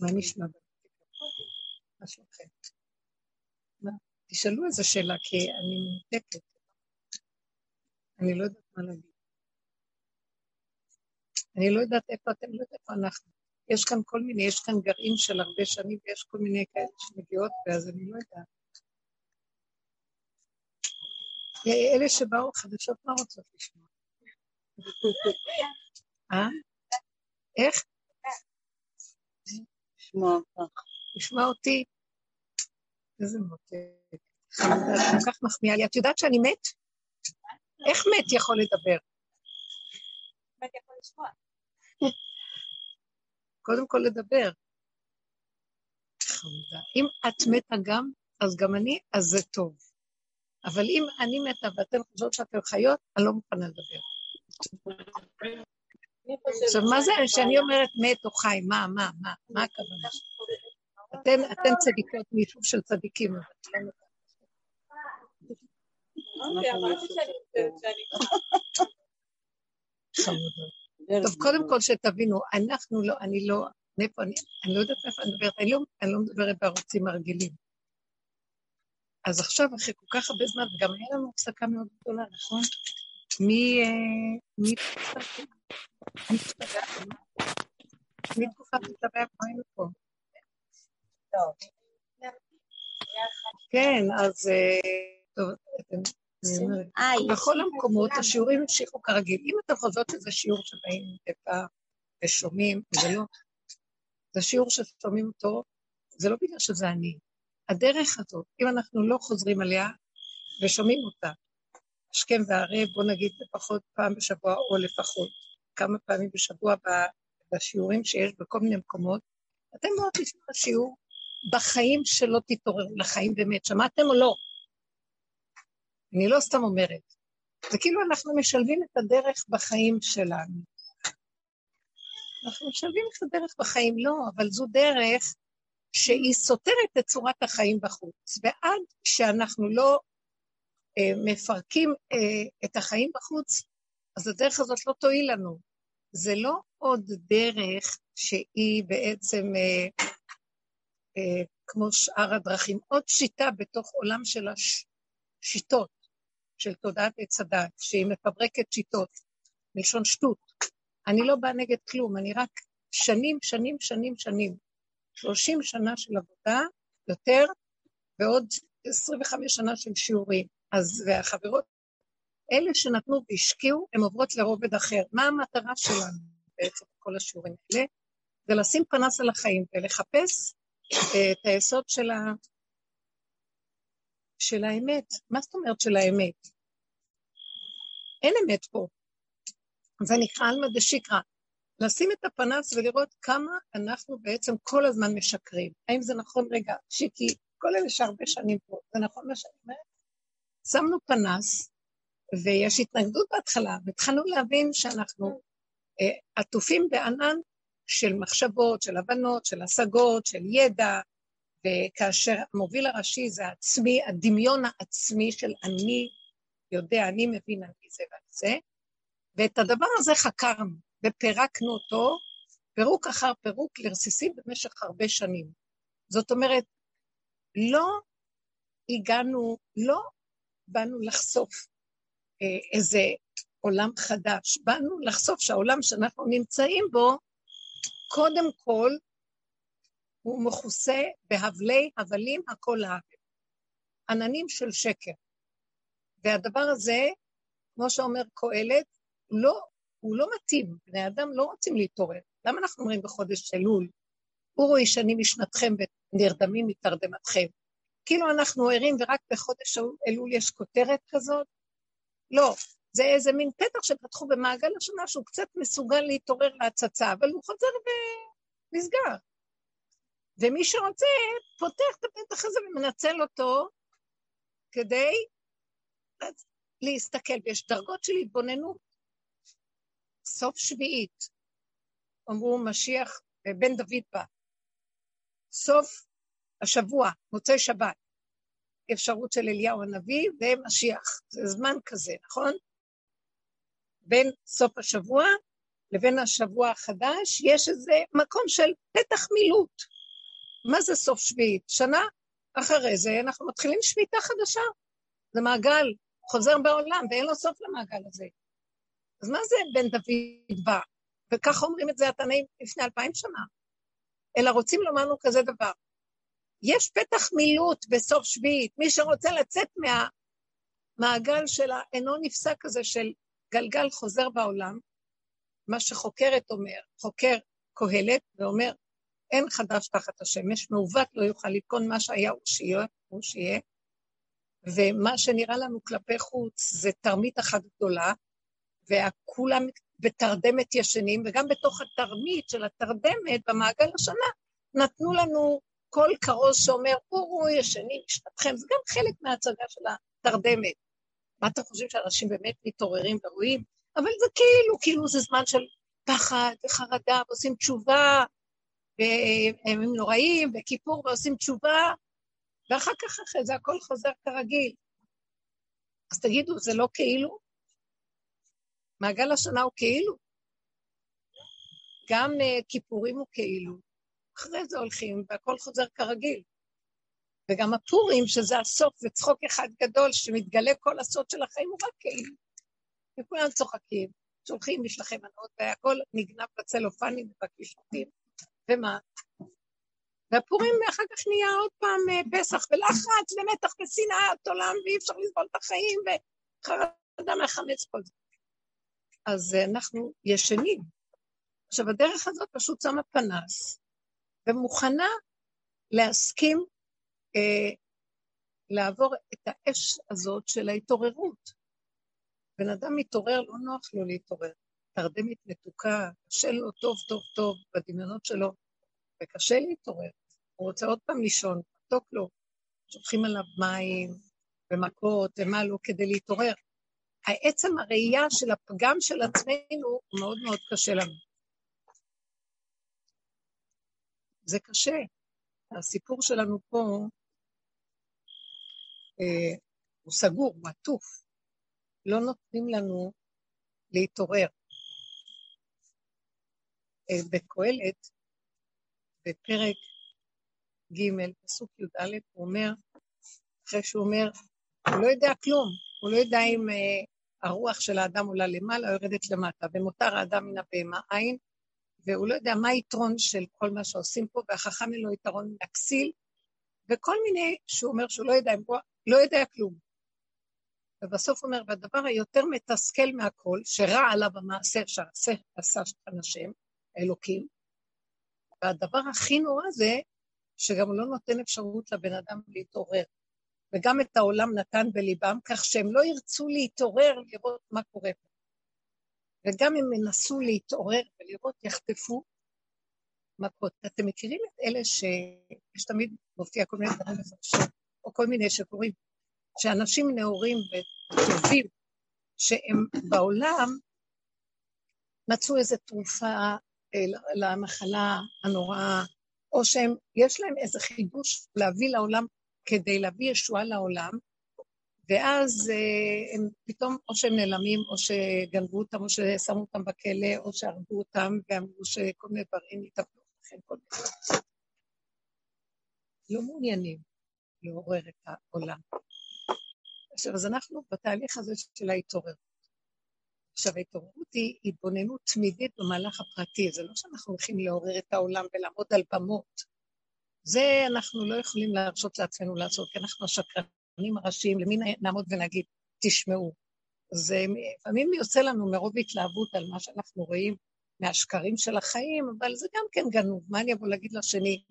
מה נשמע? משהו אחר. תשאלו איזה שאלה, כי אני מנותקת. אני לא יודעת מה להגיד. אני לא יודעת איפה אתם, לא יודעת איפה אנחנו. יש כאן כל מיני, יש כאן גרעין של הרבה שנים ויש כל מיני כאלה שמגיעות, ואז אני לא יודעת. אלה שבאו חדשות, מה רוצות לשמוע? אה? איך? לשמוע אותך. לשמוע אותי? איזה מותק. כל כך מחמיאה לי. את יודעת שאני מת? איך מת יכול לדבר? מת יכול לשמוע. קודם כל לדבר. חמודה. אם את מתה גם, אז גם אני, אז זה טוב. אבל אם אני מתה ואתן חושבות שאתן חיות, אני לא מוכנה לדבר. עכשיו, מה זה שאני אומרת מת או חי? מה, מה, מה, מה הכוונה? אתן, אתן צדיקות מיישוב של צדיקים. טוב, קודם כל שתבינו, אנחנו לא, אני לא, מאיפה אני, אני לא יודעת איפה אני מדברת, אני לא, אני לא מדברת בערוצים הרגילים. אז עכשיו, אחרי כל כך הרבה זמן, וגם היה לנו הפסקה מאוד גדולה, נכון? מי... מתקופת פה. כן, אז טוב, בכל המקומות השיעורים המשיכו כרגיל. אם אתם חושבות שזה שיעור שבאים מדי ושומעים, זה לא. זה שיעור ששומעים אותו, זה לא בגלל שזה אני. הדרך הזאת, אם אנחנו לא חוזרים עליה ושומעים אותה, השכם והערב, בוא נגיד לפחות פעם בשבוע, או לפחות כמה פעמים בשבוע בשיעורים שיש בכל מיני מקומות, אתם מאוד תשמעו שיעור בחיים שלא תתעוררו לחיים באמת. שמעתם או לא? אני לא סתם אומרת. זה כאילו אנחנו משלבים את הדרך בחיים שלנו. אנחנו משלבים את הדרך בחיים, לא, אבל זו דרך שהיא סותרת את צורת החיים בחוץ. ועד שאנחנו לא אה, מפרקים אה, את החיים בחוץ, אז הדרך הזאת לא תועיל לנו. זה לא עוד דרך שהיא בעצם אה, אה, כמו שאר הדרכים, עוד שיטה בתוך עולם של השיטות, של תודעת עץ הדת, שהיא מפברקת שיטות, מלשון שטות. אני לא באה נגד כלום, אני רק שנים, שנים, שנים, שנים. 30 שנה של עבודה, יותר, ועוד 25 שנה של שיעורים. אז, והחברות, אלה שנתנו והשקיעו, הן עוברות לרובד אחר. מה המטרה שלנו בעצם, כל השיעורים האלה? זה לשים פנס על החיים ולחפש אה, את היסוד של, ה... של האמת. מה זאת אומרת של האמת? אין אמת פה. זה נקרא עלמא דשיקרא. לשים את הפנס ולראות כמה אנחנו בעצם כל הזמן משקרים. האם זה נכון? רגע, שיקי, כל אלה שהרבה שנים פה, זה נכון מה שאני אומרת? שמנו פנס, ויש התנגדות בהתחלה, והתחלנו להבין שאנחנו אה, עטופים בענן של מחשבות, של הבנות, של השגות, של ידע, וכאשר המוביל הראשי זה העצמי, הדמיון העצמי של אני יודע, אני מבין, אני זה ואני זה, ואת הדבר הזה חקרנו ופירקנו אותו, פירוק אחר פירוק לרסיסים במשך הרבה שנים. זאת אומרת, לא הגענו, לא באנו לחשוף איזה עולם חדש, באנו לחשוף שהעולם שאנחנו נמצאים בו קודם כל, הוא מכוסה בהבלי הבלים הכל הארץ, עננים של שקר. והדבר הזה, כמו שאומר קהלת, לא, הוא לא מתאים, בני אדם לא רוצים להתעורר. למה אנחנו אומרים בחודש אלול, אורו ישנים משנתכם ונרדמים מתרדמתכם? כאילו אנחנו ערים ורק בחודש אלול יש כותרת כזאת? לא, זה איזה מין פתח שפתחו במעגל השנה שהוא קצת מסוגל להתעורר להצצה, אבל הוא חוזר ונסגר. ומי שרוצה, פותח את הפתח הזה ומנצל אותו כדי להסתכל, ויש דרגות של התבוננות. סוף שביעית, אמרו משיח, בן דוד בא. סוף השבוע, מוצאי שבת, אפשרות של אליהו הנביא ומשיח. זה זמן כזה, נכון? בין סוף השבוע לבין השבוע החדש, יש איזה מקום של פתח מילוט. מה זה סוף שביעית? שנה אחרי זה אנחנו מתחילים שמיטה חדשה. זה מעגל חוזר בעולם, ואין לו סוף למעגל הזה. אז מה זה בן דוד בא? וככה אומרים את זה התנאים לפני אלפיים שנה. אלא רוצים לומר לנו כזה דבר. יש פתח מילוט בסוף שביעית, מי שרוצה לצאת מהמעגל של האינו נפסק הזה של גלגל חוזר בעולם, מה שחוקרת אומר, חוקר קהלת ואומר, אין חדש תחת השמש, מעוות לא יוכל לתקון מה שהיה הוא שיהיה, הוא שיהיה, ומה שנראה לנו כלפי חוץ זה תרמית אחת גדולה, וכולם בתרדמת ישנים, וגם בתוך התרמית של התרדמת במעגל השנה, נתנו לנו קול כרוז שאומר, אורו ישנים משנתכם, זה גם חלק מההצגה של התרדמת. מה אתם חושבים שאנשים באמת מתעוררים ורואים? אבל זה כאילו, כאילו זה זמן של פחד וחרדה, ועושים תשובה, והם נוראים, וכיפור ועושים תשובה, ואחר כך אחרי זה הכל חוזר כרגיל. אז תגידו, זה לא כאילו? מעגל השנה הוא כאילו. גם uh, כיפורים הוא כאילו. אחרי זה הולכים והכל חוזר כרגיל. וגם הפורים, שזה הסוף, זה צחוק אחד גדול, שמתגלה כל הסוד של החיים, הוא רק כאילו. וכולם צוחקים, שולחים משלחי מנות, והכל נגנב בצלופנים ובקישוטים. ומה? והפורים אחר כך נהיה עוד פעם אה, פסח ולחץ ומתח ושנאת עולם ואי אפשר לסבול את החיים וחרדה מהחמץ כל זה. אז אה, אנחנו ישנים. עכשיו, הדרך הזאת פשוט שמה פנס ומוכנה להסכים אה, לעבור את האש הזאת של ההתעוררות. בן אדם מתעורר, לא נוח לו להתעורר. תרדמת מתוקה, קשה לו טוב טוב טוב בדמיונות שלו, וקשה להתעורר. הוא רוצה עוד פעם לישון, מתוק לו, שופכים עליו מים ומכות ומה לא כדי להתעורר. העצם הראייה של הפגם של עצמנו מאוד מאוד קשה לנו. זה קשה. הסיפור שלנו פה אה, הוא סגור, הוא עטוף. לא נותנים לנו להתעורר. אה, בקהלת, בפרק ג', פסוק י"א, הוא אומר, אחרי שהוא אומר, הוא לא יודע כלום, הוא לא יודע אם אה, הרוח של האדם עולה למעלה או יורדת למטה, ומותר האדם מן הבהמה אין, והוא לא יודע מה היתרון של כל מה שעושים פה, והחכם אין לו יתרון להכסיל, וכל מיני, שהוא אומר שהוא לא יודע, לא יודע כלום. ובסוף אומר, והדבר היותר מתסכל מהכל, שרע עליו המעשה שעשה השם, האלוקים, והדבר הכי נורא זה שגם לא נותן אפשרות לבן אדם להתעורר. וגם את העולם נתן בליבם, כך שהם לא ירצו להתעורר לראות מה קורה פה. וגם הם ינסו להתעורר ולראות, יחטפו מכות. אתם מכירים את אלה שיש תמיד מופיע כל מיני דברים מפרשים, או כל מיני שקורים, שאנשים נאורים וטובים, שהם בעולם מצאו איזו תרופה אה, למחלה הנוראה, או שהם, יש להם איזה חידוש להביא לעולם, כדי להביא ישועה לעולם, ואז אה, הם פתאום, או שהם נעלמים, או שגנבו אותם, או ששמו אותם בכלא, או שהרגו אותם, ואמרו שכל מיני דברים יתאבדו לכם כל מיני. לא מעוניינים לעורר את העולם. עכשיו, אז אנחנו בתהליך הזה של ההתעוררות. עכשיו, ההתעוררות היא התבוננות תמידית במהלך הפרטי, זה לא שאנחנו הולכים לעורר את העולם ולעמוד על במות. זה אנחנו לא יכולים להרשות לעצמנו לעשות, כי אנחנו השקרנים הראשיים, למי נעמוד ונגיד, תשמעו. זה לפעמים יוצא לנו מרוב התלהבות על מה שאנחנו רואים מהשקרים של החיים, אבל זה גם כן גנוב, מה אני אבוא להגיד לשני?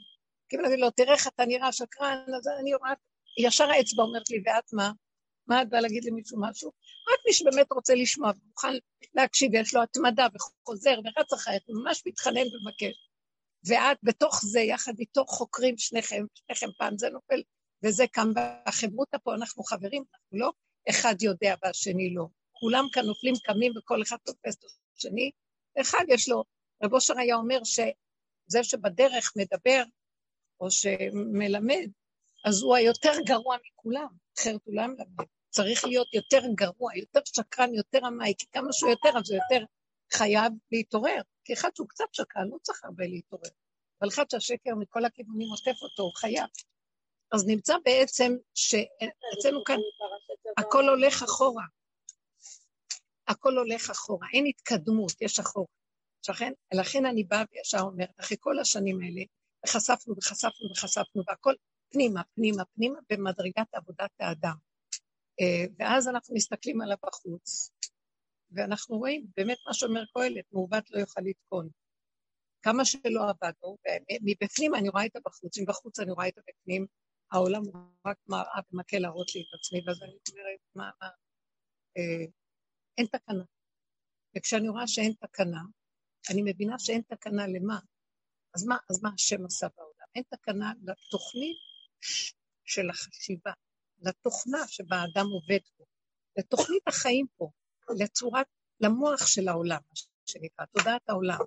כאילו להגיד לו, תראה איך אתה נראה שקרן, אז אני רואה, ישר האצבע אומרת לי, ואת מה? מה את באה להגיד למישהו משהו? רק מי שבאמת רוצה לשמוע ומוכן להקשיב, יש לו התמדה וחוזר ורץ אחריך, וממש מתחנן ומבקש. ואת בתוך זה, יחד איתו חוקרים שניכם, שניכם פעם זה נופל וזה קם בחברותא פה, אנחנו חברים, אנחנו לא אחד יודע והשני לא. כולם כאן נופלים, קמים וכל אחד תופס את השני. אחד יש לו, רב אושר היה אומר שזה שבדרך מדבר או שמלמד, אז הוא היותר גרוע מכולם, אחרת הוא לא מלמד. צריך להיות יותר גרוע, יותר שקרן, יותר אמאי, כי כמה שהוא יותר, אז הוא יותר חייב להתעורר, כי אחד שהוא קצת שקל לא צריך הרבה להתעורר, אבל אחד שהשקר מכל הכיוונים עוטף אותו, הוא חייב. אז נמצא בעצם שאצלנו כאן הכל הולך אחורה. הכל הולך אחורה, אין התקדמות, יש אחורה. לכן, לכן אני באה וישר אומרת, אחרי כל השנים האלה, וחשפנו וחשפנו וחשפנו, והכל פנימה, פנימה, פנימה, במדרגת עבודת האדם. אה, ואז אנחנו מסתכלים עליו בחוץ, ואנחנו רואים באמת מה שאומר קהלת, מעוות לא יוכל לתקון. כמה שלא עבדנו, מבפנים אני רואה את הבחוץ, מבחוץ אני רואה את הבפנים, העולם הוא רק מראה ומקל להראות לי את עצמי, ואז אני אומרת, מה, מה, אה, אין תקנה. וכשאני רואה שאין תקנה, אני מבינה שאין תקנה למה. אז מה, אז מה השם עשה בעולם? אין תקנה לתוכנית של החשיבה, לתוכנה שבה האדם עובד פה, לתוכנית החיים פה, לצורת, למוח של העולם, מה שנקרא, תודעת העולם.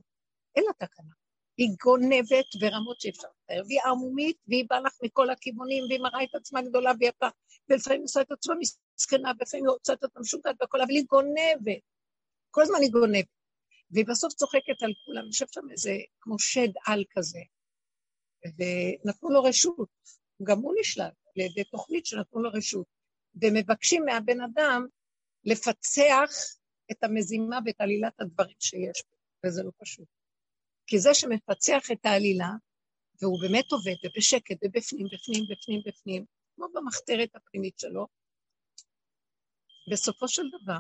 אין לה תקנה. היא גונבת ברמות שאפשר לתאר, והיא ערמומית, והיא באה לך מכל הכיוונים, והיא מראה את עצמה גדולה ויפה, ולפעמים עושה את עצמה מסכנה, ולפעמים היא רוצה את עצמה משוגעת והכל, אבל היא גונבת. כל הזמן היא גונבת. והיא בסוף צוחקת על כולם, יושב שם איזה כמו שד על כזה, ונתנו לו רשות, גם הוא נשלט על ידי תוכנית שנתנו לו רשות, ומבקשים מהבן אדם לפצח את המזימה ואת עלילת הדברים שיש פה, וזה לא פשוט. כי זה שמפצח את העלילה, והוא באמת עובד, ובשקט, ובפנים, בפנים, בפנים, בפנים, כמו במחתרת הפנימית שלו, בסופו של דבר,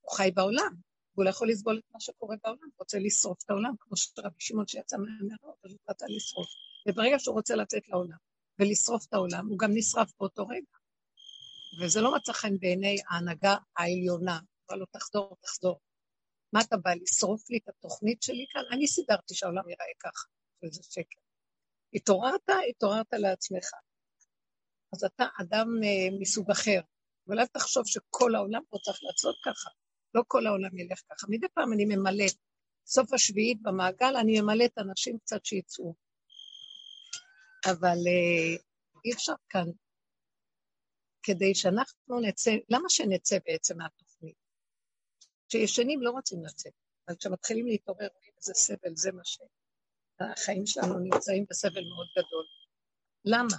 הוא חי בעולם, והוא לא יכול לסבול את מה שקורה בעולם, הוא רוצה לשרוף את העולם, כמו שרבי שמעון שיצא מהמראות, אז הוא רצה לשרוף. וברגע שהוא רוצה לצאת לעולם ולשרוף את העולם, הוא גם נשרף באותו רגע. וזה לא מצא חן בעיני ההנהגה העליונה, אבל לא תחזור, תחזור. מה אתה בא, לשרוף לי את התוכנית שלי כאן? אני סידרתי שהעולם ייראה ככה, וזה שקר. התעוררת, התעוררת לעצמך. אז אתה אדם uh, מסוג אחר, אבל אל תחשוב שכל העולם פה צריך לעשות ככה. לא כל העולם ילך ככה. מדי פעם אני ממלאת, סוף השביעית במעגל, אני ממלאת אנשים קצת שיצאו. אבל uh, אי אפשר כאן. כדי שאנחנו נצא, למה שנצא בעצם מהתוכנית? כשישנים לא רוצים לצאת, אבל כשמתחילים להתעורר, רואים איזה סבל, זה מה ש... החיים שלנו נמצאים בסבל מאוד גדול. למה?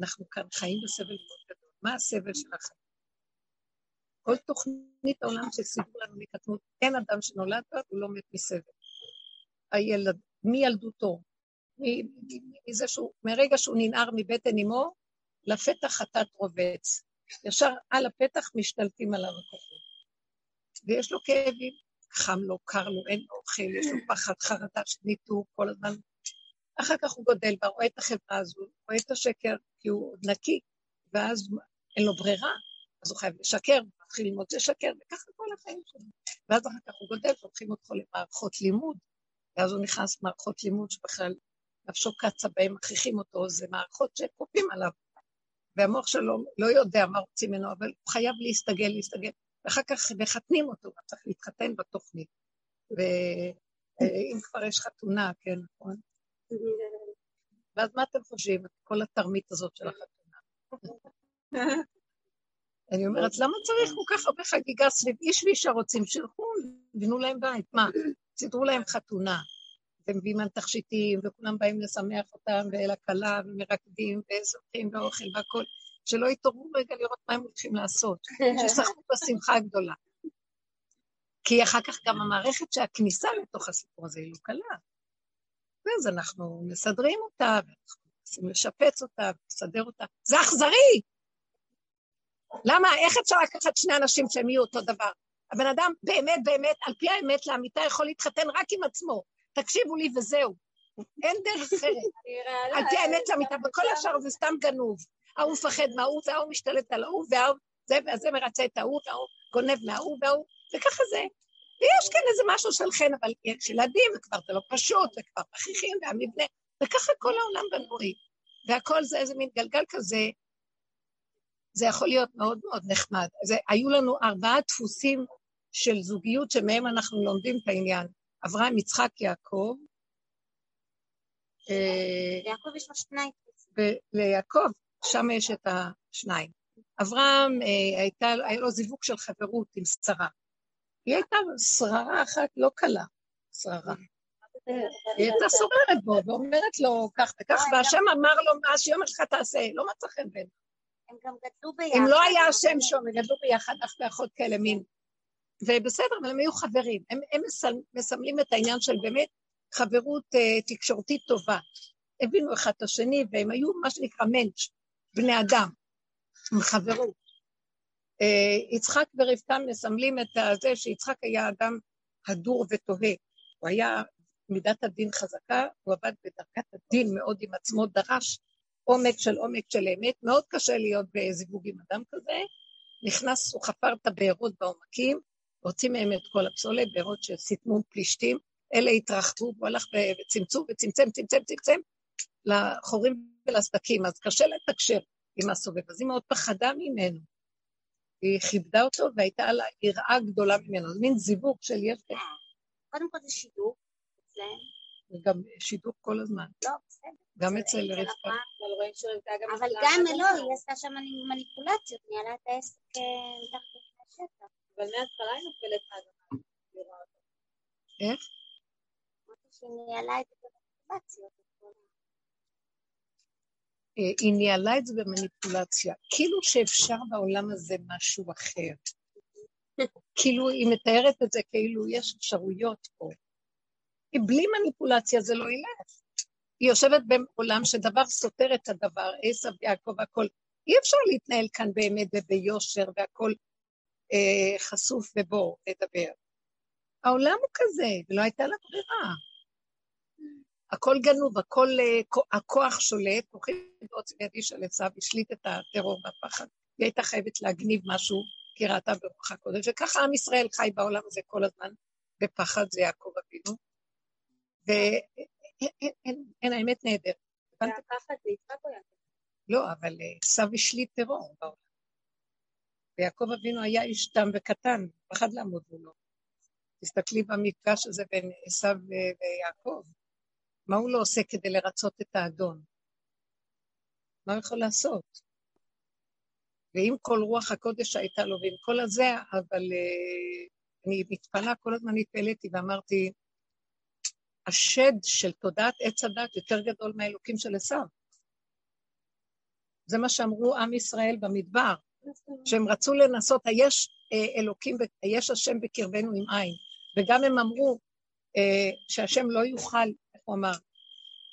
אנחנו כאן חיים בסבל מאוד גדול. מה הסבל של החיים? כל תוכנית העולם שסידרו לנו מקטנות, אין אדם שנולד בה, הוא לא מת מסבל. הילד, מילדותו, מזה שהוא, מרגע שהוא ננער מבטן אמו, לפתח חטאת רובץ. ישר על הפתח משתלטים עליו הכוחות. ויש לו כאבים, חם לו, קר לו, אין לו אוכל, יש לו פחד, חרדה של ניתוק כל הזמן. אחר כך הוא גודל בה, רואה את החברה הזו, רואה את השקר, כי הוא עוד נקי, ואז אין לו ברירה, אז הוא חייב לשקר, הוא מתחיל ללמוד לשקר, וככה כל החיים שלו. ואז אחר כך הוא גודל, והולכים אותו למערכות לימוד, ואז הוא נכנס למערכות לימוד שבכלל נפשו קצה בהם, מכריחים אותו, זה מערכות שכופים עליו. והמוח שלו לא יודע מה רוצים ממנו, אבל הוא חייב להסתגל, להסתגל. ואחר כך מחתנים אותו, צריך להתחתן בתוכנית. ואם כבר יש חתונה, כן, נכון? ואז מה אתם חושבים, כל התרמית הזאת של החתונה? אני אומרת, למה צריך כל כך הרבה חגיגה סביב איש ואישה רוצים? שילכו, יבנו להם בית, מה? סידרו להם חתונה, ומביאים על תכשיטים, וכולם באים לשמח אותם, ואל הכלה, ומרקדים, וזוכים, ואוכל והכול. שלא יתעוררו רגע לראות מה הם הולכים לעשות, שישחקו בשמחה הגדולה. כי אחר כך גם המערכת שהכניסה לתוך הסיפור הזה היא לא קלה. ואז אנחנו מסדרים אותה, ואנחנו מנסים לשפץ אותה, לסדר אותה. זה אכזרי! למה, איך אפשר לקחת שני אנשים שהם יהיו אותו דבר? הבן אדם באמת, באמת, על פי האמת לאמיתה יכול להתחתן רק עם עצמו. תקשיבו לי וזהו. אין דרך אחרת. על פי האמת לאמיתה, וכל השאר זה סתם גנוב. ההוא מפחד מההוא, וההוא משתלט על ההוא, וההוא, זה והזה מרצה את ההוא, וההוא גונב מההוא, וההוא, וככה זה. ויש כאן איזה משהו של חן, אבל יש ילדים, וכבר זה לא פשוט, וכבר מכריחים, והמבנה, וככה כל העולם בנוי. והכל זה איזה מין גלגל כזה, זה יכול להיות מאוד מאוד נחמד. זה, היו לנו ארבעה דפוסים של זוגיות שמהם אנחנו לומדים את העניין. אברהם, יצחק, יעקב. ליעקב יש לו שניים. ליעקב שם יש את השניים. אברהם, אה, הייתה, היה לו זיווג של חברות עם שרה, היא הייתה שררה אחת לא קלה, שררה. היא הייתה סוררת בו ואומרת לו כך וכך, והשם אמר לו מה שיום אחד תעשה, לא מצא חן בעיניו. הם גם גדלו ביחד. אם לא היה השם שם, הם גדלו ביחד, אח ואחות כאלה מין. ובסדר, אבל הם היו חברים. הם, הם מסמלים את העניין של באמת חברות uh, תקשורתית טובה. הבינו אחד את השני, והם היו מה שנקרא מנץ', בני אדם, עם חברות. Uh, יצחק ורבקה מסמלים את זה שיצחק היה אדם הדור ותוהה. הוא היה מידת הדין חזקה, הוא עבד בדרכת הדין מאוד עם עצמו, דרש עומק של עומק של אמת, מאוד קשה להיות בזיווג עם אדם כזה. נכנס, הוא חפר את הבארות בעומקים, הוציא מהם את כל הפסולת, בארות שסיתמו פלישתים, אלה התרחבו, והוא הלך וצמצום וצמצם, צמצם, צמצם לחורים ולסדקים, אז קשה לתקשר עם הסובב. אז היא מאוד פחדה ממנו. היא כיבדה אותו והייתה לה יראה גדולה ממנו, זה מין זיווג של יש... קודם כל זה שידור אצלם. וגם שידור כל הזמן. לא, בסדר. גם אצל רבקה. אבל גם לא, היא עשתה שם מניפולציות, ניהלה את העסק אה, מתחת לשטח. אבל מההתחלה היא נופלת מהאדמה. איך? שהיא ניהלה את המניפולציות. אה, היא ניהלה את זה במניפולציה, כאילו שאפשר בעולם הזה משהו אחר. כאילו היא מתארת את זה כאילו יש אפשרויות פה. בלי מניפולציה זה לא ילך. היא יושבת בעולם שדבר סותר את הדבר, עשב, יעקב, הכל. אי אפשר להתנהל כאן באמת וביושר והכל אה, חשוף ובוא לדבר. העולם הוא כזה, ולא הייתה לה ברירה. הכל גנוב, הכל, אה, הכוח שולט, כוחי ועוצם ידי של עשיו השליט את הטרור והפחד. היא הייתה חייבת להגניב משהו, כי ראתה ברוח הקודש, וככה עם ישראל חי בעולם הזה כל הזמן בפחד, זה יעקב אבינו. ואין, האמת נהדרת. והפחד זה יצחק או יעקב? לא, אבל אה, עשיו השליט טרור בעולם. ויעקב אבינו היה איש תם וקטן, פחד לעמוד מולו. תסתכלי במפגש הזה בין עשיו ויעקב. מה הוא לא עושה כדי לרצות את האדון? מה הוא יכול לעשות? ועם כל רוח הקודש שהייתה לו, ועם כל הזה, אבל uh, אני מתפלאה, כל הזמן התפלאתי ואמרתי, השד של תודעת עץ הדת יותר גדול מהאלוקים של עשיו. זה מה שאמרו עם ישראל במדבר, שהם רצו לנסות, היש אה, אלוקים, היש השם בקרבנו עם עין, וגם הם אמרו אה, שהשם לא יוכל, הוא אמר?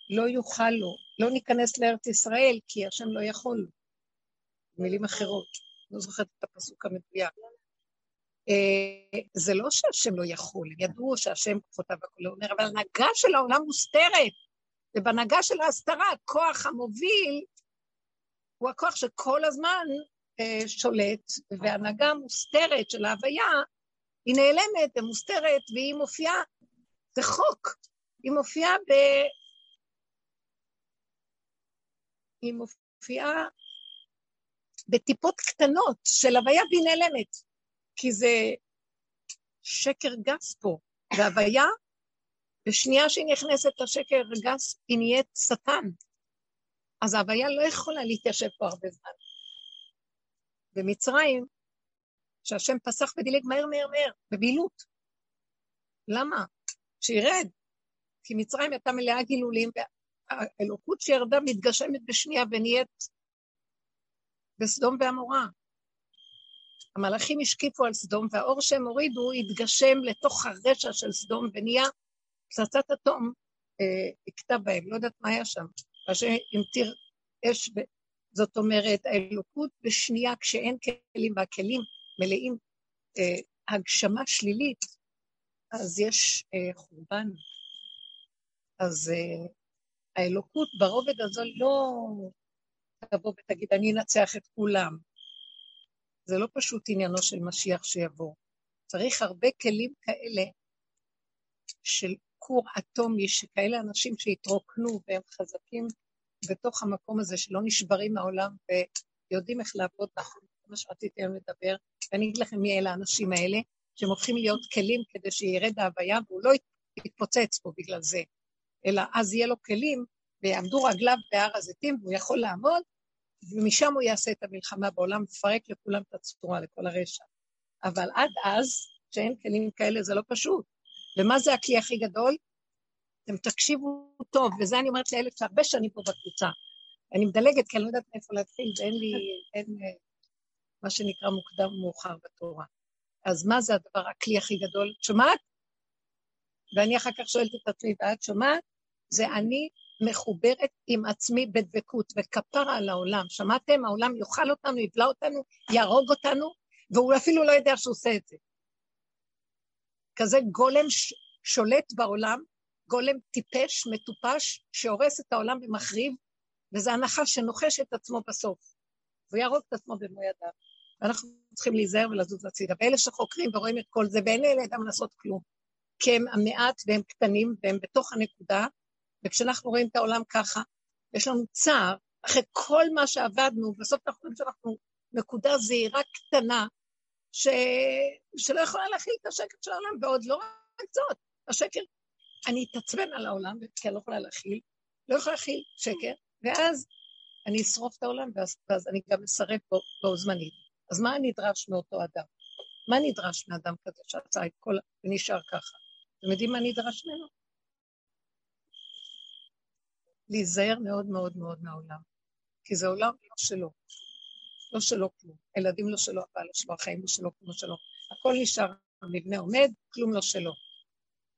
לא יוכל לו, לא ניכנס לארץ ישראל, כי השם לא יכול לו. במילים אחרות, לא זוכרת את הפסוק המדויק. אה, זה לא שהשם לא יכול, הם ידעו שהשם כפותיו הכול אומר, אבל הנהגה של העולם מוסתרת, ובהנהגה של ההסתרה, הכוח המוביל הוא הכוח שכל הזמן אה, שולט, והנהגה המוסתרת של ההוויה, היא נעלמת ומוסתרת, והיא מופיעה, זה חוק, היא מופיעה ב... היא מופיעה בטיפות קטנות של הוויה והיא נעלמת. כי זה שקר גס פה, והוויה, בשנייה שהיא נכנסת לשקר גס, היא נהיית שטן. אז ההוויה לא יכולה להתיישב פה הרבה זמן. במצרים, שהשם פסח ודילג מהר מהר מהר, בבהילות. למה? שירד. כי מצרים הייתה מלאה גילולים, והאלוקות שירדה מתגשמת בשנייה ונהיית בסדום ועמורה. המלאכים השקיפו על סדום, והאור שהם הורידו התגשם לתוך הרשע של סדום ונהיה פצצת אטום, הכתה אה, בהם, לא יודעת מה היה שם. השם המטיר אש, ב... זאת אומרת, האלוקות בשנייה, כשאין כלים והכלים מלאים אה, הגשמה שלילית, אז יש אה, חורבן. אז אה, האלוקות ברובד הזו לא תבוא ותגיד, אני אנצח את כולם. זה לא פשוט עניינו של משיח שיבוא. צריך הרבה כלים כאלה של כור אטומי, שכאלה אנשים שהתרוקנו והם חזקים בתוך המקום הזה, שלא נשברים מהעולם ויודעים איך לעבוד נכון, זה מה שרציתי היום לדבר, ואני אגיד לכם מי אלה האנשים האלה, שהם הופכים להיות כלים כדי שירד ההוויה והוא לא יתפוצץ פה בגלל זה, אלא אז יהיה לו כלים ויעמדו רגליו בהר הזיתים והוא יכול לעמוד ומשם הוא יעשה את המלחמה בעולם, מפרק לכולם את הצורה, לכל הרשע. אבל עד אז, שאין כלים כאלה, זה לא פשוט. ומה זה הכלי הכי גדול? אתם תקשיבו טוב, וזה אני אומרת לאלה שהרבה שנים פה בקבוצה. אני מדלגת, כי אני לא יודעת מאיפה להתחיל, ואין לי, אין אה, מה שנקרא מוקדם ומאוחר בתורה. אז מה זה הדבר, הכלי הכי גדול? שומעת? ואני אחר כך שואלת את עצמי, ואת שומעת? זה אני מחוברת עם עצמי בדבקות, וכפרה על העולם. שמעתם? העולם יאכל אותנו, יבלע אותנו, יהרוג אותנו, והוא אפילו לא יודע שהוא עושה את זה. כזה גולם ש- שולט בעולם, גולם טיפש, מטופש, שהורס את העולם ומחריב, וזה הנחש שנוחש את עצמו בסוף. והוא יהרוג את עצמו במו ידיו. ואנחנו צריכים להיזהר ולזוז הצידה. ואלה שחוקרים ורואים את כל זה, ואין לידם לעשות כלום. כי הם המעט והם קטנים והם בתוך הנקודה, וכשאנחנו רואים את העולם ככה, יש לנו צער, אחרי כל מה שעבדנו, בסוף אנחנו רואים שאנחנו נקודה זהירה קטנה, ש... שלא יכולה להכיל את השקט של העולם, ועוד לא רק זאת, השקר, אני אתעצבן על העולם, כי אני לא יכולה להכיל, לא יכולה להכיל שקר, ואז אני אשרוף את העולם, ואז, ואז אני גם אשרף בו, בו זמנית. אז מה נדרש מאותו אדם? מה נדרש מאדם כזה שעשה את כל... ונשאר ככה? אתם יודעים מה נדרש ממנו? להיזהר מאוד מאוד מאוד מהעולם, כי זה עולם לא שלו, לא שלו כלום. הילדים לא שלו, הבעל לא שלו, החיים לא שלו, כלום לא שלו. הכל נשאר, המבנה עומד, כלום לא שלו.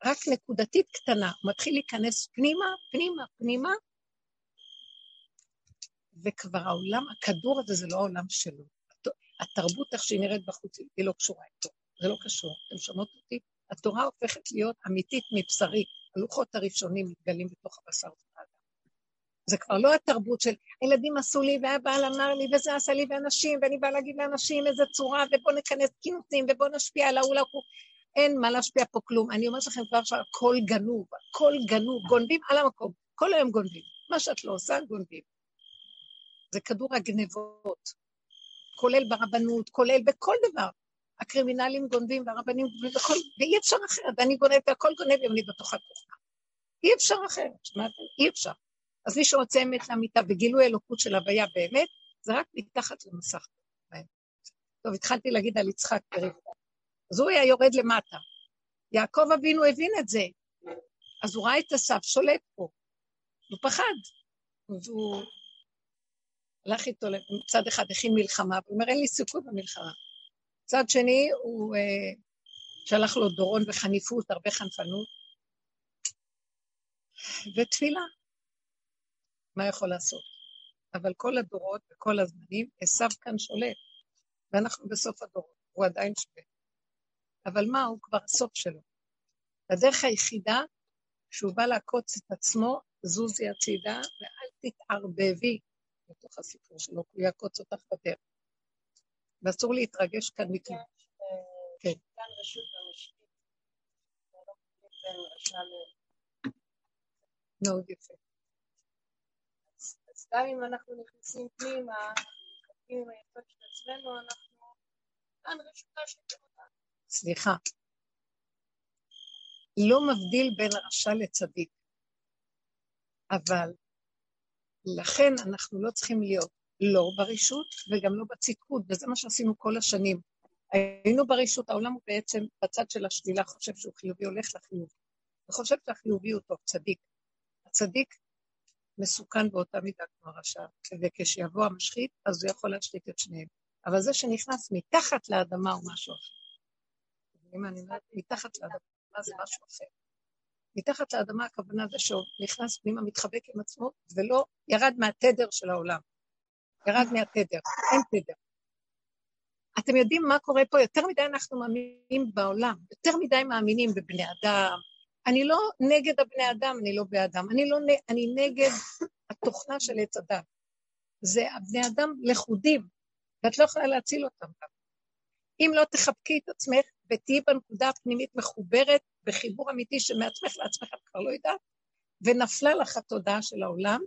רק נקודתית קטנה, הוא מתחיל להיכנס פנימה, פנימה, פנימה, וכבר העולם, הכדור הזה זה לא העולם שלו. התרבות, איך שהיא נראית בחוץ, היא לא קשורה איתו. זה לא קשור. אתם שומעות אותי? התורה הופכת להיות אמיתית מבשרי. הלוחות הראשונים מתגלים בתוך הבשר. זה כבר לא התרבות של הילדים עשו לי והבעל אמר לי וזה עשה לי ואנשים ואני באה להגיד לאנשים איזה צורה ובואו נכנס כינוסים ובואו נשפיע על ההוא להוא. אין מה להשפיע פה כלום. אני אומרת לכם כבר עכשיו, הכל גנוב, הכל גנוב, גונבים על המקום. כל היום גונבים. מה שאת לא עושה, גונבים. זה כדור הגנבות, כולל ברבנות, כולל בכל דבר. הקרימינלים גונבים והרבנים גונבים בכל, ואי אפשר אחרת, ואני גונבת, והכל גונב ואני בתוך התוכנה. אי אפשר אחרת, שמעתם? אי אפשר. אז מי שרוצה אמת לאמיתה וגילוי אלוקות של הוויה באמת, זה רק מתחת למסך. טוב, התחלתי להגיד על יצחק ברבקה. אז הוא היה יורד למטה. יעקב אבינו הבין את זה, אז הוא ראה את אסף שולט פה. הוא פחד. והוא הלך איתו, מצד אחד הכין מלחמה, והוא אומר, אין לי סיכוי במלחמה. מצד שני, הוא uh, שלח לו דורון וחניפות, הרבה חנפנות, ותפילה. מה יכול לעשות? אבל כל הדורות וכל הזמנים, עשו כאן שולט, ואנחנו בסוף הדורות, הוא עדיין שולט. אבל מה, הוא כבר הסוף שלו. הדרך היחידה, שהוא בא לעקוץ את עצמו, זוזי הצידה, ואל תתערבבי בתוך הסיפור שלו, הוא יעקוץ אותך בדרך. ואסור להתרגש כאן מכם. כן. מאוד יפה. גם אם אנחנו נכנסים פנימה, מתחבקים עם היפות של עצמנו, אנחנו כאן רשותה של סליחה. לא מבדיל בין הרשע לצדיק, אבל לכן אנחנו לא צריכים להיות לא ברשות וגם לא בצדקות, וזה מה שעשינו כל השנים. היינו ברשות, העולם הוא בעצם בצד של השלילה, חושב שהוא חיובי, הולך לחיובי. וחושב שהחיובי הוא טוב, צדיק. הצדיק מסוכן באותה מידה כמו הרשע, וכשיבוא המשחית, אז הוא יכול להשחית את שניהם. אבל זה שנכנס מתחת לאדמה הוא משהו אחר. אם אני אומרת מתחת לאדמה זה משהו אחר. מתחת לאדמה הכוונה זה שהוא נכנס פנימה, מתחבק עם עצמו, ולא ירד מהתדר של העולם. ירד מהתדר, אין תדר. אתם יודעים מה קורה פה? יותר מדי אנחנו מאמינים בעולם, יותר מדי מאמינים בבני אדם. אני לא נגד הבני אדם, אני לא באדם, אני, לא, אני נגד התוכנה של עץ הדת. זה הבני אדם לכודים, ואת לא יכולה להציל אותם גם. אם לא תחבקי את עצמך ותהיי בנקודה הפנימית מחוברת בחיבור אמיתי שמעצמך לעצמך את כבר לא יודעת, ונפלה לך התודעה של העולם,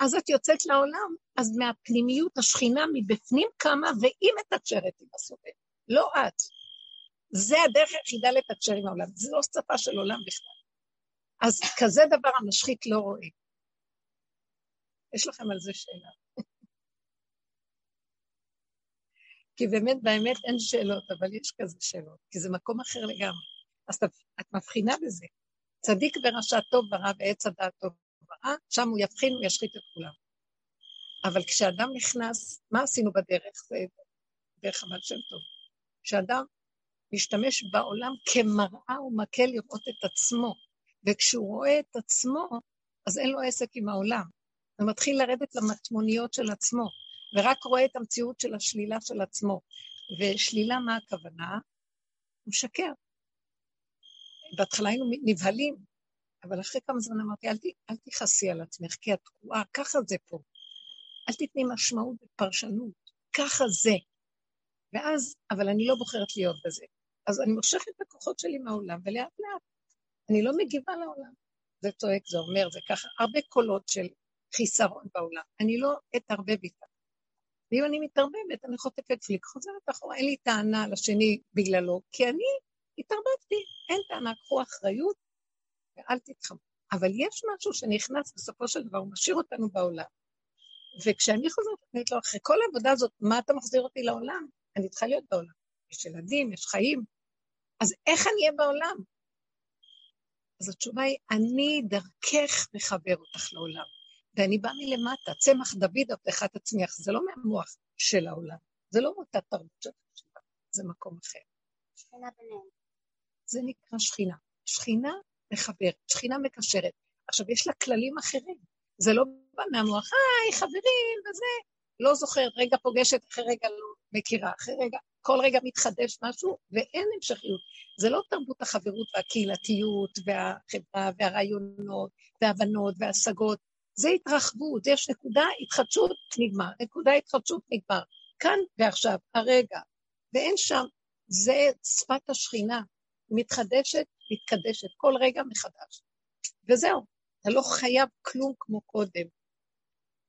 אז את יוצאת לעולם, אז מהפנימיות השכינה מבפנים קמה והיא מתקשרת עם הסובב, לא את. זה הדרך היחידה לתקשר עם העולם, זה לא שפה של עולם בכלל. אז כזה דבר המשחית לא רואה. יש לכם על זה שאלה. כי באמת, באמת אין שאלות, אבל יש כזה שאלות, כי זה מקום אחר לגמרי. אז את מבחינה בזה. צדיק ורשע טוב ורע ועץ הדעת טוב ורע, שם הוא יבחין, הוא ישחית את כולם. אבל כשאדם נכנס, מה עשינו בדרך? זה דרך הבעל שם טוב. כשאדם משתמש בעולם כמראה ומקל לראות את עצמו, וכשהוא רואה את עצמו, אז אין לו עסק עם העולם. הוא מתחיל לרדת למטמוניות של עצמו, ורק רואה את המציאות של השלילה של עצמו. ושלילה, מה הכוונה? הוא משקר. בהתחלה היינו נבהלים, אבל אחרי כמה זמן אמרתי, אל, אל תכעסי על עצמך, כי את תקועה, ככה זה פה. אל תתני משמעות ופרשנות, ככה זה. ואז, אבל אני לא בוחרת להיות בזה. אז אני מושכת את הכוחות שלי מהעולם, ולאט לאט אני לא מגיבה לעולם. זה צועק, זה אומר, זה ככה, הרבה קולות של חיסרון בעולם. אני לא אתערבב איתה. ואם אני מתערבבת, אני חוטפת פליק, חוזרת אחורה, אין לי טענה לשני בגללו, כי אני התערבבתי, אין טענה, קחו אחריות ואל תתחמו. אבל יש משהו שנכנס בסופו של דבר, הוא משאיר אותנו בעולם. וכשאני חוזרת, אני אומרת לו, אחרי כל העבודה הזאת, מה אתה מחזיר אותי לעולם? אני צריכה להיות בעולם. יש ילדים, יש חיים. אז איך אני אהיה בעולם? אז התשובה היא, אני דרכך מחבר אותך לעולם. ואני באה מלמטה, צמח דוד עבדך תצמיח, זה לא מהמוח של העולם, זה לא אותה תרבות של חשיבה, זה מקום אחר. שכינה ביניהם. זה נקרא שכינה. שכינה מחברת, שכינה מקשרת. עכשיו, יש לה כללים אחרים. זה לא בא מהמוח, היי, חברים, וזה. לא זוכרת, רגע פוגשת, אחרי רגע לא מכירה, אחרי רגע, כל רגע מתחדש משהו, ואין המשכיות. זה לא תרבות החברות והקהילתיות והחברה והרעיונות וההבנות וההשגות. זה התרחבות, יש נקודה התחדשות, נגמר. נקודה התחדשות, נגמר. כאן ועכשיו, הרגע. ואין שם, זה שפת השכינה. מתחדשת, מתקדשת, כל רגע מחדש. וזהו, אתה לא חייב כלום כמו קודם.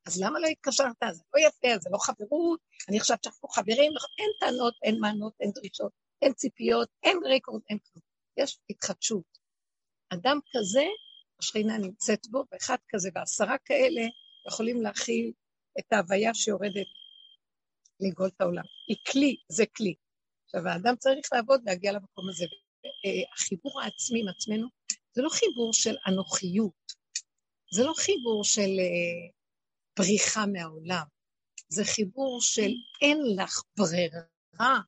אז למה לא התקשרת? זה לא יפה, זה לא חברות, אני חושבת שאנחנו חברים, אין טענות, אין מענות, אין דרישות, אין ציפיות, אין רקורד, אין כלום. יש התחדשות. אדם כזה, השכינה נמצאת בו, ואחד כזה ועשרה כאלה יכולים להכיל את ההוויה שיורדת לגאול את העולם. היא כלי, זה כלי. עכשיו, האדם צריך לעבוד להגיע למקום הזה. החיבור העצמי עם עצמנו זה לא חיבור של אנוכיות, זה לא חיבור של אה, בריחה מהעולם, זה חיבור של אין לך ברירה,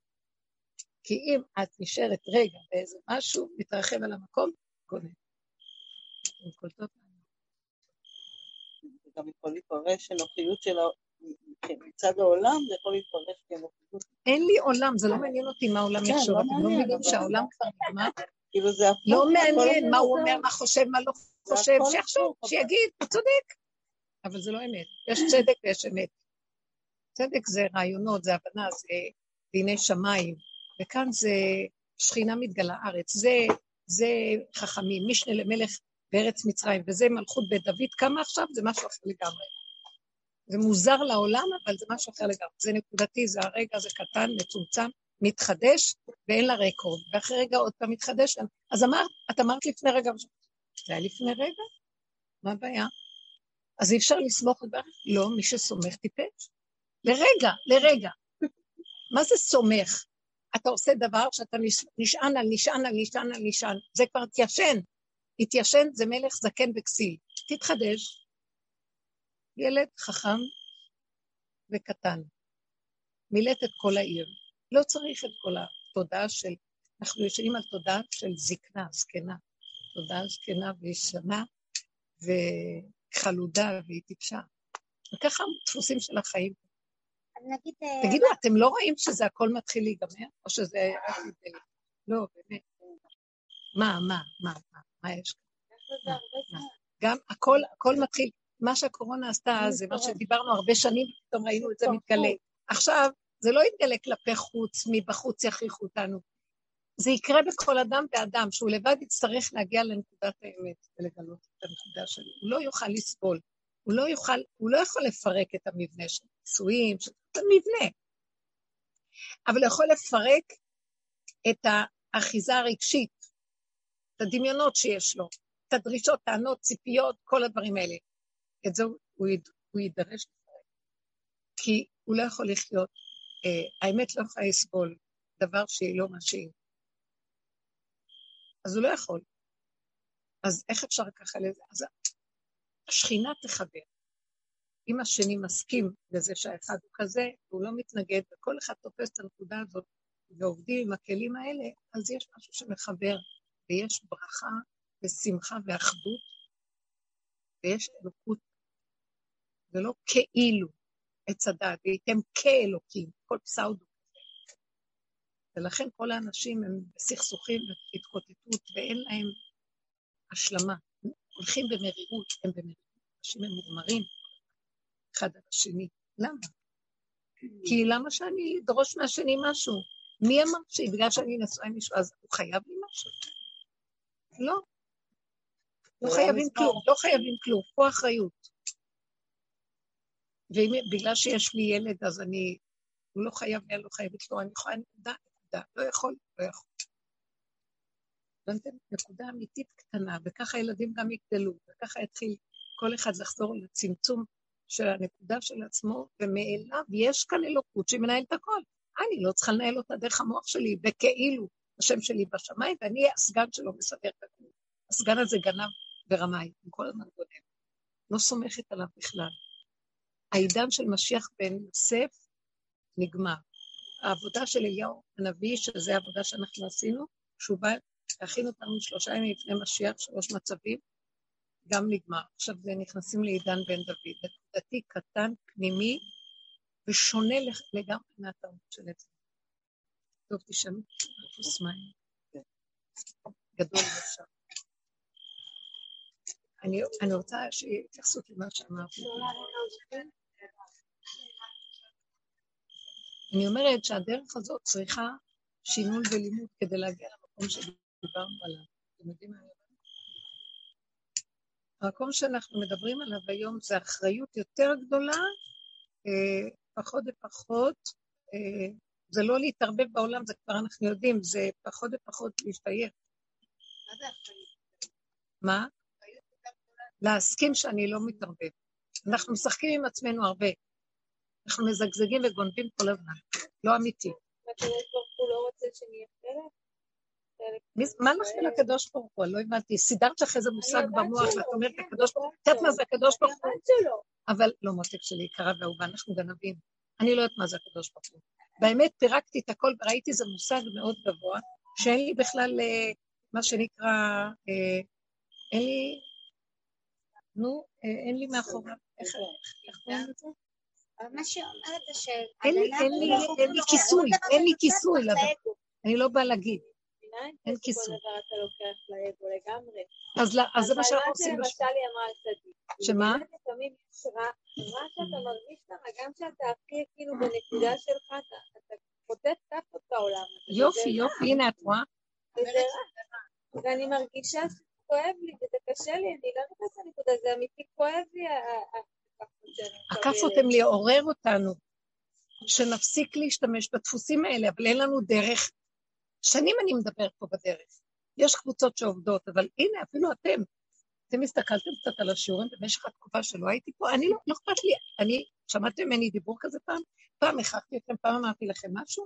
כי אם את נשארת רגע באיזה משהו, מתרחב על המקום, גונן. זה גם יכול להתפרש אנוכיות של מצד העולם, זה יכול להתפרש כאנוכיות. אין לי עולם, זה לא מעניין אותי מה העולם יחשוב, כן, לא אתם לא מבינים שהעולם כבר נגמר? כאילו זה לא מעניין מה הוא אומר, מה חושב, מה לא חושב, שיחשוב, שיגיד, הוא צודק. אבל זה לא אמת, יש צדק ויש אמת. צדק זה רעיונות, זה הבנה, זה דיני שמיים, וכאן זה שכינה מתגלה ארץ, זה, זה חכמים, משנה למלך בארץ מצרים, וזה מלכות בית דוד, כמה עכשיו? זה משהו אחר לגמרי. זה מוזר לעולם, אבל זה משהו אחר לגמרי. זה נקודתי, זה הרגע, זה קטן, מצומצם, מתחדש, ואין לה רקורד. ואחרי רגע עוד פעם מתחדש. אז אמרת, את אמרת לפני רגע, זה היה לפני רגע? מה הבעיה? אז אי אפשר לסמוך על בעיה? לא, מי שסומך טיפש. לרגע, לרגע. מה זה סומך? אתה עושה דבר שאתה נשען על נשען על נשען על נשען, זה כבר התיישן. התיישן זה מלך זקן וכסיל. תתחדש, ילד חכם וקטן. מילאת את כל העיר. לא צריך את כל התודעה של... אנחנו יושבים על תודעה של זקנה, זקנה. תודעה זקנה וישנה וחלודה והיא טיפשה. וככה דפוסים של החיים. נגיד... אה, תגידו, אתם לא רואים שזה הכל מתחיל להיגמר? או שזה... לא, באמת. מה, מה, מה, מה, מה יש כאן? גם הכל, הכל מתחיל. מה שהקורונה עשתה זה מה שדיברנו הרבה שנים, פתאום ראינו את זה מתגלה. עכשיו, זה לא יתגלה כלפי חוץ, מבחוץ יכריחו אותנו. זה יקרה בכל אדם ואדם, שהוא לבד יצטרך להגיע לנקודת האמת ולגלות את הנקודה שלו. הוא לא יוכל לסבול. הוא לא יוכל, הוא לא יכול לפרק את המבנה של נישואים, של המבנה. אבל הוא יכול לפרק את האחיזה הרגשית, את הדמיונות שיש לו, את הדרישות, טענות, ציפיות, כל הדברים האלה. את זה הוא, הוא יידרש לפרק. כי הוא לא יכול לחיות אה, האמת לא יכולה לסבול דבר שהיא לא מה שהיא. אז הוא לא יכול. אז איך אפשר ככה לזה? אז השכינה תחבר. אם השני מסכים לזה שהאחד הוא כזה, והוא לא מתנגד, וכל אחד תופס את הנקודה הזאת ועובדים עם הכלים האלה, אז יש משהו שמחבר, ויש ברכה ושמחה ואחדות, ויש אלוקות. זה לא כאילו עץ הדת, והייתם כאלוקים, כל פסאודו. ולכן כל האנשים הם בסכסוכים והתקוטטות, ואין להם השלמה. הולכים במרירות, הם במרירות. אנשים הם מוגמרים אחד על השני. למה? כי למה שאני אדרוש מהשני משהו? מי אמר שבגלל שאני נשואה עם מישהו אז הוא חייב לי משהו? לא. לא חייבים כלום, לא חייבים כלום, פה אחריות. ובגלל שיש לי ילד אז אני, הוא לא חייב אני לא חייבת לו, אני יכולה נקודה, לא יכול, לא יכול. הבנתם? נקודה אמיתית קטנה, וככה הילדים גם יגדלו, וככה יתחיל כל אחד לחזור לצמצום של הנקודה של עצמו, ומאליו יש כאן אלוקות שמנהלת את הכל. אני לא צריכה לנהל אותה דרך המוח שלי, וכאילו השם שלי בשמיים, ואני הסגן שלו מסדר את הכל. הסגן הזה גנב ורמאי, הוא כל הזמן גונב. לא סומכת עליו בכלל. העידן של משיח בן יוסף נגמר. העבודה של אליהו הנביא, שזו העבודה שאנחנו עשינו, שהוא בא להכין אותנו שלושה ימים לפני משיח, שלוש מצבים, גם נגמר. עכשיו נכנסים לעידן בן דוד. נקודתי קטן, פנימי, ושונה לגמרי מהטעות של עצמי. טוב, תשאלו, כוס מים. גדול ואפשר. אני, רוצה שיהיה התייחסות למה שאמרתי. אני אומרת שהדרך הזאת צריכה שינון ולימוד כדי להגיע למקום שדיברנו עליו. אתם יודעים מה אני אומרת? המקום שאנחנו מדברים עליו היום זה אחריות יותר גדולה, אה, פחות ופחות, אה, זה לא להתערבב בעולם, זה כבר אנחנו יודעים, זה פחות ופחות להשתייך. מה זה אחריות? מה? להסכים שאני לא מתערבב. אנחנו משחקים עם עצמנו הרבה. אנחנו מזגזגים וגונבים כל הזמן, לא אמיתי. מה לך לקדוש ברוך הוא? לא הבנתי. סידרת לך איזה מושג במוח, ואת אומרת, הקדוש ברוך הוא, את יודעת מה זה הקדוש ברוך הוא? אבל לא, מותק שלי, יקרה ואהובה, אנחנו גנבים. אני לא יודעת מה זה הקדוש ברוך הוא. באמת פירקתי את הכל וראיתי איזה מושג מאוד גבוה, שאין לי בכלל, אה, מה שנקרא, אה, אין לי נו, אה, אין לי מאחוריו, איך קוראים לזה? מה שאומרת זה ש... אין לי כיסוי, אין לי כיסוי. אני לא באה להגיד. אין כיסוי. אז זה מה שאנחנו עושים. אבל מה שמשל היא אמרה על צדיק. שמה? לפעמים יש רע, מה שאתה מרגיש כמה, גם כשאתה הכי כאילו בנקודה שלך, אתה פותח כף את העולם. יופי, יופי, הנה את רואה? ואני מרגישה כואב לי וזה קשה לי, אני לא נכנסת לנקודה, זה אמיתי כואב לי הכאפות הן לעורר אותנו, שנפסיק להשתמש בדפוסים האלה, אבל אין לנו דרך. שנים אני מדברת פה בדרך. יש קבוצות שעובדות, אבל הנה, אפילו אתם, אתם הסתכלתם קצת על השיעורים במשך התקופה שלא הייתי פה, אני לא, לא אכפת לי, אני, שמעתם ממני דיבור כזה פעם? פעם הכרחתי אתכם, פעם אמרתי לכם משהו?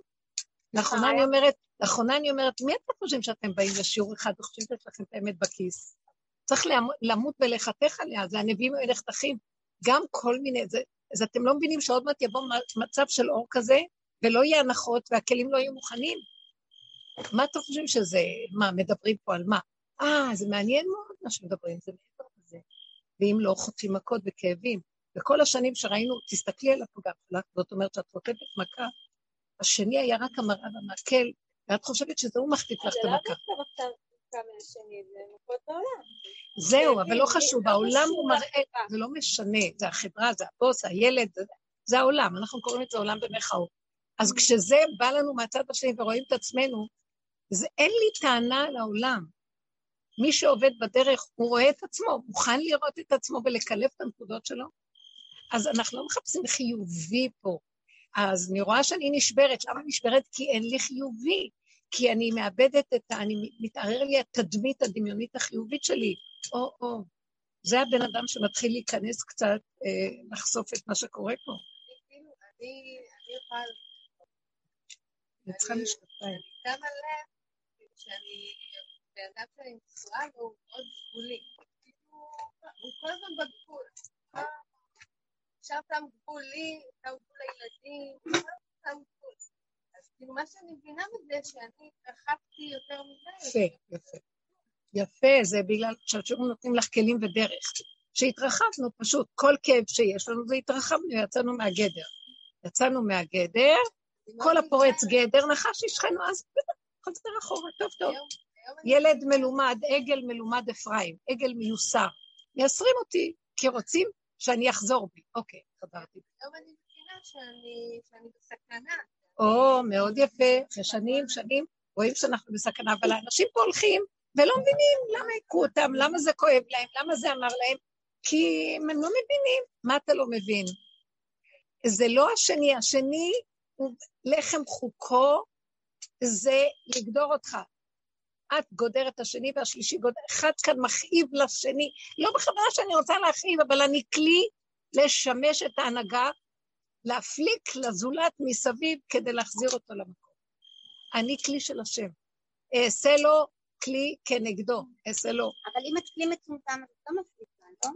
לאחרונה אני אומרת, לאחרונה אני אומרת, מי אתם חושבים שאתם באים לשיעור אחד וחושבים שיש לכם את האמת בכיס? צריך למות ולחתך עליה, זה הנביאים ולחתכים. גם כל מיני, זה, אז אתם לא מבינים שעוד מעט יבוא מצב של אור כזה, ולא יהיה הנחות והכלים לא יהיו מוכנים? מה אתם חושבים שזה, מה, מדברים פה על מה? אה, זה מעניין מאוד מה שמדברים, זה מעבר לזה. ואם לא, חוטפים מכות וכאבים. וכל השנים שראינו, תסתכלי על הפגע שלך, זאת אומרת שאת חוטפת מכה, השני היה רק המראה והמקל, ואת חושבת שזה הוא מחטיף לך את המכה. זהו, אבל לא חשוב, העולם הוא מראה, זה לא משנה, זה החברה, זה הבוס, הילד, זה העולם, אנחנו קוראים לזה עולם במחאות. אז כשזה בא לנו מהצד השני ורואים את עצמנו, זה אין לי טענה על העולם. מי שעובד בדרך, הוא רואה את עצמו, מוכן לראות את עצמו ולקלף את הנקודות שלו. אז אנחנו לא מחפשים חיובי פה. אז אני רואה שאני נשברת. למה נשברת? כי אין לי חיובי. כי אני מאבדת את ה... אני מתערער לי התדמית הדמיונית החיובית שלי. או, או. זה הבן אדם שמתחיל להיכנס קצת, אה, לחשוף את מה שקורה פה. אני יכולה אני צריכה משקפיים. שמה לב שאני, בן אדם שאני נשואה לו הוא מאוד גבולי. כאילו, הוא כל הזמן בגבול. עכשיו שם גבול לי, שם גבול לילדים, שם גבול. כאילו מה שאני מבינה מזה, שאני התרחבתי יותר מדי. יפה, יפה. יפה, זה בגלל שהשיעורים נותנים לך כלים ודרך. שהתרחבנו פשוט, כל כאב שיש לנו זה התרחבנו, יצאנו מהגדר. יצאנו מהגדר, כל הפורץ גדר, נחש ישכנו, אז חוזר אחורה, טוב טוב. ילד מלומד, עגל מלומד אפרים, עגל מיוסר. מייסרים אותי, כי רוצים שאני אחזור בי. אוקיי, חזרתי. היום אני מבינה שאני בסכנה. או, מאוד יפה, אחרי שנים, רואים שאנחנו בסכנה, אבל האנשים פה הולכים ולא מבינים למה הכו אותם, למה זה כואב להם, למה זה אמר להם, כי הם לא מבינים. מה אתה לא מבין? זה לא השני, השני הוא לחם חוקו, זה לגדור אותך. את גודרת השני והשלישי גודר, אחד כאן מכאיב לשני, לא בכוונה שאני רוצה להכאיב, אבל אני כלי לשמש את ההנהגה, להפליק לזולת מסביב כדי להחזיר אותו למקום. אני כלי של השם. אעשה לו כלי כנגדו, אעשה לו. אבל אם את כלי מצומצם, את לא מפליקה, לא?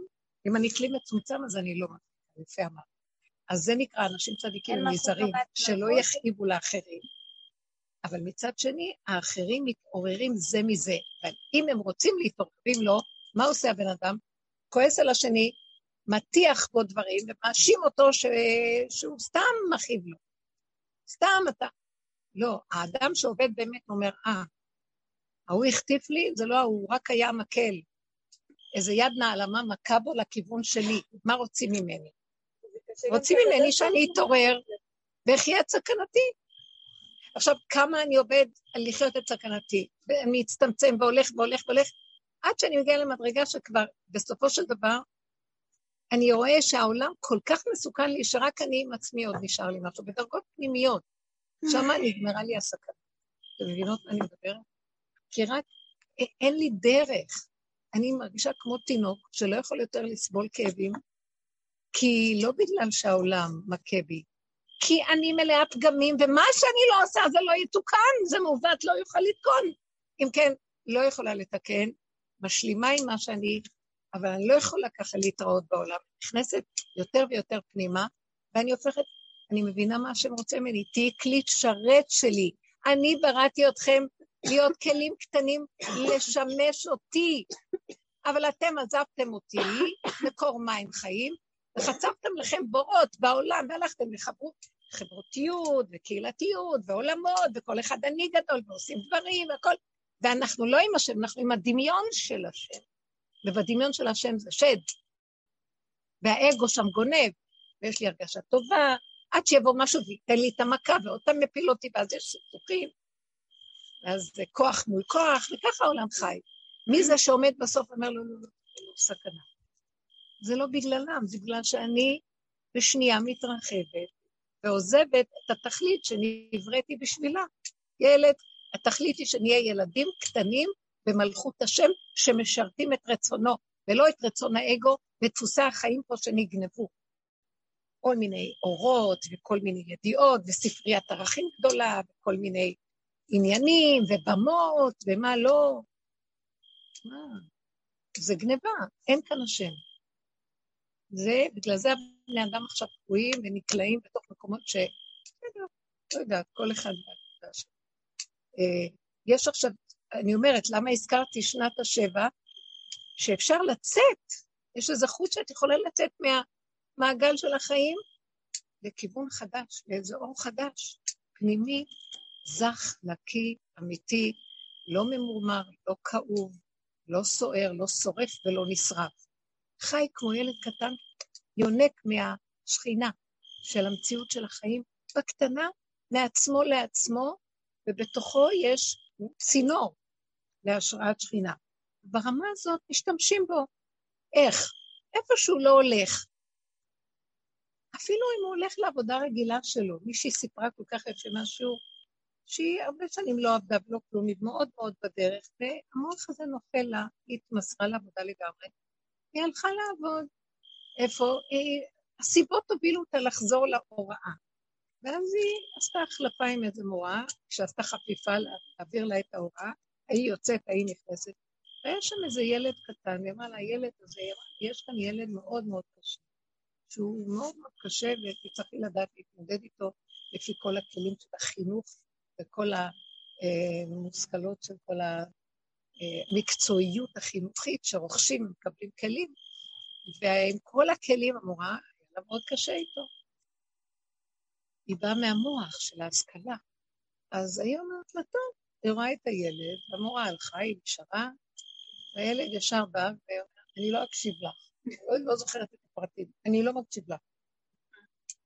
אם אני כלי מצומצם, אז אני לא מפליקה, יפה אמרת. אז זה נקרא אנשים צדיקים ונזהרים, שלא יכאיבו לאחרים. אבל מצד שני, האחרים מתעוררים זה מזה. אם הם רוצים להתעורר, ואם לא, מה עושה הבן אדם? כועס על השני, מטיח בו דברים ומאשים אותו ש... שהוא סתם מכאיב לו. סתם אתה. לא, האדם שעובד באמת אומר, אה, ההוא החטיף לי, זה לא ההוא, רק היה מקל. איזה יד נעלמה מכה בו לכיוון שלי, מה רוצים ממני? רוצים ממני שאני אתעורר ואחיה את סכנתי. עכשיו, כמה אני עובד על לחיות את סכנתי, ואני אצטמצם והולך והולך והולך, עד שאני מגיעה למדרגה שכבר בסופו של דבר, אני רואה שהעולם כל כך מסוכן לי, שרק אני עם עצמי עוד נשאר לי משהו, בדרגות פנימיות. שמה נגמרה לי הסכנה. אתם מבינות מה אני מדברת? כי רק אין לי דרך. אני מרגישה כמו תינוק שלא יכול יותר לסבול כאבים, כי לא בגלל שהעולם מכה בי, כי אני מלאה פגמים, ומה שאני לא עושה זה לא יתוקן, זה מעוות, לא יוכל לתקון. אם כן, לא יכולה לתקן, משלימה עם מה שאני, אבל אני לא יכולה ככה להתראות בעולם. נכנסת יותר ויותר פנימה, ואני הופכת, אני מבינה מה השם רוצה ממני, תהיי כלי שרת שלי. אני בראתי אתכם להיות כלים קטנים, לשמש אותי. אבל אתם עזבתם אותי, מקור מים חיים, וחצבתם לכם בורות בעולם, והלכתם לחברות, חברותיות וקהילתיות ועולמות, וכל אחד אני גדול, ועושים דברים והכל, ואנחנו לא עם השם, אנחנו עם הדמיון של השם. ובדמיון של השם זה שד. והאגו שם גונב, ויש לי הרגשה טובה, עד שיבוא משהו וייתן לי את המכה, פעם מפיל אותי, ואז יש סכסוכים. ואז זה כוח מול כוח, וככה העולם חי. מי זה שעומד בסוף ואומר לו, לא, לא, לא, סכנה. זה לא בגללם, זה בגלל שאני בשנייה מתרחבת ועוזבת את התכלית שנבראתי בשבילה. ילד, התכלית היא שנהיה ילדים קטנים במלכות השם שמשרתים את רצונו, ולא את רצון האגו ודפוסי החיים פה שנגנבו. כל מיני אורות וכל מיני ידיעות וספריית ערכים גדולה וכל מיני עניינים ובמות ומה לא. מה? זה גניבה, אין כאן השם. זה, בגלל זה הבני אדם עכשיו תקועים ונקלעים בתוך מקומות ש... לא יודעת, כל אחד. אה, יש עכשיו, אני אומרת, למה הזכרתי שנת השבע? שאפשר לצאת, יש איזה חוט שאת יכולה לצאת מהמעגל של החיים לכיוון חדש, לאיזה אור חדש, פנימי, זך, נקי, אמיתי, לא ממורמר, לא כאוב, לא סוער, לא שורף ולא נשרף. חי כמו ילד קטן, יונק מהשכינה של המציאות של החיים, בקטנה, מעצמו לעצמו, ובתוכו יש צינור להשראת שכינה. ברמה הזאת משתמשים בו. איך? איפה שהוא לא הולך. אפילו אם הוא הולך לעבודה רגילה שלו, מישהי סיפרה כל כך יפה משהו, שהיא הרבה שנים לא עבדה ולא כלום, היא מאוד מאוד בדרך, והמוח הזה נופל לה, היא התמסרה לעבודה לגמרי. היא הלכה לעבוד. איפה? היא... הסיבות הובילו אותה לחזור להוראה. ואז היא עשתה החלפה עם איזה מורה, שעשתה חפיפה להעביר לה את ההוראה, ההיא יוצאת, ההיא נכנסת. והיה שם איזה ילד קטן, והיא אמרה לה, הילד הזה, יש כאן ילד מאוד מאוד קשה, שהוא מאוד מאוד קשה, ותצטרכי לדעת להתמודד איתו לפי כל הכלים של החינוך וכל המושכלות של כל המקצועיות החינוכית שרוכשים ומקבלים כלים, ועם כל הכלים המורה, היה לה מאוד קשה איתו. היא באה מהמוח של ההשכלה. אז היא אומרת לה, טוב, היא רואה את הילד, המורה הלכה, היא נשארה, והילד ישר בא ואומר, אני לא אקשיב לך, אני לא, זוכרת את הפרטים, אני לא מקשיב לך.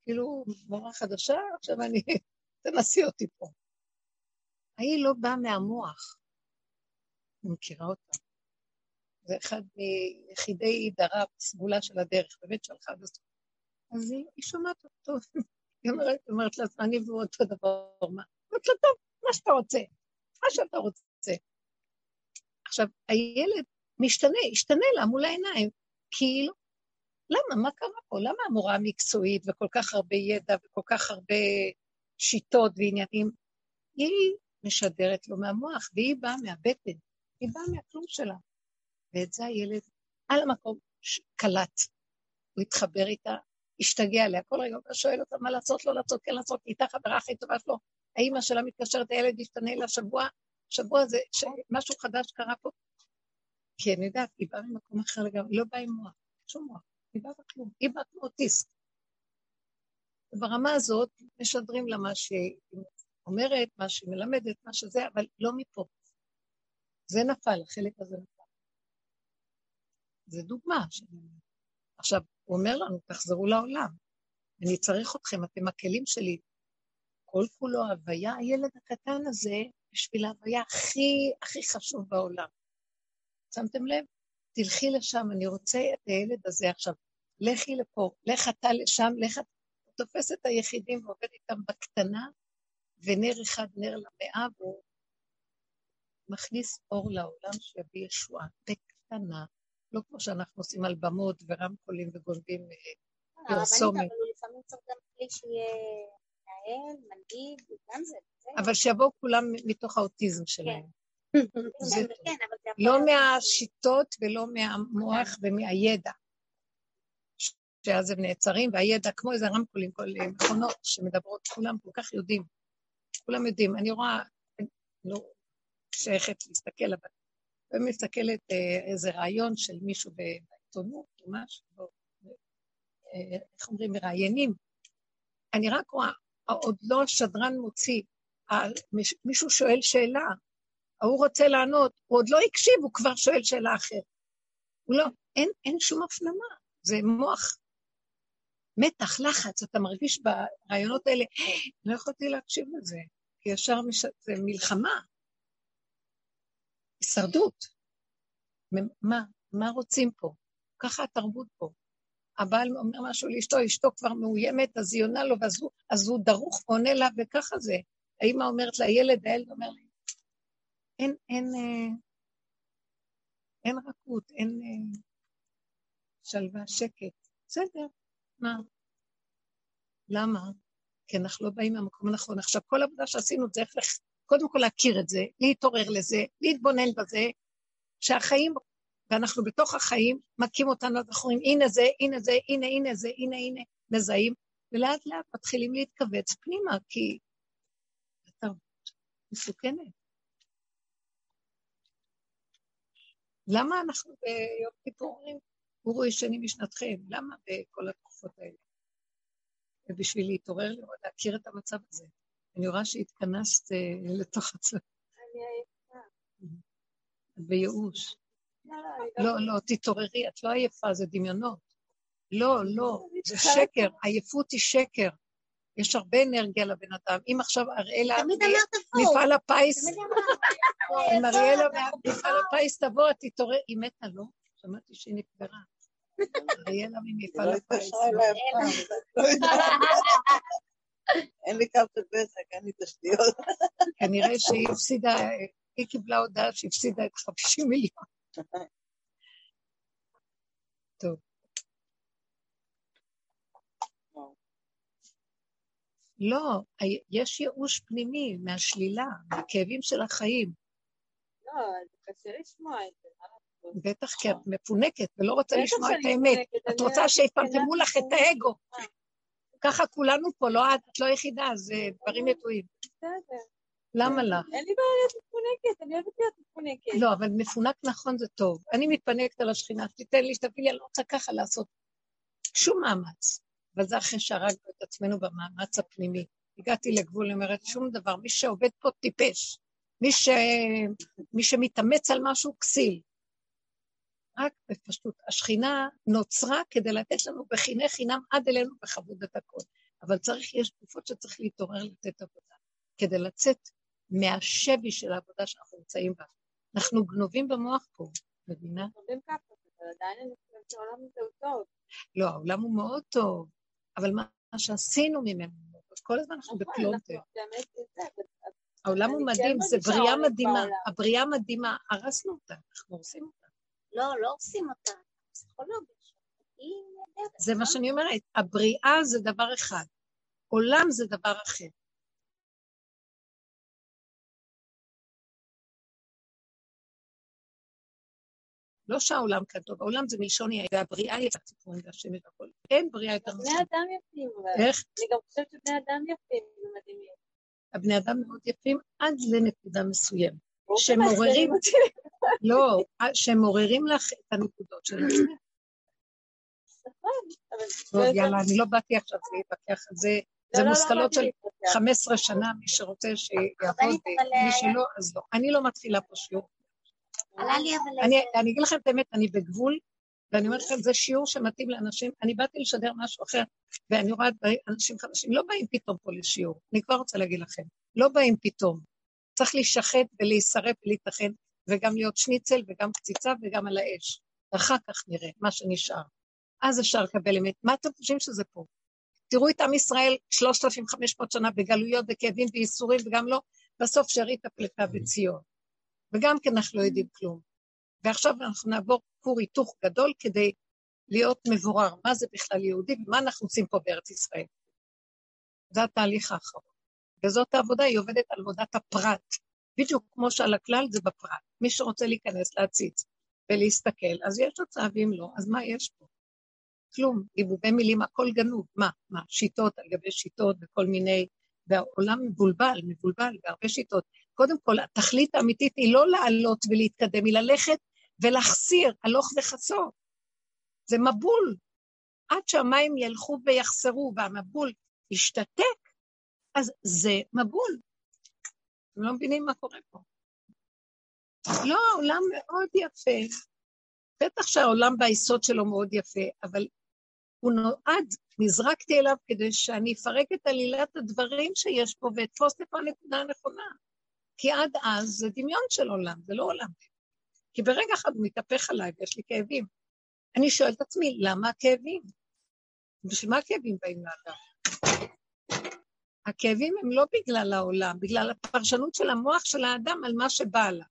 כאילו, מורה חדשה, עכשיו אני, תנסי אותי פה. ההיא לא באה מהמוח, אני מכירה אותה. זה אחד מיחידי דרה בסגולה של הדרך, באמת שלחה עד הסוף. אז היא, היא שומעת אותו, היא אומרת לעצמה, אני והוא אותו דבר, מה? אומרת לו, טוב, מה שאתה רוצה, מה שאתה רוצה. עכשיו, הילד משתנה, השתנה לה מול העיניים, כאילו, למה, מה קרה פה? למה המורה המקצועית וכל כך הרבה ידע וכל כך הרבה שיטות ועניינים, היא משדרת לו מהמוח, והיא באה מהבטן, היא באה מהכלום שלה. ואת זה הילד על המקום קלט. הוא התחבר איתה, השתגע עליה, כל רגע הוא שואל אותה מה לעשות, לא לעשות, כן לעשות, היא איתה חברה הכי טובה שלו, האימא שלה מתקשרת, הילד ישתנה לה שבוע, שבוע זה, משהו חדש קרה פה. כי אני יודעת, היא באה ממקום אחר לגמרי, לא באה עם מוח, שום מוח, היא באה בכלום, היא באה כמו אוטיסט. וברמה הזאת משדרים לה מה שהיא אומרת, מה שהיא מלמדת, מה שזה, אבל לא מפה. זה נפל, החלק הזה נפל. זה דוגמה. עכשיו, הוא אומר לנו, תחזרו לעולם. אני צריך אתכם, אתם הכלים שלי. כל כולו הוויה, הילד הקטן הזה, בשביל ההוויה הכי הכי חשוב בעולם. שמתם לב? תלכי לשם, אני רוצה את הילד הזה עכשיו. לכי לפה, לך אתה לשם, לך... הוא תופס את היחידים ועובד איתם בקטנה, ונר אחד נר למאה, והוא מכניס אור לעולם שיביא ישועה, בקטנה, לא כמו שאנחנו עושים על במות ורמקולים וגונבים אה, פרסומת. אבל הוא לפעמים צריך גם כלי שיהיה מנהל, מנהיג, גם זה. אבל שיבואו כולם מתוך האוטיזם שלהם. כן. כן, לא מהשיטות ולא מהמוח ומהידע. שאז הם נעצרים, והידע כמו איזה רמקולים, כל מכונות שמדברות, כולם כל כך יודעים. כולם יודעים. אני רואה, לא שייכת להסתכל, אבל אני מסתכלת אה, איזה רעיון של מישהו בעיתונות או משהו, אה, איך אומרים, מראיינים. אני רק רואה, עוד לא השדרן מוציא, מישהו שואל שאלה, ההוא רוצה לענות, הוא עוד לא הקשיב, הוא כבר שואל שאלה אחרת. הוא לא, אין, אין שום הפנמה, זה מוח מתח, לחץ, אתה מרגיש ברעיונות האלה, לא יכולתי להקשיב לזה, כי ישר מש... זה מלחמה, הישרדות. מה, מה רוצים פה? ככה התרבות פה. הבעל אומר משהו לאשתו, אשתו כבר מאוימת, אז היא עונה לו, ואז הוא, אז הוא דרוך ועונה לה, וככה זה. האמא אומרת לילד, הילד אומר לי, אין, אין, אה, אין רכות, אין אה, שלווה, שקט. בסדר, מה? למה? כי אנחנו לא באים מהמקום הנכון. עכשיו, כל העבודה שעשינו איך קודם כל להכיר את זה, להתעורר לזה, להתבונן בזה, שהחיים, ואנחנו בתוך החיים, מכים אותנו, אנחנו אומרים, הנה זה, הנה זה, הנה, הנה זה, הנה, הנה, מזהים, ולאט לאט מתחילים להתכווץ פנימה, כי התרבות מסוכנת. למה אנחנו ביום כיפור אומרים, גורו ישנים משנתכם? למה בכל התקופות האלה? ובשביל להתעורר לראות, להכיר את המצב הזה. אני רואה שהתכנסת אה, לתוך עצמך. אני עייפה. בייאוש. לא, לא, לא, לא, תתעוררי, את לא עייפה, זה דמיונות. לא, לא, זה שקר, עייפות היא שקר. יש הרבה אנרגיה לבן אדם. אם עכשיו אראלה, מפעל הפיס, אם אריאלה מפעל הפיס תבוא, את תתעורר, היא מתה, לא? שמעתי שהיא נקברה. אריאלה ממפעל לא הפיס. אין לי קו של בזק, אין לי תשתיות. כנראה שהיא הפסידה, היא קיבלה הודעה שהפסידה את 50 מיליון. טוב. לא, יש ייאוש פנימי מהשלילה, מהכאבים של החיים. לא, זה קשה לשמוע את זה. בטח כי את מפונקת ולא רוצה לשמוע את האמת. את רוצה שיפמפמו לך את האגו. ככה כולנו פה, לא את לא היחידה, זה דברים ידועים. בסדר. למה לך? אין לי בעיה להיות מפונקת, אני אוהבת להיות מפונקת. לא, אבל מפונק נכון זה טוב. אני מתפנקת על השכינה, תיתן לי, שתביא לי, אני לא רוצה ככה לעשות שום מאמץ. אבל זה אחרי שהרגנו את עצמנו במאמץ הפנימי. הגעתי לגבול, אני אומרת, שום דבר. מי שעובד פה טיפש. מי, ש... מי שמתאמץ על משהו, כסיל. רק בפשטות. השכינה נוצרה כדי לתת לנו בחיני חינם עד אלינו בכבוד את הכל. אבל צריך, יש תקופות שצריך להתעורר לתת עבודה. כדי לצאת מהשבי של העבודה שאנחנו נמצאים בה. אנחנו גנובים במוח פה, מבינה? אומרים ככה, אבל עדיין אני חושבת שהעולם הזה הוא טוב. לא, העולם הוא מאוד טוב, אבל מה שעשינו ממנו, כל הזמן אנחנו נכון, בפלונטר. העולם הוא כן מדהים, זה בריאה מדהימה. הבריאה מדהימה, הרסנו אותה, אנחנו הורסים אותה. לא, לא עושים אותה. פסיכולוגיה. זה מה? שאני אומרת, הבריאה זה דבר אחד, עולם זה דבר אחר. לא שהעולם כאן טוב, העולם זה מלשון יהיה, והבריאה היא הסיפורים והשם והכל. אין בריאה יותר בני מזה. אדם יפים, אבל איך? אני גם חושבת שבני אדם יפים ומדהימים. הבני אדם מאוד יפים עד לנקודה מסוימת. ברור שהם שמאכזבים מעוררים- אותי. לא, שהם מעוררים לך את הנקודות. נכון, אבל טוב, זה- יאללה, אני לא באתי עכשיו להתווכח על זה. לא, זה לא, לא מושכלות של להתווכח. 15 שנה, מי שרוצה שיעבוד, אבל, מי אה, שלא, אז לא. אני לא מתחילה פה שיעור. עלה לי אבל אני. אני אגיד לכם את האמת, אני בגבול, ואני אומרת לכם, זה שיעור שמתאים לאנשים. אני באתי לשדר משהו אחר, ואני רואה אנשים חדשים, לא באים פתאום פה לשיעור. אני כבר רוצה להגיד לכם, לא באים פתאום. צריך להישחט ולהישרף ולהתאחד, וגם להיות שניצל וגם קציצה וגם על האש. ואחר כך נראה מה שנשאר. אז אפשר לקבל אמת. מה אתם חושבים שזה פה? תראו את עם ישראל 3,500 שנה בגלויות וכאבים וייסורים וגם לא, בסוף שארית הפלטה בציון. וגם כן אנחנו לא יודעים כלום. ועכשיו אנחנו נעבור כור היתוך גדול כדי להיות מבורר, מה זה בכלל יהודי ומה אנחנו עושים פה בארץ ישראל. זה התהליך האחרון. וזאת העבודה, היא עובדת על עבודת הפרט. בדיוק כמו שעל הכלל זה בפרט. מי שרוצה להיכנס, להציץ ולהסתכל, אז יש תוצאה, ואם לא, אז מה יש פה? כלום, דיבובי מילים, הכל גנוב. מה? מה? שיטות על גבי שיטות וכל מיני... והעולם מבולבל, מבולבל בהרבה שיטות. קודם כל, התכלית האמיתית היא לא לעלות ולהתקדם, היא ללכת ולהחסיר, הלוך וחסור. זה מבול. עד שהמים ילכו ויחסרו והמבול ישתתק, אז זה מבול. אתם לא מבינים מה קורה פה. לא, העולם מאוד יפה. בטח שהעולם ביסוד שלו מאוד יפה, אבל הוא נועד, נזרקתי אליו כדי שאני אפרק את עלילת הדברים שיש פה ואתפוס איפה הנקודה הנכונה. כי עד אז זה דמיון של עולם, זה לא עולם. כי ברגע אחד הוא מתהפך עליי ויש לי כאבים. אני שואלת את עצמי, למה הכאבים? בשביל מה הכאבים באים לאדם? הכאבים הם לא בגלל העולם, בגלל הפרשנות של המוח של האדם על מה שבא לה.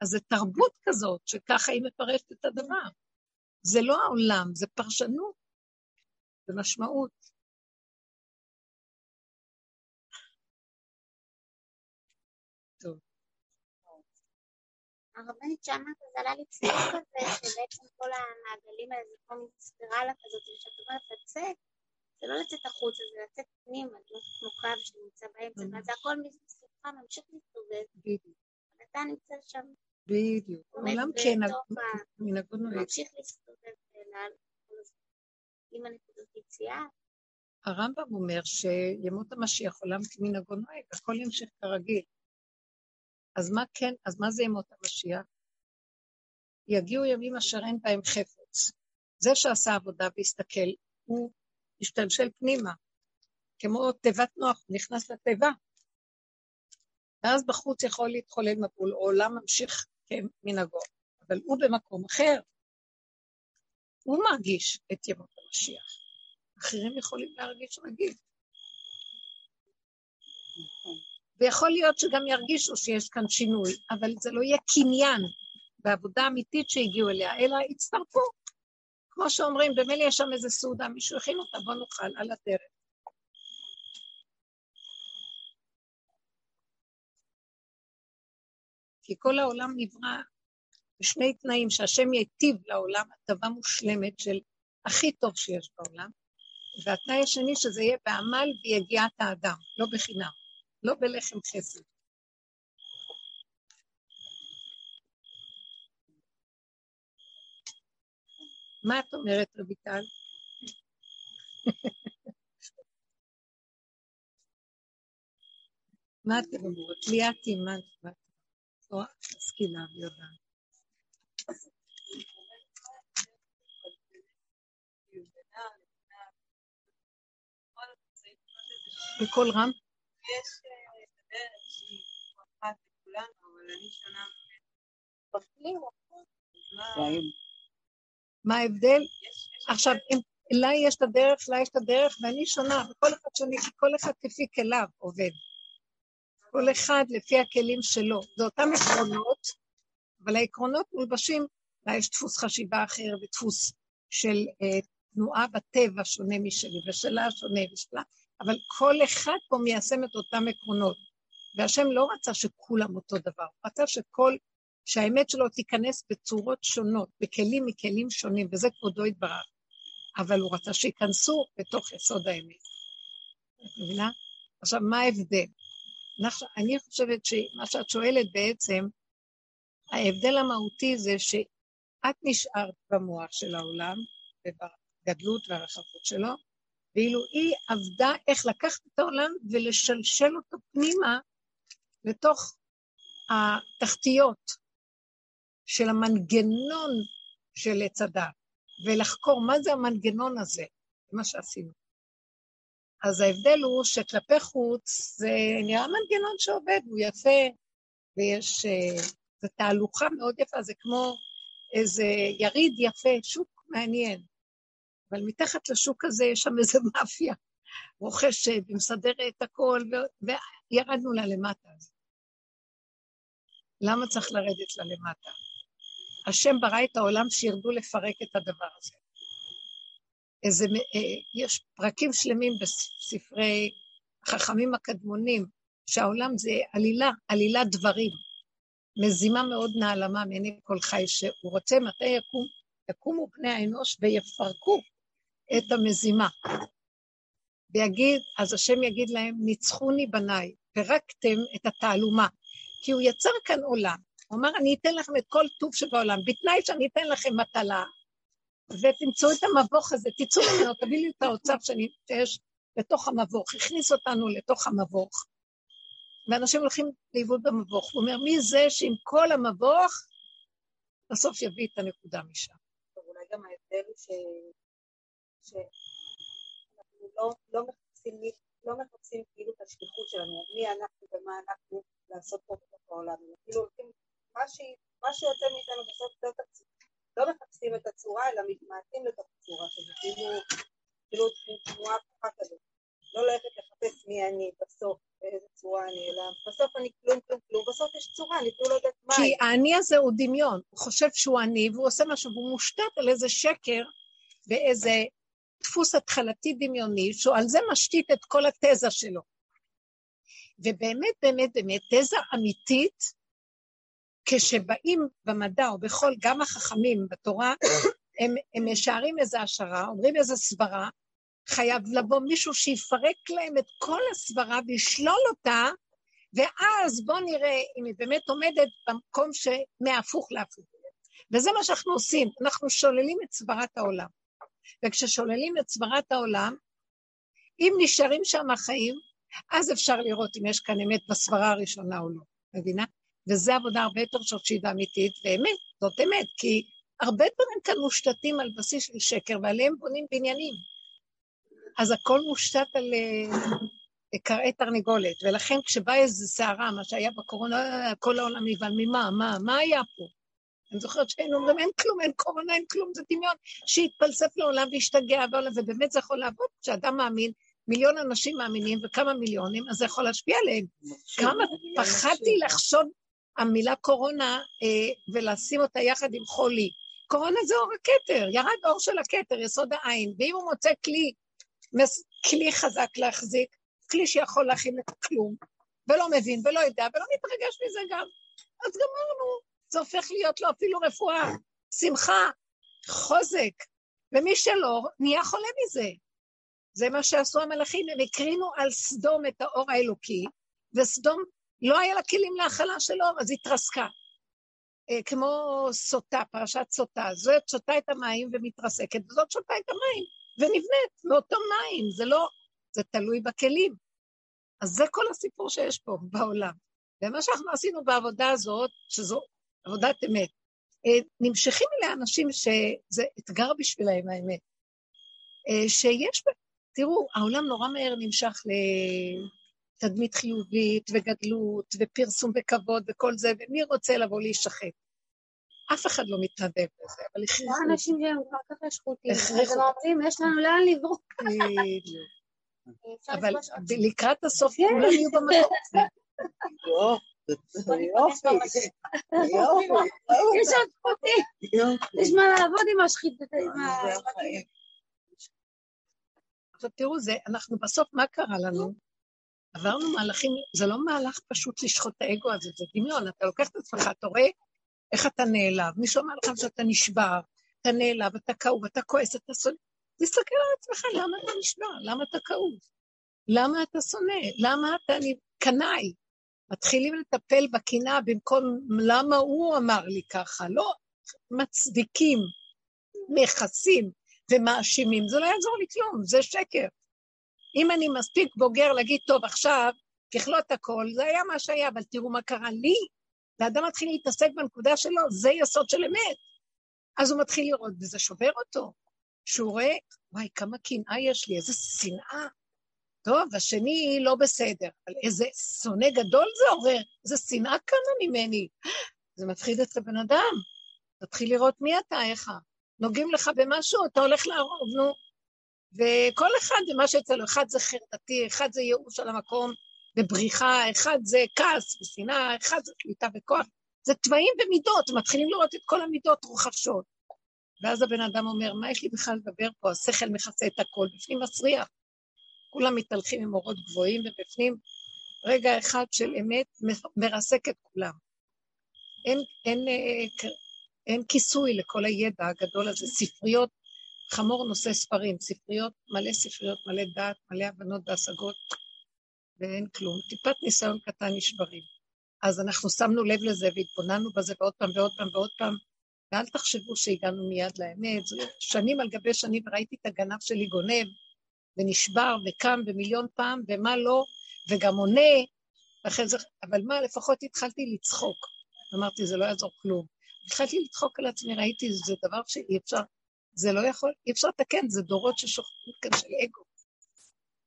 אז זו תרבות כזאת, שככה היא מפרשת את הדבר. זה לא העולם, זה פרשנות, זה משמעות. הרבנית שאמרת, זה עלה לי ציור כזה, שבעצם כל המעגלים האלה זה כמו ספירלה כזאת, וכשאת אומרת לצאת, זה לא לצאת החוצה, זה לצאת פנימה, להיות כמו קו שנמצא באמצע. ואז הכל מסביבך ממשיך להסתובב, בדיוק, ואתה נמצא שם, בדיוק. העולם כן. מנהגו נוהג. ממשיך להסתובב. עם הנקודות יציאה, הרמב"ם אומר שימות המשיח עולם כמנהגו נוהג, הכל ימשיך כרגיל. אז מה כן, אז מה זה ימות המשיח? יגיעו ימים אשר אין בהם חפץ. זה שעשה עבודה והסתכל, הוא השתלשל פנימה, כמו תיבת נוח, הוא נכנס לתיבה. ואז בחוץ יכול להתחולל מבול, או עולם ממשיך כמנהגו, אבל הוא במקום אחר. הוא מרגיש את ימות המשיח. אחרים יכולים להרגיש רגיל. ויכול להיות שגם ירגישו שיש כאן שינוי, אבל זה לא יהיה קניין בעבודה אמיתית שהגיעו אליה, אלא יצטרפו. כמו שאומרים, במילא יש שם איזה סעודה, מישהו הכין אותה, בוא נאכל על הדרך. כי כל העולם נברא בשני תנאים, שהשם ייטיב לעולם הטבה מושלמת של הכי טוב שיש בעולם, והתנאי השני שזה יהיה בעמל ויגיעת האדם, לא בחינם. לא בלחם חסד. מה את אומרת, רויטל? מה אתם אומרות? ליאתי, מה את אומרת? מסכימה ויודעת. בקול רם? יש דרך שהיא אחת לכולנו, אבל אני שונה מה ההבדל? עכשיו, לה יש את הדרך, לה יש את הדרך, ואני שונה, וכל אחד שונה, כי כל אחד כפי כליו עובד. כל אחד לפי הכלים שלו. זה אותם עקרונות, אבל העקרונות מולבשים, לה יש דפוס חשיבה אחר ודפוס של אה, תנועה בטבע שונה משלי, ושלה שונה ושלה, אבל כל אחד פה מיישם את אותם עקרונות. והשם לא רצה שכולם אותו דבר, הוא רצה שכל, שהאמת שלו תיכנס בצורות שונות, בכלים מכלים שונים, וזה כבודו יתברך. אבל הוא רצה שייכנסו בתוך יסוד האמת. את מבינה? עכשיו, מה ההבדל? אני חושבת שמה שאת שואלת בעצם, ההבדל המהותי זה שאת נשארת במוח של העולם, ובגדלות והרחבות שלו, ואילו היא עבדה איך לקחת את העולם ולשלשל אותו פנימה לתוך התחתיות של המנגנון של עץ הדת, ולחקור מה זה המנגנון הזה, זה מה שעשינו. אז ההבדל הוא שכלפי חוץ זה נראה מנגנון שעובד, הוא יפה, ויש... אה, זו תהלוכה מאוד יפה, זה כמו איזה יריד יפה, שוק מעניין. אבל מתחת לשוק הזה יש שם איזה מאפיה רוכשת ומסדרת את הכל, ו... וירדנו לה למטה. למה צריך לרדת לה למטה? השם ברא את העולם שירדו לפרק את הדבר הזה. איזה, אה, יש פרקים שלמים בספרי החכמים הקדמונים, שהעולם זה עלילה, עלילת דברים. מזימה מאוד נעלמה מעיני כל חי, שהוא רוצה מתי יקום, יקומו בני האנוש ויפרקו את המזימה. ויגיד, אז השם יגיד להם, ניצחוני בניי, פירקתם את התעלומה. כי הוא יצר כאן עולם. הוא אמר, אני אתן לכם את כל טוב שבעולם, בתנאי שאני אתן לכם מטלה, ותמצאו את המבוך הזה, תצאו ממנו, תביא לי את האוצר שאני, שיש בתוך המבוך, הכניס אותנו לתוך המבוך, ואנשים הולכים לאיבוד במבוך. הוא אומר, מי זה שעם כל המבוך, בסוף יביא את הנקודה משם. אולי גם ההבדל הוא. שאנחנו לא, לא, מחפשים, לא מחפשים כאילו את השליחות שלנו, מי אנחנו ומה אנחנו לעשות פה בתוך העולם, כאילו הולכים, מה, ש... מה שיוצא מאיתנו בסוף זאת הצורה, לא מחפשים את הצורה אלא מתמעטים לתוך הצורה, שזה כאילו, כאילו תנועה פתוחה כזאת, לא ללכת לחפש מי אני בסוף, באיזה צורה אני, אלא בסוף אני כלום כלום כלום, בסוף יש צורה, אני אפילו לא יודעת מה. כי האני הזה הוא דמיון, הוא חושב שהוא אני והוא עושה משהו, והוא מושתת על איזה שקר ואיזה דפוס התחלתי דמיוני, שהוא על זה משתית את כל התזה שלו. ובאמת, באמת, באמת, תזה אמיתית, כשבאים במדע או בכל, גם החכמים בתורה, הם, הם משערים איזו השערה, אומרים איזו סברה, חייב לבוא מישהו שיפרק להם את כל הסברה וישלול אותה, ואז בואו נראה אם היא באמת עומדת במקום שמהפוך להפוך. וזה מה שאנחנו עושים, אנחנו שוללים את סברת העולם. וכששוללים את סברת העולם, אם נשארים שם החיים, אז אפשר לראות אם יש כאן אמת בסברה הראשונה או לא, מבינה? וזו עבודה הרבה יותר שורשית ואמיתית, ואמת, זאת אמת, כי הרבה דברים כאן מושתתים על בסיס של שקר, ועליהם בונים בניינים. אז הכל מושתת על קרעי תרנגולת, ולכן כשבאה איזו סערה, מה שהיה בקורונה, כל העולם נבהל, ממה, מה, מה היה פה? אני זוכרת שהיינו אומרים, אין כלום, אין קורונה, אין כלום, זה דמיון, שיתפלסף לעולם וישתגע בעולם, ובאמת זה יכול לעבוד כשאדם מאמין, מיליון אנשים מאמינים וכמה מיליונים, אז זה יכול להשפיע עליהם. כמה פחדתי לחשוב המילה קורונה אה, ולשים אותה יחד עם חולי. קורונה זה אור הכתר, ירד אור של הכתר, יסוד העין, ואם הוא מוצא כלי, כלי חזק להחזיק, כלי שיכול להכין את כלום, ולא מבין ולא יודע ולא מתרגש מזה גם, אז גמרנו. זה הופך להיות לו אפילו רפואה, שמחה, חוזק. ומי שלא, נהיה חולה מזה. זה מה שעשו המלאכים, הם הקרינו על סדום את האור האלוקי, וסדום, לא היה לה כלים להכלה של אור, אז התרסקה. אה, כמו סוטה, פרשת סוטה. זאת שותה את המים ומתרסקת, וזאת שותה את המים ונבנית מאותו מים, זה לא, זה תלוי בכלים. אז זה כל הסיפור שיש פה בעולם. ומה שאנחנו עשינו בעבודה הזאת, שזו עבודת אמת, אה, נמשכים אליה אנשים שזה אתגר בשבילהם האמת. אה, שיש, תראו, העולם נורא מהר נמשך לתדמית חיובית וגדלות ופרסום וכבוד וכל זה, ומי רוצה לבוא להישחט? אף אחד לא מתנדב לזה, אבל הכריחו. יש אנשים שהם כל כך שחוטים, אז הם אומרים, יש לנו לאן לברוק. אבל לקראת הסוף כולם יהיו במקום. יופי, יש עוד חוטים, יש מה לעבוד עם השחיתות. עכשיו תראו, זה, אנחנו בסוף, מה קרה לנו? עברנו מהלכים, זה לא מהלך פשוט לשחוט את האגו הזה, זה דמיון, אתה לוקח את עצמך, אתה רואה איך אתה נעלב, מישהו אמר לך שאתה נשבר, אתה נעלב, אתה כאוב, אתה כועס, אתה שונא, תסתכל על עצמך, למה אתה נשבר? למה אתה כאוב? למה אתה שונא? למה אתה קנאי? מתחילים לטפל בקנאה במקום למה הוא אמר לי ככה, לא מצדיקים, מכסים ומאשימים, זה לא יעזור לי כלום, זה שקר. אם אני מספיק בוגר להגיד, טוב, עכשיו, ככלות הכל, זה היה מה שהיה, אבל תראו מה קרה לי, ואדם מתחיל להתעסק בנקודה שלו, זה יסוד של אמת. אז הוא מתחיל לראות, וזה שובר אותו. שהוא רואה, וואי, כמה קנאה יש לי, איזה שנאה. טוב, השני לא בסדר, אבל איזה שונא גדול זה עורר, איזה שנאה קמה ממני. זה מפחיד את הבן אדם. תתחיל לראות מי אתה, איך. נוגעים לך במשהו, אתה הולך להרוג, נו. וכל אחד זה מה שיוצא לו, אחד זה חרדתי, אחד זה ייאוש על המקום, ובריחה, אחד זה כעס ושנאה, אחד זה קליטה וכוח. זה תוואים ומידות, מתחילים לראות את כל המידות רוחשות. ואז הבן אדם אומר, מה יש לי בכלל לדבר פה? השכל מכסה את הכל, בפנים מסריח. כולם מתהלכים עם אורות גבוהים, ובפנים רגע אחד של אמת מרסק את כולם. אין, אין, אין, אה, אין כיסוי לכל הידע הגדול הזה. ספריות, חמור נושא ספרים, ספריות, מלא ספריות, מלא דעת, מלא הבנות והשגות, ואין כלום. טיפת ניסיון קטן נשברים. אז אנחנו שמנו לב לזה והתבוננו בזה ועוד פעם ועוד פעם ועוד פעם, ואל תחשבו שהגענו מיד לאמת. שנים על גבי שנים ראיתי את הגנב שלי גונב, ונשבר וקם במיליון פעם, ומה לא, וגם עונה, ואחרי זה, אבל מה, לפחות התחלתי לצחוק. אמרתי, זה לא יעזור כלום. התחלתי לצחוק על עצמי, ראיתי, זה דבר שאי אפשר, זה לא יכול, אי אפשר לתקן, זה דורות ששוכבים כאן של אגו.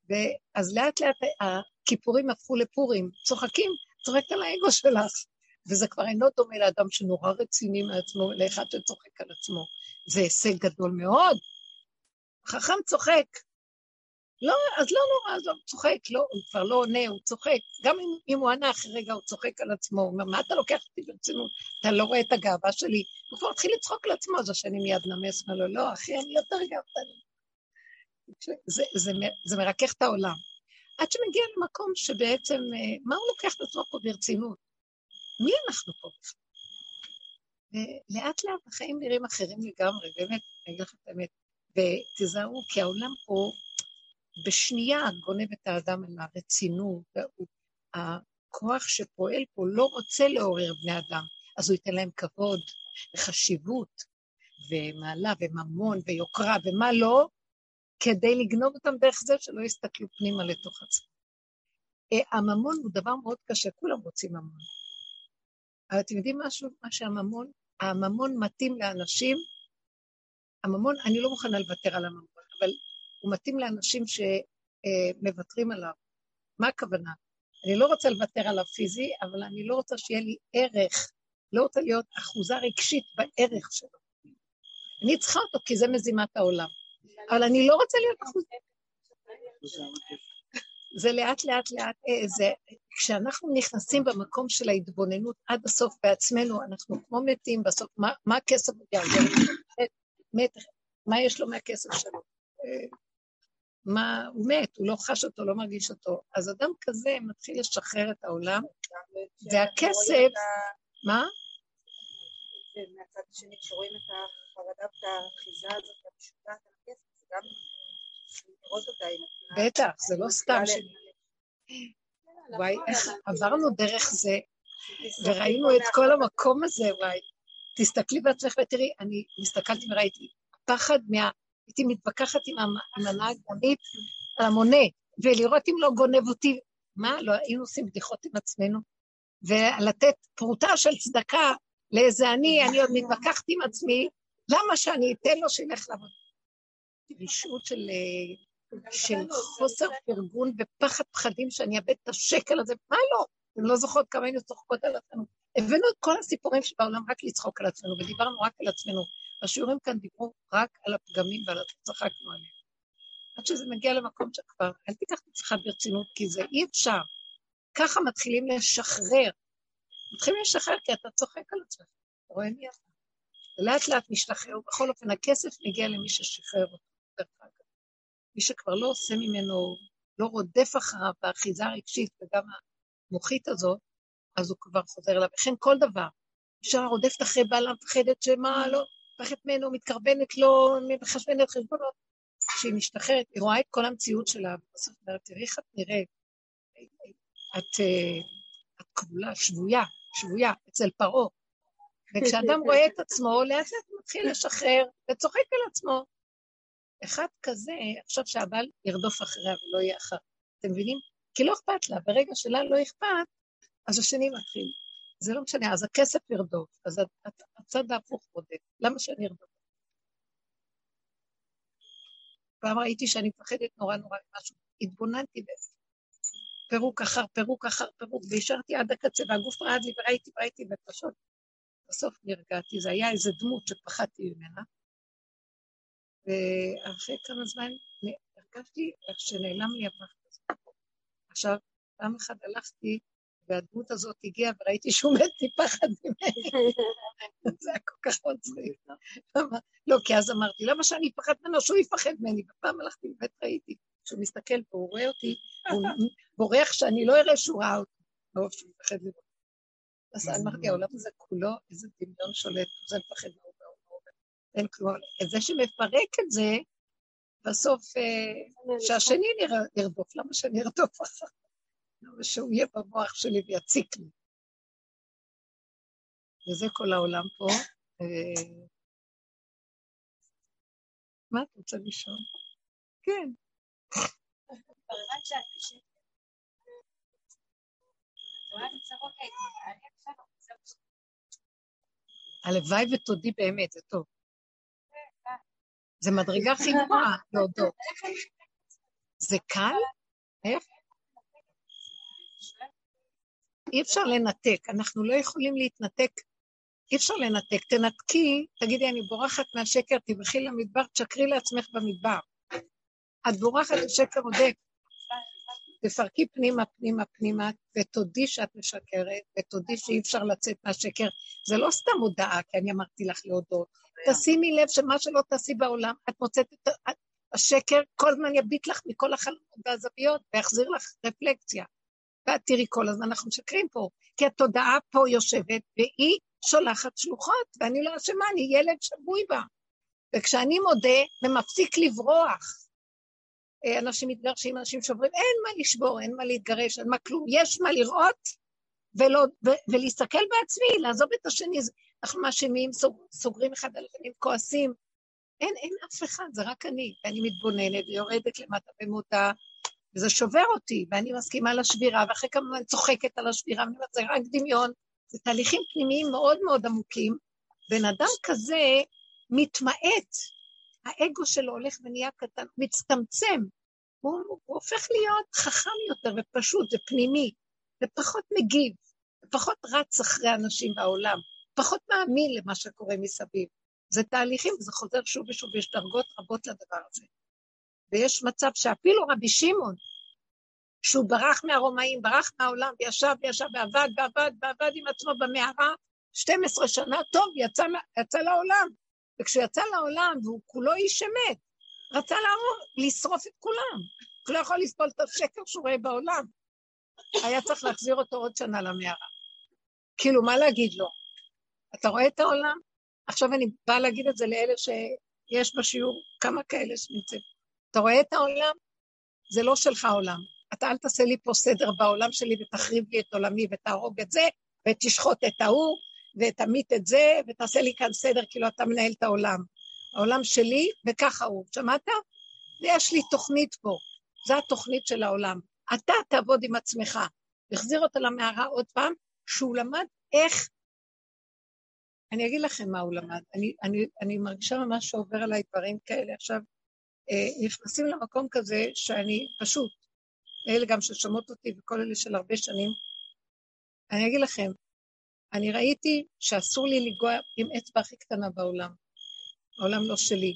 ואז לאט לאט הכיפורים הפכו לפורים, צוחקים, צוחקת על האגו שלך. וזה כבר אינו דומה לאדם שנורא רציני מעצמו, לאחד שצוחק על עצמו. זה הישג גדול מאוד. חכם צוחק. לא, אז לא נורא, אז הוא צוחק, לא, הוא כבר לא עונה, הוא צוחק. גם אם, אם הוא ענה אחרי רגע, הוא צוחק על עצמו, הוא אומר, מה אתה לוקח אותי ברצינות? אתה לא רואה את הגאווה שלי? הוא כבר התחיל לצחוק על עצמו, אז השני מיד נמס, אומר לו, לא, אחי, אני יותר גאוותני. זה, זה, זה מרכך את העולם. עד שמגיע למקום שבעצם, אה, מה הוא לוקח את עצמו פה ברצינות? מי אנחנו פה? ולאט לאט החיים נראים אחרים לגמרי, באמת, אני אגיד לך את האמת. ותיזהרו, כי העולם פה בשנייה גונב את האדם על הרצינות, הכוח שפועל פה לא רוצה לעורר בני אדם, אז הוא ייתן להם כבוד וחשיבות ומעלה וממון ויוקרה ומה לא, כדי לגנוב אותם דרך זה שלא יסתכלו פנימה לתוך עצמם. אה, הממון הוא דבר מאוד קשה, כולם רוצים ממון. אבל אתם יודעים משהו? מה שהממון, הממון מתאים לאנשים, הממון, אני לא מוכנה לוותר על הממון, אבל הוא מתאים לאנשים שמוותרים עליו. מה הכוונה? אני לא רוצה לוותר עליו פיזי, אבל אני לא רוצה שיהיה לי ערך, לא רוצה להיות אחוזה רגשית בערך שלו. אני צריכה אותו כי זה מזימת העולם. אבל אני לא רוצה להיות אחוזה. זה לאט לאט לאט, אה, זה, כשאנחנו נכנסים במקום של ההתבוננות עד הסוף בעצמנו, אנחנו כמו מתים בסוף, מה, מה הכסף מת, מה יש לו מהכסף שלו? מה, הוא מת, הוא לא חש אותו, לא מרגיש אותו. אז אדם כזה מתחיל לשחרר את העולם, והכסף, מה? ומהצד השני, כשרואים את החרדה ואת האחיזה הזאת המשוגעת על הכסף, זה גם לראות אותה עם. בטח, זה לא סתם ש... וואי, איך עברנו דרך זה, וראינו את כל המקום הזה, וואי. תסתכלי בעצמך ותראי, אני הסתכלתי וראיתי, פחד מה... הייתי מתווכחת עם. עם הנהג מונית על המונה, ולראות אם לא גונב אותי. מה, לא היינו עושים בדיחות עם עצמנו? ולתת פרוטה של צדקה לאיזה אני, אני עוד מתווכחת עם עצמי, למה שאני אתן לו שילך לעבוד? רשעות של, של חוסר פרגון ופחד פחדים שאני אאבד את השקל הזה, מה לא? אתם לא זוכרות כמה היינו צוחקות על עצמנו. הבאנו את כל הסיפורים שבעולם רק לצחוק על עצמנו, ודיברנו רק על עצמנו. השיעורים כאן דיברו רק על הפגמים ועל הצחקנו עליהם. עד שזה מגיע למקום שכבר, אל תיקח את עצמך ברצינות, כי זה אי אפשר. ככה מתחילים לשחרר. מתחילים לשחרר כי אתה צוחק על עצמך, אתה רואה מי אתה. ולאט לאט משתחרר, ובכל אופן הכסף מגיע למי ששחרר אותו, דרך אגב. מי שכבר לא עושה ממנו, לא רודף אחריו באחיזה הרגשית וגם המוחית הזאת, אז הוא כבר חוזר אליו. וכן כל דבר. אישה רודפת אחרי בעלה, מפחדת שמה, לא, מפחדת ממנו, מתקרבנת לו, מחשבנת חשבונות. כשהיא משתחררת, היא רואה את כל המציאות שלה, ובסוף אומרת, תראי איך את נראית. את, אה, את כבולה, שבויה, שבויה, אצל פרעה. וכשאדם רואה את עצמו, לאט לאט מתחיל לשחרר וצוחק על עצמו. אחד כזה, עכשיו שהבעל ירדוף אחריה ולא יהיה אחר. אתם מבינים? כי לא אכפת לה, ברגע שלה לא אכפת, אז השני מתחיל. זה לא משנה, אז הכסף ירדוף, אז הצד ההפוך בודק. למה שאני ארדוף? פעם ראיתי שאני מפחדת נורא נורא ממשהו, התבוננתי בזה. פירוק אחר פירוק אחר פירוק, והשארתי עד הקצה, והגוף רעד לי, וראיתי וראיתי, ופשוט בסוף נרגעתי, זה היה איזה דמות שפחדתי ממנה, ואחרי כמה זמן הרגשתי איך שנעלם לי הפחד הזה. עכשיו, פעם אחת הלכתי, והדמות הזאת הגיעה, וראיתי שהוא מת מפחד ממני. זה היה כל כך מצחיק. לא, כי אז אמרתי, למה שאני אפחד ממנו, שהוא יפחד ממני? ופעם הלכתי, באמת ראיתי, כשהוא מסתכל פה, הוא רואה אותי, הוא בורח שאני לא אראה שהוא ראה אותי. לא, שהוא מפחד ממני. אז אמרתי, העולם הזה כולו, איזה דמיון שולט, זה מפחד מההוא וההוא. אין כלום. זה שמפרק את זה, בסוף, אה, שהשני ירדוף, למה שאני ארדוף אחר? למה שהוא יהיה במוח שלי ויציק לי. וזה כל העולם פה. אה, מה את רוצה לשאול? כן. הלוואי ותודי באמת, זה טוב. זה מדרגה הכי גבוהה להודות. זה קל? איך? אי אפשר לנתק, אנחנו לא יכולים להתנתק, אי אפשר לנתק. תנתקי, תגידי, אני בורחת מהשקר, תברכי למדבר, תשקרי לעצמך במדבר. את בורחת לשקר עודק. תפרקי פנימה, פנימה, פנימה, ותודי שאת משקרת, ותודי שאי אפשר לצאת מהשקר. זה לא סתם הודעה, כי אני אמרתי לך להודות. תשימי לב שמה שלא תעשי בעולם, את מוצאת את השקר, כל הזמן יביט לך מכל החלומות והזוויות, ויחזיר לך רפלקציה. ואת תראי כל הזמן אנחנו משקרים פה, כי התודעה פה יושבת, והיא שולחת שלוחות, ואני לא אשמה, אני ילד שבוי בה. וכשאני מודה ומפסיק לברוח, אה, אנשים מתגרשים, אנשים שוברים, אין מה לשבור, אין מה להתגרש, אין מה כלום, יש מה לראות ולא, ו, ולהסתכל בעצמי, לעזוב את השני, אנחנו מאשימים, סוג, סוגרים אחד על השני, כועסים, אין, אין אף אחד, זה רק אני, ואני מתבוננת ויורדת למטה במותה, וזה שובר אותי, ואני מסכימה לשבירה, ואחרי כמה זמן צוחקת על השבירה, ואני אומרת, זה רק דמיון, זה תהליכים פנימיים מאוד מאוד עמוקים. בן אדם כזה מתמעט, האגו שלו הולך ונהיה קטן, מצטמצם, הוא, הוא הופך להיות חכם יותר ופשוט ופנימי, ופחות מגיב, ופחות רץ אחרי אנשים בעולם, פחות מאמין למה שקורה מסביב. זה תהליכים, זה חוזר שוב ושוב, יש דרגות רבות לדבר הזה. ויש מצב שאפילו רבי שמעון, שהוא ברח מהרומאים, ברח מהעולם, וישב וישב ועבד ועבד ועבד עם עצמו במערה 12 שנה, טוב, יצא, יצא לעולם. וכשהוא יצא לעולם, והוא כולו איש אמת, רצה להרוג, לשרוף את כולם. הוא לא יכול לסבול את השקר שהוא רואה בעולם. היה צריך להחזיר אותו עוד שנה למערה. כאילו, מה להגיד לו? אתה רואה את העולם? עכשיו אני באה להגיד את זה לאלה שיש בשיעור כמה כאלה שנמצאים. אתה רואה את העולם? זה לא שלך עולם. אתה אל תעשה לי פה סדר בעולם שלי ותחריב לי את עולמי ותהרוג את זה ותשחוט את ההוא ותמית את זה ותעשה לי כאן סדר כאילו אתה מנהל את העולם. העולם שלי וככה הוא. שמעת? יש לי תוכנית פה. זו התוכנית של העולם. אתה תעבוד עם עצמך. החזיר אותה למערה עוד פעם, שהוא למד איך... אני אגיד לכם מה הוא למד. אני, אני, אני מרגישה ממש שעובר עליי דברים כאלה. עכשיו, נכנסים למקום כזה שאני פשוט, אלה גם ששומעות אותי וכל אלה של הרבה שנים, אני אגיד לכם, אני ראיתי שאסור לי לנגוע עם אצבע הכי קטנה בעולם. העולם לא שלי.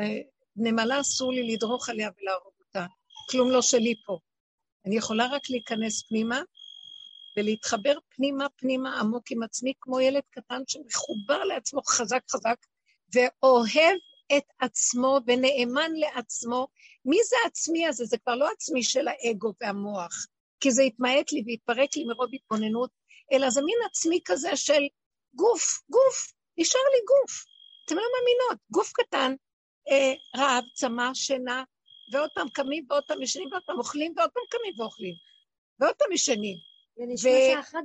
אה, נמלה אסור לי לדרוך עליה ולהרוג אותה. כלום לא שלי פה. אני יכולה רק להיכנס פנימה ולהתחבר פנימה פנימה עמוק עם עצמי, כמו ילד קטן שמחובר לעצמו חזק חזק, ואוהב את עצמו ונאמן לעצמו. מי זה עצמי הזה? זה כבר לא עצמי של האגו והמוח, כי זה התמעט לי והתפרק לי מרוב התבוננות, אלא זה מין עצמי כזה של גוף, גוף, נשאר לי גוף. אתם לא מאמינות, גוף קטן, אה, רעב, צמא, שינה, ועוד פעם קמים ועוד פעם ישנים ועוד פעם אוכלים ועוד פעם קמים ואוכלים, ועוד פעם ישנים.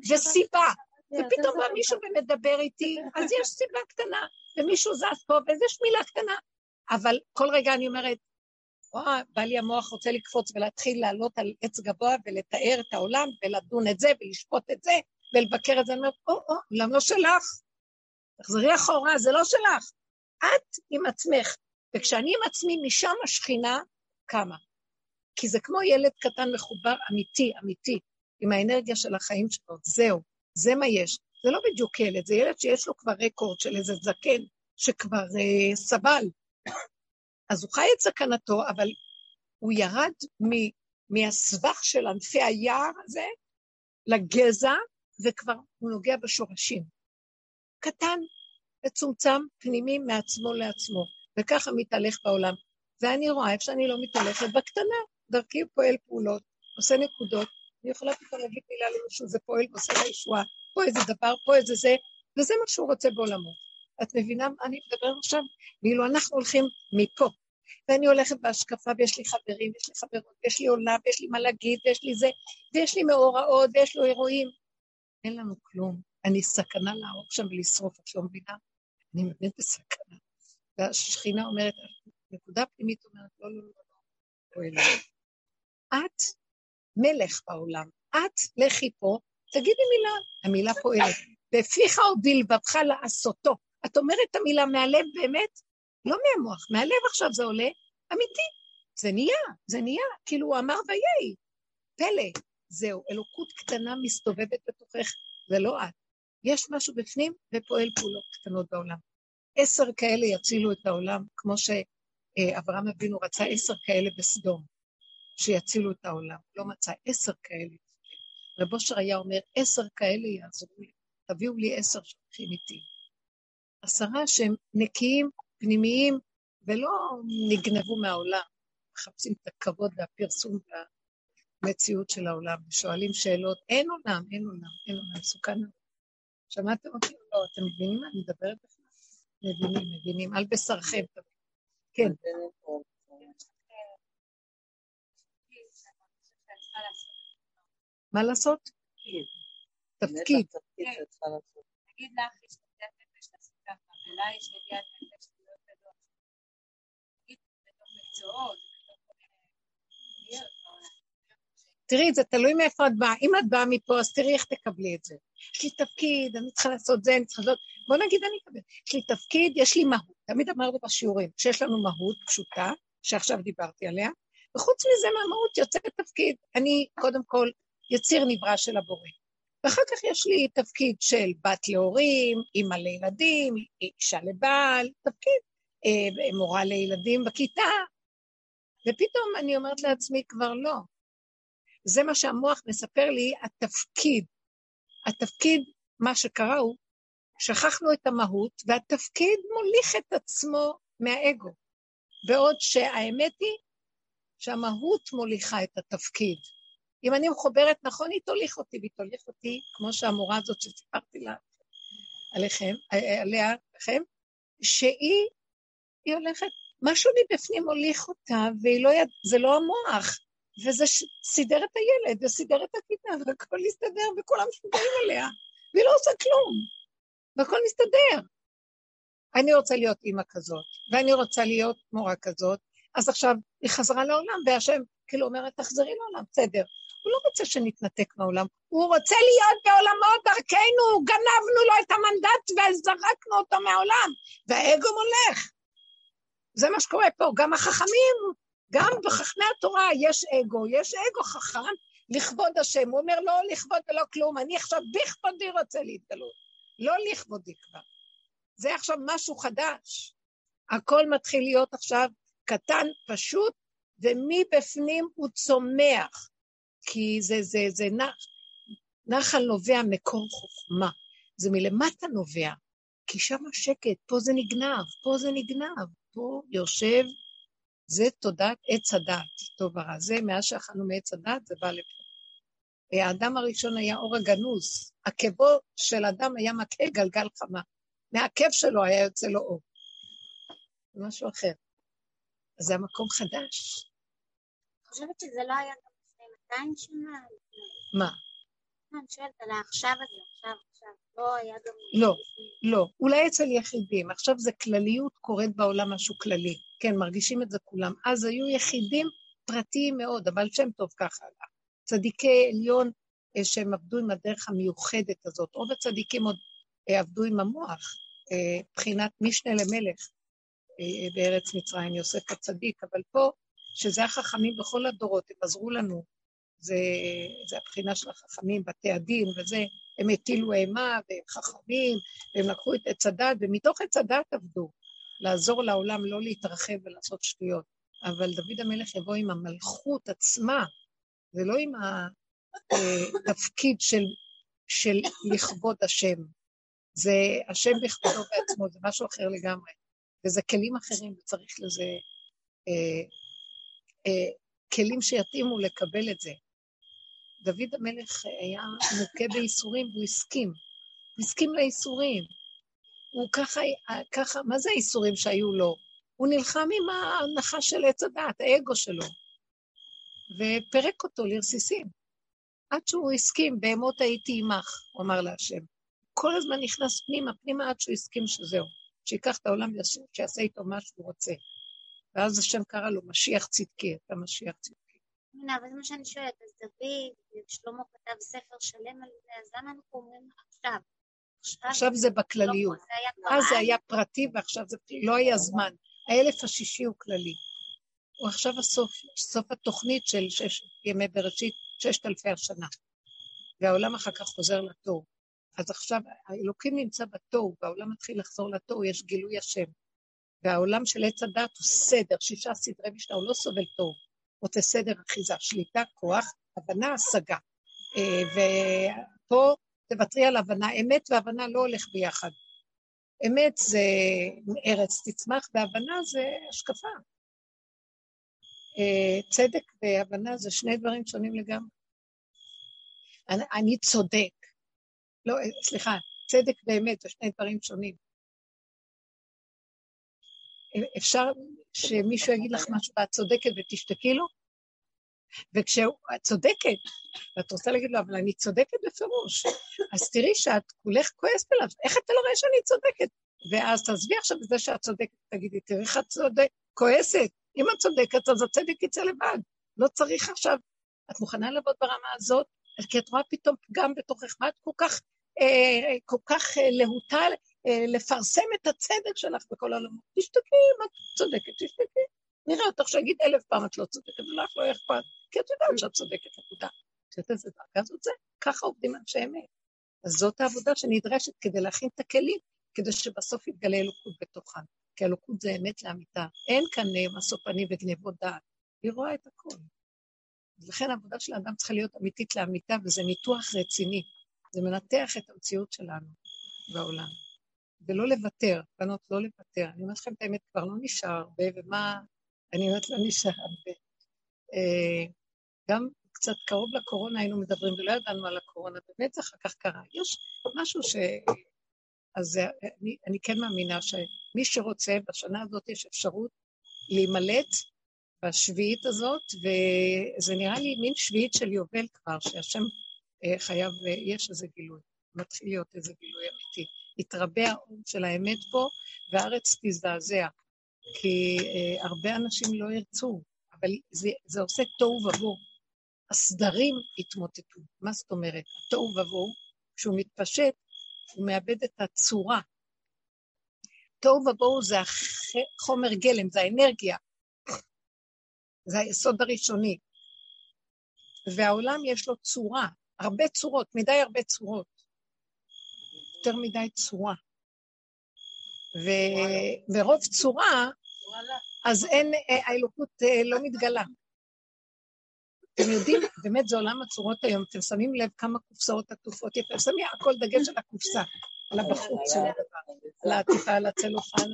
וסיבה. ופתאום בא מישהו ומדבר איתי, אז יש סיבה קטנה, ומישהו זז פה, ויש מילה קטנה. אבל כל רגע אני אומרת, וואה, בא לי המוח רוצה לקפוץ ולהתחיל לעלות על עץ גבוה ולתאר את העולם ולדון את זה ולשפוט את זה ולבקר את זה. אני אומרת, או, או, למה לא שלך? תחזרי אחורה, זה לא שלך. את עם עצמך. וכשאני עם עצמי, משם השכינה קמה. כי זה כמו ילד קטן מחובר אמיתי, אמיתי, עם האנרגיה של החיים שלו. זהו, זה מה יש. זה לא בדיוק ילד, זה ילד שיש לו כבר רקורד של איזה זקן שכבר אה, סבל. אז הוא חי את סכנתו, אבל הוא ירד מ, מהסבך של ענפי היער הזה לגזע, וכבר הוא נוגע בשורשים. קטן, מצומצם, פנימי מעצמו לעצמו, וככה מתהלך בעולם. ואני רואה איפה שאני לא מתהלכת בקטנה, דרכי פועל פעולות, עושה נקודות, אני יכולה פתאום להגיד מילה למישהו, זה פועל ועושה לה ישועה, פה איזה דבר, פה איזה זה, וזה מה שהוא רוצה בעולמו. את מבינה מה אני מדבר עכשיו? ואילו אנחנו הולכים מפה, ואני הולכת בהשקפה, ויש לי חברים, ויש לי חברות, ויש לי עולם, ויש לי מה להגיד, ויש לי זה, ויש לי מאורעות, ויש לו אירועים. אין לנו כלום. אני סכנה להרוג שם ולשרוף, את לא מבינה? אני באמת בסכנה. והשכינה אומרת, נקודה פנימית אומרת, לא, לא, לא, לא, לא. את מלך בעולם, את לכי פה, תגידי מילה, המילה פועלת. בפיך או בלבבך לעשותו. את אומרת את המילה מהלב באמת, לא מהמוח, מהלב עכשיו זה עולה, אמיתי. זה נהיה, זה נהיה, כאילו הוא אמר ויהי. פלא, זהו, אלוקות קטנה מסתובבת בתוכך, זה לא את. יש משהו בפנים ופועל פעולות קטנות בעולם. עשר כאלה יצילו את העולם, כמו שאברהם אבינו רצה עשר כאלה בסדום, שיצילו את העולם. לא מצא עשר כאלה. רב אושר היה אומר, עשר כאלה יעזרו לי, תביאו לי עשר שהולכים איתי. עשרה שהם נקיים, פנימיים, ולא נגנבו מהעולם, מחפשים את הכבוד והפרסום והמציאות של העולם, ושואלים שאלות, אין עולם, אין עולם, אין עולם, מסוכן. שמעתם אותי או לא? אתם מבינים מה אני מדברת בכלל? מבינים, מבינים, על בשרכם. כן. מה לעשות? תפקיד. נגיד לך יש נטיית נפש לעשות ככה, ולה יש נטיית נפש להיות גדול. נגיד בתוך מקצועות, תראי, זה תלוי מאיפה את באה. אם את באה מפה, אז תראי איך תקבלי את זה. יש לי תפקיד, אני צריכה לעשות זה, אני צריכה לעשות... בוא נגיד אני אקבל. יש לי תפקיד, יש לי מהות. תמיד אמרנו בשיעורים שיש לנו מהות פשוטה, שעכשיו דיברתי עליה, וחוץ מזה מהמהות יוצא תפקיד. אני, קודם כל, יציר נברא של הבורא. ואחר כך יש לי תפקיד של בת להורים, אימא לילדים, אישה לבעל, תפקיד, אה, מורה לילדים בכיתה, ופתאום אני אומרת לעצמי, כבר לא. זה מה שהמוח מספר לי, התפקיד. התפקיד, מה שקרה הוא, שכחנו את המהות, והתפקיד מוליך את עצמו מהאגו. בעוד שהאמת היא שהמהות מוליכה את התפקיד. אם אני מחוברת נכון, היא תוליך אותי, והיא תוליך אותי, כמו שהמורה הזאת שסיפרתי לה, עליכם, עליה, לכם, שהיא, היא הולכת, משהו מבפנים מוליך אותה, והיא לא יד... זה לא המוח, וזה ש... סידר את הילד, וסידר את הכיתה, והכל מסתדר, וכולם משוגעים עליה, והיא לא עושה כלום, והכל מסתדר. אני רוצה להיות אימא כזאת, ואני רוצה להיות מורה כזאת, אז עכשיו היא חזרה לעולם, והשם כאילו אומרת, תחזרי לעולם, בסדר. הוא לא רוצה שנתנתק מהעולם, הוא רוצה להיות בעולמות דרכנו, גנבנו לו את המנדט וזרקנו אותו מהעולם, והאגו מולך. זה מה שקורה פה, גם החכמים, גם בחכמי התורה יש אגו, יש אגו חכם לכבוד השם, הוא אומר לא לכבוד ולא כלום, אני עכשיו בכבודי רוצה להתגלות, לא לכבודי כבר. זה עכשיו משהו חדש. הכל מתחיל להיות עכשיו קטן, פשוט, ומבפנים הוא צומח. כי זה, זה, זה נח, נחל נובע מקור חוכמה. זה מלמטה נובע, כי שם השקט, פה זה נגנב, פה זה נגנב, פה יושב, זה תודעת עץ הדת, טוב ורע. זה, מאז שאכלנו מעץ הדת, זה בא לפה. האדם הראשון היה אור הגנוז, עקבו של אדם היה מכה גלגל חמה. מהעקב שלו היה יוצא לו אור. זה משהו אחר. אז זה המקום חדש. חושבת שזה לא היה גם לפני 200 שנה? מה? אני שואלת על העכשיו הזה, עכשיו, עכשיו. לא היה גם... לא, לא. אולי אצל יחידים. עכשיו זה כלליות קורית בעולם משהו כללי. כן, מרגישים את זה כולם. אז היו יחידים פרטיים מאוד, אבל שם טוב ככה. צדיקי עליון אה, שהם עבדו עם הדרך המיוחדת הזאת. רוב הצדיקים עוד אה, עבדו עם המוח, אה, בחינת משנה למלך בארץ מצרים, יוסף הצדיק, אבל פה, שזה החכמים בכל הדורות, הם עזרו לנו, זה, זה הבחינה של החכמים, בתי הדין וזה, הם הטילו אימה והם חכמים, והם לקחו את עץ הדת, ומתוך עץ הדת עבדו, לעזור לעולם לא להתרחב ולעשות שטויות. אבל דוד המלך יבוא עם המלכות עצמה, ולא עם התפקיד של, של לכבוד השם. זה השם בכבודו בעצמו, זה משהו אחר לגמרי. וזה כלים אחרים, וצריך לזה אה, אה, כלים שיתאימו לקבל את זה. דוד המלך היה מוכה בייסורים והוא הסכים. הוא הסכים לייסורים. הוא ככה, ככה, מה זה הייסורים שהיו לו? הוא נלחם עם ההנחה של עץ הדעת, האגו שלו, ופירק אותו לרסיסים. עד שהוא הסכים, בהמות הייתי עמך, הוא אמר להשם. כל הזמן נכנס פנימה, פנימה עד שהוא הסכים שזהו. שייקח את העולם ויעשה איתו מה שהוא רוצה. ואז השם קרא לו משיח צדקי, אתה משיח צדקי. הנה, אבל זה מה שאני שואלת, אז דוד, שלמה כתב ספר שלם על זה, אז למה אנחנו אומרים עכשיו? עכשיו זה בכלליות. לא, אז זה היה פרטי ועכשיו זה לא היה זמן. האלף השישי הוא כללי. הוא עכשיו הסוף, סוף התוכנית של שש ימי בראשית, ששת אלפי השנה. והעולם אחר כך חוזר לתור. אז עכשיו האלוקים נמצא בתוהו, והעולם מתחיל לחזור לתוהו, יש גילוי השם. והעולם של עץ הדת הוא סדר, שישה סדרי משנה, הוא לא סובל תוהו. רוצה סדר אחיזה, שליטה, כוח, הבנה, השגה. אה, ופה תוותרי על הבנה, אמת והבנה לא הולך ביחד. אמת זה ארץ תצמח, והבנה זה השקפה. אה, צדק והבנה זה שני דברים שונים לגמרי. אני, צודק, לא, סליחה, צדק ואמת זה שני דברים שונים. אפשר שמישהו יגיד לך משהו ואת צודקת ותשתקי לו? וכשאת צודקת, ואת רוצה להגיד לו, אבל אני צודקת בפירוש, אז תראי שאת כולך כועסת עליו, איך אתה לא רואה שאני צודקת? ואז תעזבי עכשיו בזה שאת צודקת, תגידי, תראי איך את צודקת, כועסת. אם את צודקת, אז הצדק יצא לבד. לא צריך עכשיו, את מוכנה לעבוד ברמה הזאת? כי את רואה פתאום פגם בתוכך, מה את כל כך, אה, כל כך אה, להוטה אה, לפרסם את הצדק שלך בכל העולמות? תשתקי, אם את צודקת, תשתקי. נראה אותך שיגיד אלף פעם את לא צודקת, ולך לא אכפת, כי את יודעת שאת צודקת, נקודה. את יודעת איזה דרגה זאת זה? ככה עובדים אנשי אמת. אז זאת העבודה שנדרשת כדי להכין את הכלים, כדי שבסוף יתגלה אלוקות בתוכן. כי אלוקות זה אמת לאמיתה. אין כאן משוא פנים וגנבות דעת. היא רואה את הכול. לכן העבודה של האדם צריכה להיות אמיתית לאמיתה, וזה ניתוח רציני. זה מנתח את המציאות שלנו בעולם. ולא לוותר, בנות, לא לוותר. אני אומרת לכם את האמת, כבר לא נשאר הרבה, ומה... אני אומרת, לא נשאר הרבה. אה, גם קצת קרוב לקורונה היינו מדברים ולא ידענו על הקורונה, באמת זה אחר כך קרה. יש משהו ש... אז אני, אני כן מאמינה שמי שרוצה, בשנה הזאת יש אפשרות להימלט בשביעית הזאת, וזה נראה לי מין שביעית של יובל כבר, שהשם אה, חייב, אה, יש איזה גילוי, מתחיל להיות איזה גילוי אמיתי. יתרבה האור של האמת פה, והארץ תזדעזע, כי אה, הרבה אנשים לא ירצו, אבל זה, זה עושה תוהו ובוהו. הסדרים יתמוטטו. מה זאת אומרת? התוהו ובוהו, כשהוא מתפשט, הוא מאבד את הצורה. תוהו ובוהו זה החומר גלם, זה האנרגיה. זה היסוד הראשוני. והעולם יש לו צורה, הרבה צורות, מדי הרבה צורות. יותר מדי צורה. ו... ורוב צורה, אז אין, אה, האלוקות אה, לא מתגלה. אתם יודעים, באמת זה עולם הצורות היום, אתם שמים לב כמה קופסאות עטופות יפה, שמים הכל דגש על הקופסה, על הבחוץ של הדבר, על העטיפה, על הצלופן, על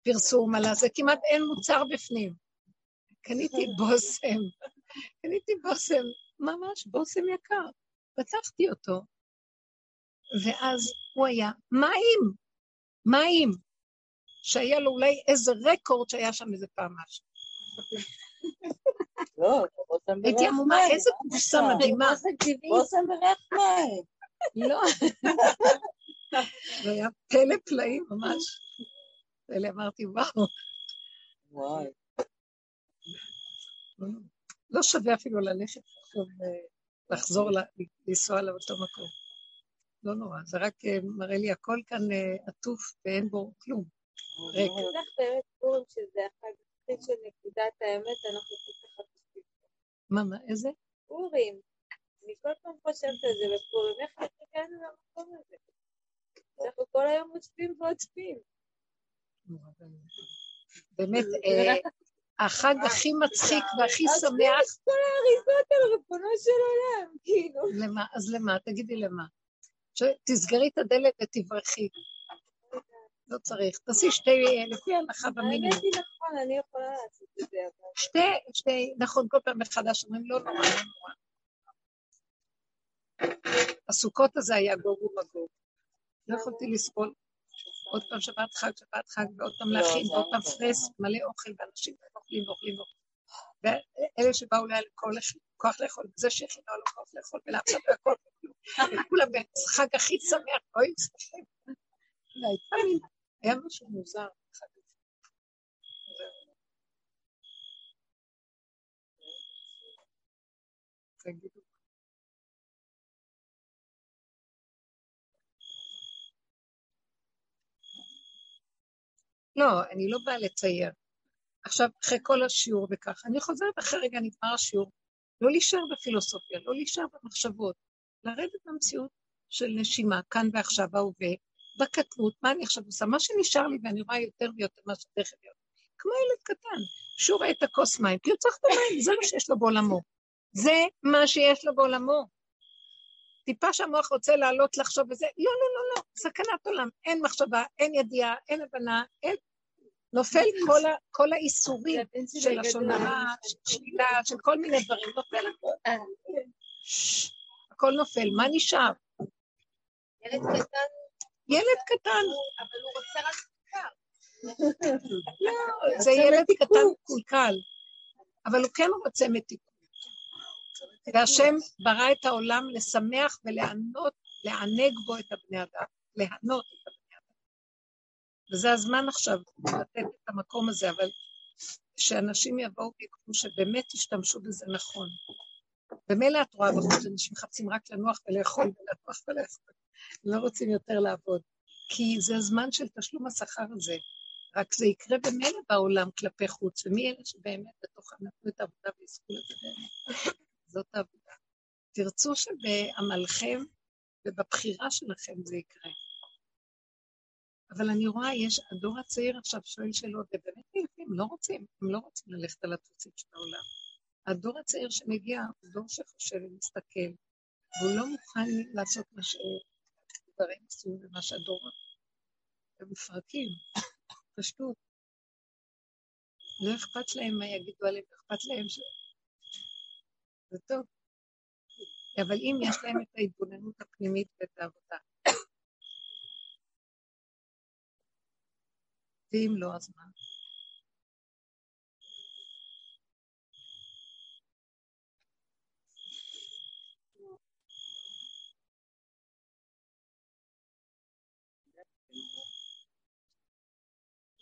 הפרסום, על הזה, כמעט אין מוצר בפנים. קניתי בושם, קניתי בושם, ממש בושם יקר. פתחתי אותו, ואז הוא היה מים, מים, שהיה לו אולי איזה רקורד שהיה שם איזה פעם משהו. לא, הייתי עמומה, איזה קופסה מדהימה. בושם בריח מים. לא. זה היה פלא פלאים ממש. פלא, אמרתי, וואו. וואי. לא שווה אפילו ללכת לחזור, לנסוע לאותו מקום. לא נורא, זה רק אה, מראה לי הכל כאן אה, עטוף ואין בו כלום. ריק. אני באמת פורים שזה החג הכי של נקודת האמת, אנחנו כל כך חפשים. מה, מה, איזה? פורים. אני כל פעם חושבת על זה בפורים, איך הגענו למקום הזה? אנחנו כל היום עוצבים ועוצבים. באמת, החג הכי מצחיק והכי שמח. אז כל האריזות על ריבונו של עולם, כאילו. אז למה? תגידי למה. תסגרי את הדלת ותברכי. לא צריך. תעשי שתי, לפי ההלכה במינימום. האמת היא נכון, אני יכולה לעשות את זה. שתי, שתי, נכון, כל פעם מחדש אומרים לא נורא, לא נורא. הסוכות הזה היה גוג ומגוג. לא יכולתי לסבול. עוד פעם שבת חג, שבת חג, ועוד פעם להכין, ועוד פעם פרס, מלא אוכל, ואנשים אוכלים ואוכלים ואוכלים. ואלה שבאו להם כוח לאכול, וזה שהכינו לו כוח לאכול, ולאף אחד לא יכול כלום. כולם בחג הכי שמח, אוי, שמחים. היה משהו מוזר. לא, אני לא באה לצייר. עכשיו, אחרי כל השיעור וככה, אני חוזרת אחרי רגע נגמר השיעור, לא להישאר בפילוסופיה, לא להישאר במחשבות, לרדת במציאות של נשימה, כאן ועכשיו, ההווה, בקטנות, מה אני עכשיו עושה? מה שנשאר לי, ואני רואה יותר ויותר מה שתכף להיות, כמו ילד קטן, שהוא רואה את הכוס מים, כי הוא צריך את המים, זה מה שיש לו בעולמו. זה מה שיש לו בעולמו. טיפה שהמוח רוצה לעלות לחשוב בזה, לא, לא, לא, לא, סכנת עולם, אין מחשבה, אין ידיעה, אין הבנה, אין... נופל כל, ה, כל האיסורים של לשון הרע, של שלילה, של כל מיני דברים, נופל הכל. הכל נופל, מה נשאר? ילד קטן, ילד קטן. אבל הוא רוצה רק סוכר. לא, זה ילד קטן מקולקל, אבל הוא כן רוצה מתיקות. והשם ברא את העולם לשמח ולענות, לענג בו את הבני אדם, להנות את הבני אדם. וזה הזמן עכשיו לתת את המקום הזה, אבל שאנשים יבואו ויקחו שבאמת ישתמשו בזה נכון. במילא את רואה בחוץ, אנשים מחפשים רק לנוח ולאכול ולנוח ולאכול, לא רוצים יותר לעבוד. כי זה הזמן של תשלום השכר הזה. רק זה יקרה במילא בעולם כלפי חוץ, ומי אלה שבאמת בתוכם נתנו את העבודה ויזכו לזה באמת. זאת העבודה. תרצו שבעמלכם ובבחירה שלכם זה יקרה. אבל אני רואה, יש, הדור הצעיר עכשיו שואל שאלות, ובאמת יפים, לא רוצים, הם לא רוצים ללכת על הטוסים של העולם. הדור הצעיר שמגיע הוא דור שחושב ומסתכל, והוא לא מוכן לעשות מה שדברים עשו ומה שהדור... הם מפרקים, פשטות. לא אכפת להם מה יגידו עליהם, אכפת להם ש... זה טוב, אבל אם יש להם את ההתבוננות הפנימית ואת העבודה. ואם לא, אז מה?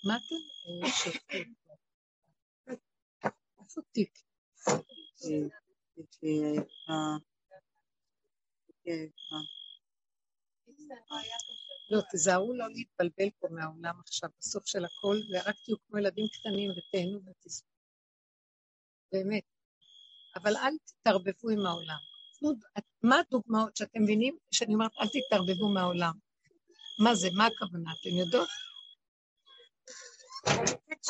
מה אתם אה, שותקים? איפה תיק? לא, תיזהרו לא להתבלבל פה מהעולם עכשיו, בסוף של הכל, ורק תהיו כמו ילדים קטנים ותהנו ותספו. באמת. אבל אל תתערבבו עם העולם. מה הדוגמאות שאתם מבינים? שאני אומרת, אל תתערבבו מהעולם. מה זה? מה הכוונה? אתם יודעות?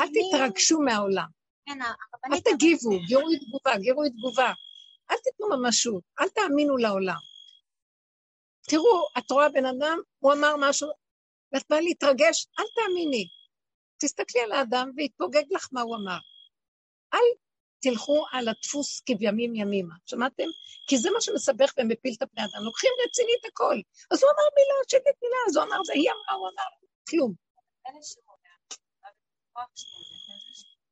אל תתרגשו מהעולם. כן, אל תגיבו, גירוי תגובה, גירוי תגובה. אל תיתנו ממשות, אל תאמינו לעולם. תראו, את רואה בן אדם, הוא אמר משהו, ואת באה להתרגש, אל תאמיני. תסתכלי על האדם ויתפוגג לך מה הוא אמר. אל תלכו על הדפוס כבימים ימימה, שמעתם? כי זה מה שמסבך ומפיל את הפני אדם. לוקחים רצינית הכל. אז הוא אמר מילה, שקט מילה, אז הוא אמר זה, היא אמרה, הוא אמר, כלום.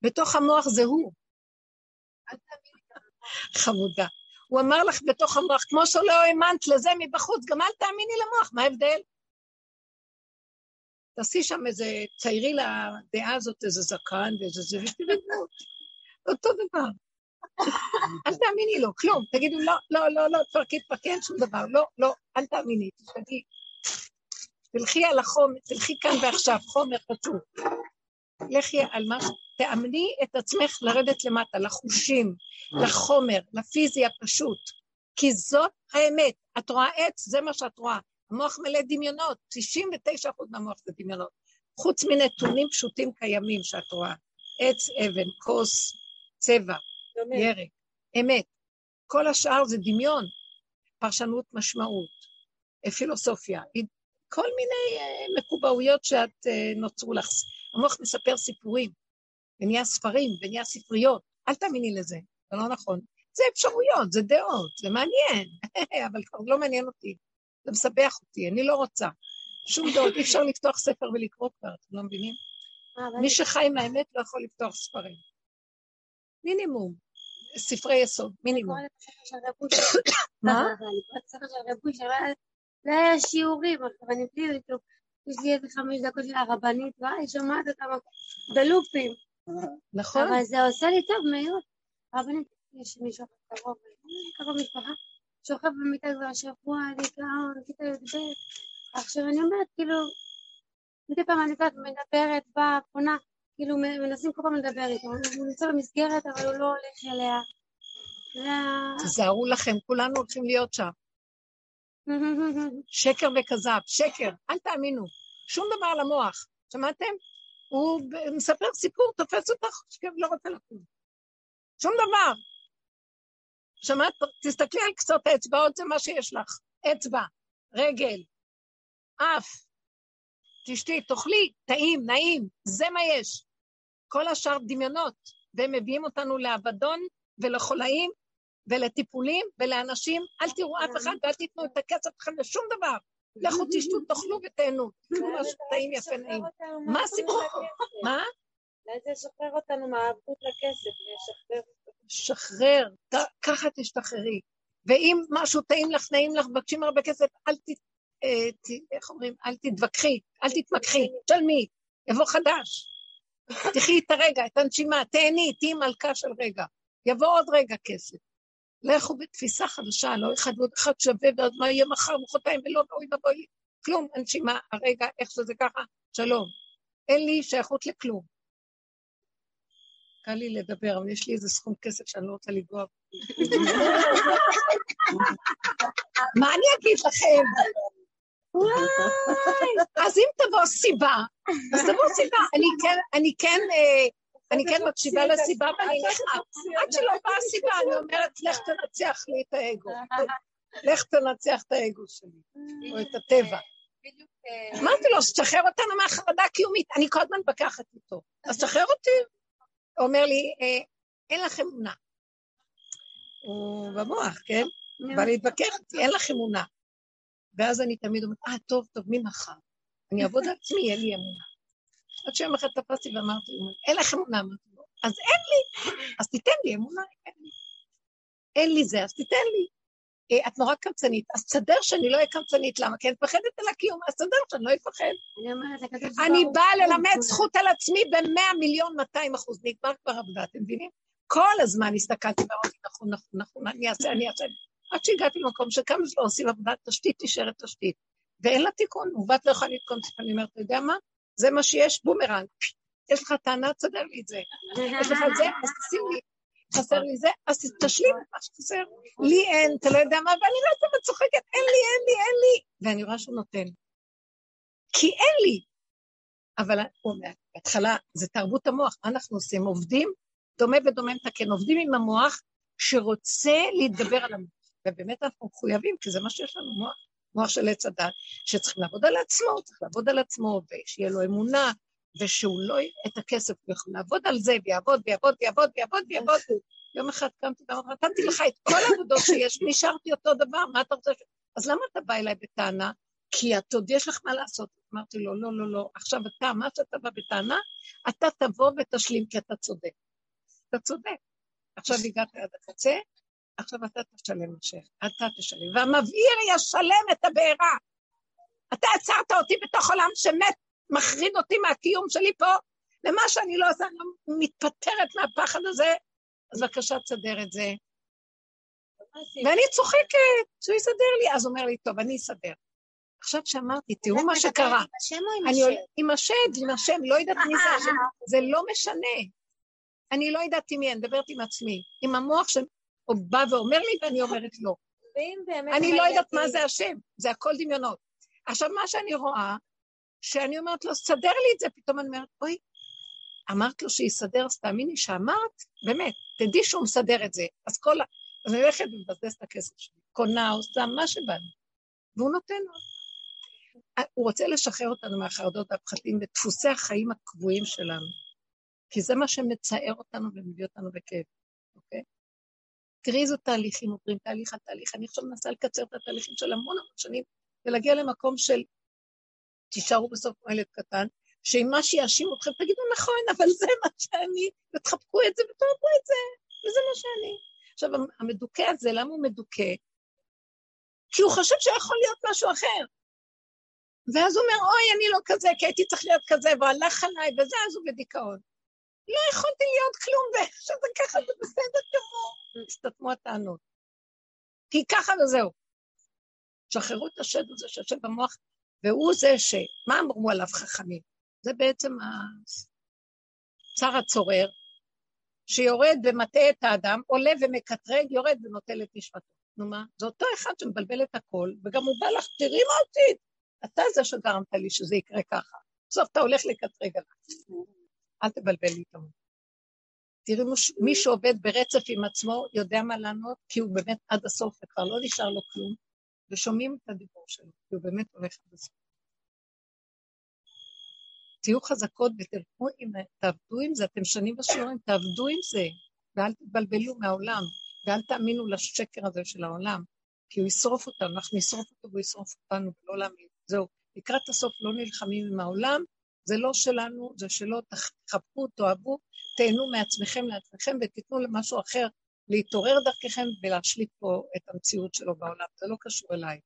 בתוך המוח זה הוא. חמודה. הוא אמר לך בתוך המוח, כמו שלא האמנת לזה מבחוץ, גם אל תאמיני למוח, מה ההבדל? תעשי שם איזה, ציירי לדעה הזאת איזה זקן ואיזה זה, ותראו, אותו דבר. אל תאמיני לו, כלום. תגידו, לא, לא, לא, לא, תפרקי, תפרקי, אין שום דבר. לא, לא, אל תאמיני, תשתגעי. תלכי על החומר, תלכי כאן ועכשיו, חומר כתוב. לכי על מה, תאמני את עצמך לרדת למטה, לחושים, לחומר, לפיזי הפשוט. כי זאת האמת. את רואה עץ, זה מה שאת רואה. המוח מלא דמיונות, 99% מהמוח זה דמיונות. חוץ מנתונים פשוטים קיימים שאת רואה. עץ, אבן, כוס, צבע, ירק, אמת. כל השאר זה דמיון, פרשנות משמעות, פילוסופיה, כל מיני אה, מקובעויות שאת אה, נוצרו לך. המוח מספר סיפורים, ונהיה ספרים, ונהיה ספריות. אל תאמיני לזה, זה לא נכון. זה אפשרויות, זה דעות, זה מעניין, אבל כבר לא מעניין אותי. זה מסבך אותי, אני לא רוצה. שום דעות, אי אפשר לפתוח ספר ולקרוא כבר, אתם לא מבינים? הרבנית, מי שחי עם האמת לא יכול לפתוח ספרים. מינימום, ספרי יסוד, מינימום. מה? רב אושר, לא היה- שיעורים, הרבנית. יש לי איזה חמש דקות של הרבנית, וואי, שומעת אותם בלופים. נכון? אבל זה עושה לי טוב מאוד. הרבנית, יש מישהו קרוב, קרוב משפחה, שוכב במיטה כבר שבוע, דיכאון, כיתה י"ב. עכשיו אני אומרת, כאילו, מדי פעם אני יודעת, מדברת, באה, פונה, כאילו מנסים כל פעם לדבר איתו, הוא נמצא במסגרת אבל הוא לא הולך אליה. תיזהרו לכם, כולנו הולכים להיות שם. שקר וכזב, שקר, אל תאמינו. שום דבר על המוח. שמעתם? הוא מספר סיפור, תופס אותך, שקר לא רוצה לקום. שום דבר. שמעת? תסתכלי על קצות האצבעות, זה מה שיש לך. אצבע, רגל, אף. תשתי, תאכלי, טעים, נעים, זה מה יש. כל השאר דמיונות, והם מביאים אותנו לאבדון ולחולאים ולטיפולים ולאנשים. אל תראו אף אחד ואל תיתנו את הכסף שלכם לשום דבר. לכו תשתו, תאכלו ותהנו. תאכלו משהו טעים, יפה, נעים. מה הסיפור? מה? זה ישחרר אותנו מהעבדות לכסף, וישחרר שחרר, ככה תשתחררי. ואם משהו טעים לך, נעים לך, מבקשים הרבה כסף, אל ת... אה, ת- איך אומרים? אל תתווכחי, אל תתמקחי, תשלמי, יבוא חדש. תחי את הרגע, את הנשימה, תהני, תהיי מלכה של רגע. יבוא עוד רגע כסף. לכו בתפיסה חדשה, לא אחד ועוד אחד שווה, ואז מה יהיה מחר, מחרתיים, ולא, אוי ואבוי. כלום, הנשימה, הרגע, איך שזה ככה, שלום. אין לי שייכות לכלום. קל לי לדבר, אבל יש לי איזה סכום כסף שאני לא רוצה לגוע בו. מה אני אגיד לכם? וואי, אז אם תבוא סיבה, אז תבוא סיבה. אני כן, אני כן, אה, אני כן מקשיבה לסיבה ואני נכנעת. עד שלא באה סיבה, אני אומרת, לך תנצח לי את האגו. לך תנצח את האגו שלי, או את הטבע. אמרתי לו, שחרר אותנו מהחרדה הקיומית, אני כל הזמן מתווכחת איתו. אז שחרר אותי. הוא אומר לי, אה, אין לך אמונה. הוא במוח, כן? בא להתווכח איתי, אין לך אמונה. ואז אני תמיד אומרת, אה, טוב, טוב, ממחר. אני אעבוד על עצמי, יהיה לי אמונה. עד שיום אחד תפסתי ואמרתי, אין לך אמונה, אמרתי לו, אז אין לי, אז תיתן לי אמונה, אין לי. אין לי זה, אז תיתן לי. אה, את נורא קמצנית, אז תסדר שאני לא אהיה קמצנית, למה? כי אני מפחדת על הקיום, אז תסדר שאני לא אפחד. אני באה ללמד זכות על עצמי במאה מיליון 200 אחוז, נגמר כבר עבודה, אתם מבינים? כל הזמן הסתכלתי ואמרתי, נכון, נכון, נכון, אני אעשה, אני אעשה. עד שהגעתי למקום שכמה שלא עושים עבודת תשתית, נשארת תשתית. ואין לה תיקון, מעוות לא יוכל לתקון, אני אומרת, אתה יודע מה? זה מה שיש, בומרנג. יש לך טענה, תסדר לי את זה. יש לך את זה, אז תשים לי. חסר לי זה, אז תשלים את מה שחסר. לי אין, אתה לא יודע מה, ואני לא יודעת צוחקת, אין לי, אין לי, אין לי. ואני רואה שהוא נותן. כי אין לי. אבל הוא אומר, בהתחלה זה תרבות המוח, אנחנו עושים? עובדים, דומה ודומה מתקן, עובדים עם המוח שרוצה להתגבר על המוח. ובאמת אנחנו מחויבים, כי זה מה שיש לנו, מוח, מוח של עץ הדת, שצריכים לעבוד על עצמו, צריך לעבוד על עצמו, ושיהיה לו אמונה, ושהוא לא, את הכסף, הוא יכול לעבוד על זה, ויעבוד, ויעבוד, ויעבוד, ויעבוד, ויעבוד. יום אחד קמתי ואמרתי, נתתי לך את כל העבודות שיש, נשארתי אותו דבר, מה אתה רוצה? אז למה אתה בא אליי בטענה? כי את עוד יש לך מה לעשות. אמרתי לו, לא, לא, לא, עכשיו אתה, מה שאתה בא בטענה, אתה תבוא ותשלים, כי אתה צודק. אתה צודק. עכשיו הגעת עד הקצה, עכשיו אתה תשלם השם, אתה תשלם. והמבעיר ישלם את הבעירה. אתה עצרת אותי בתוך עולם שמת, מחריד אותי מהקיום שלי פה, למה שאני לא עושה, אני לא מתפטרת מהפחד הזה, אז בבקשה תסדר את זה. ואני צוחקת, שהוא יסדר לי, אז אומר לי, טוב, אני אסדר. עכשיו שאמרתי, תראו מה שקרה. עם אני השם? עול- עם השד, עם השם, לא יודעת מי זה השם, זה לא משנה. אני לא יודעת עם מי, אני מדברת עם עצמי, עם המוח שבא ואומר לי ואני אומרת באמת... אני לא יודעת מה זה השם, זה הכל דמיונות. עכשיו, מה שאני רואה, שאני אומרת לו, סדר לי את זה, פתאום אני אומרת, אוי, אמרת לו שיסדר, אז תאמיני שאמרת, באמת, תדעי שהוא מסדר את זה. אז כל ה... אז אני הולכת ומבזבזת את הכסף שלי, קונה, עושה מה שבא לי, והוא נותן לו. הוא רוצה לשחרר אותנו מהחרדות והפחדים ודפוסי החיים הקבועים שלנו, כי זה מה שמצער אותנו ומביא אותנו בכאב? תראי איזה תהליכים עוברים, תהליך על תהליך. אני עכשיו מנסה לקצר את התהליכים של המון המון שנים, ולהגיע למקום של תישארו בסוף ילד קטן, שאם מה שיאשים אתכם, תגידו נכון, אבל זה מה שאני, ותחבקו את זה ותאהבו את זה, וזה מה שאני. עכשיו, המדוכא הזה, למה הוא מדוכא? כי הוא חושב שיכול להיות משהו אחר. ואז הוא אומר, אוי, אני לא כזה, כי הייתי צריך להיות כזה, והוא הלך עליי, וזה, אז הוא בדיכאון. לא יכולתי להיות כלום, ועכשיו זה ככה, זה בסדר גמור. הסתתמו הטענות. כי ככה וזהו. שחררו את השד הזה שיושב במוח, והוא זה ש... מה אמרו עליו חכמים? זה בעצם הצר הצורר, שיורד ומטעה את האדם, עולה ומקטרג, יורד ונוטל את נשמתו. נו מה? זה אותו אחד שמבלבל את הכל, וגם הוא בא לך, תראי מה עשית. אתה זה שגרמת לי שזה יקרה ככה. בסוף אתה הולך לקטרג עליו. אל תבלבל לי את המוח. תראי, מש- מי שעובד ברצף עם עצמו יודע מה לענות, כי הוא באמת עד הסוף וכבר לא נשאר לו כלום, ושומעים את הדיבור שלו, כי הוא באמת הולך עד הסוף. תהיו חזקות ותלכו עם, תעבדו עם זה, אתם שנים בשיעורים, תעבדו עם זה, ואל תתבלבלו מהעולם, ואל תאמינו לשקר הזה של העולם, כי הוא ישרוף אותנו, אנחנו נשרוף אותו והוא ישרוף אותנו, ולא להאמין. זהו, לקראת הסוף לא נלחמים עם העולם, זה לא שלנו, זה שלא, תחבקו, תאהבו, תהנו מעצמכם לעצמכם ותיתנו למשהו אחר להתעורר דרככם ולהשליט פה את המציאות שלו בעולם, זה לא קשור אליי.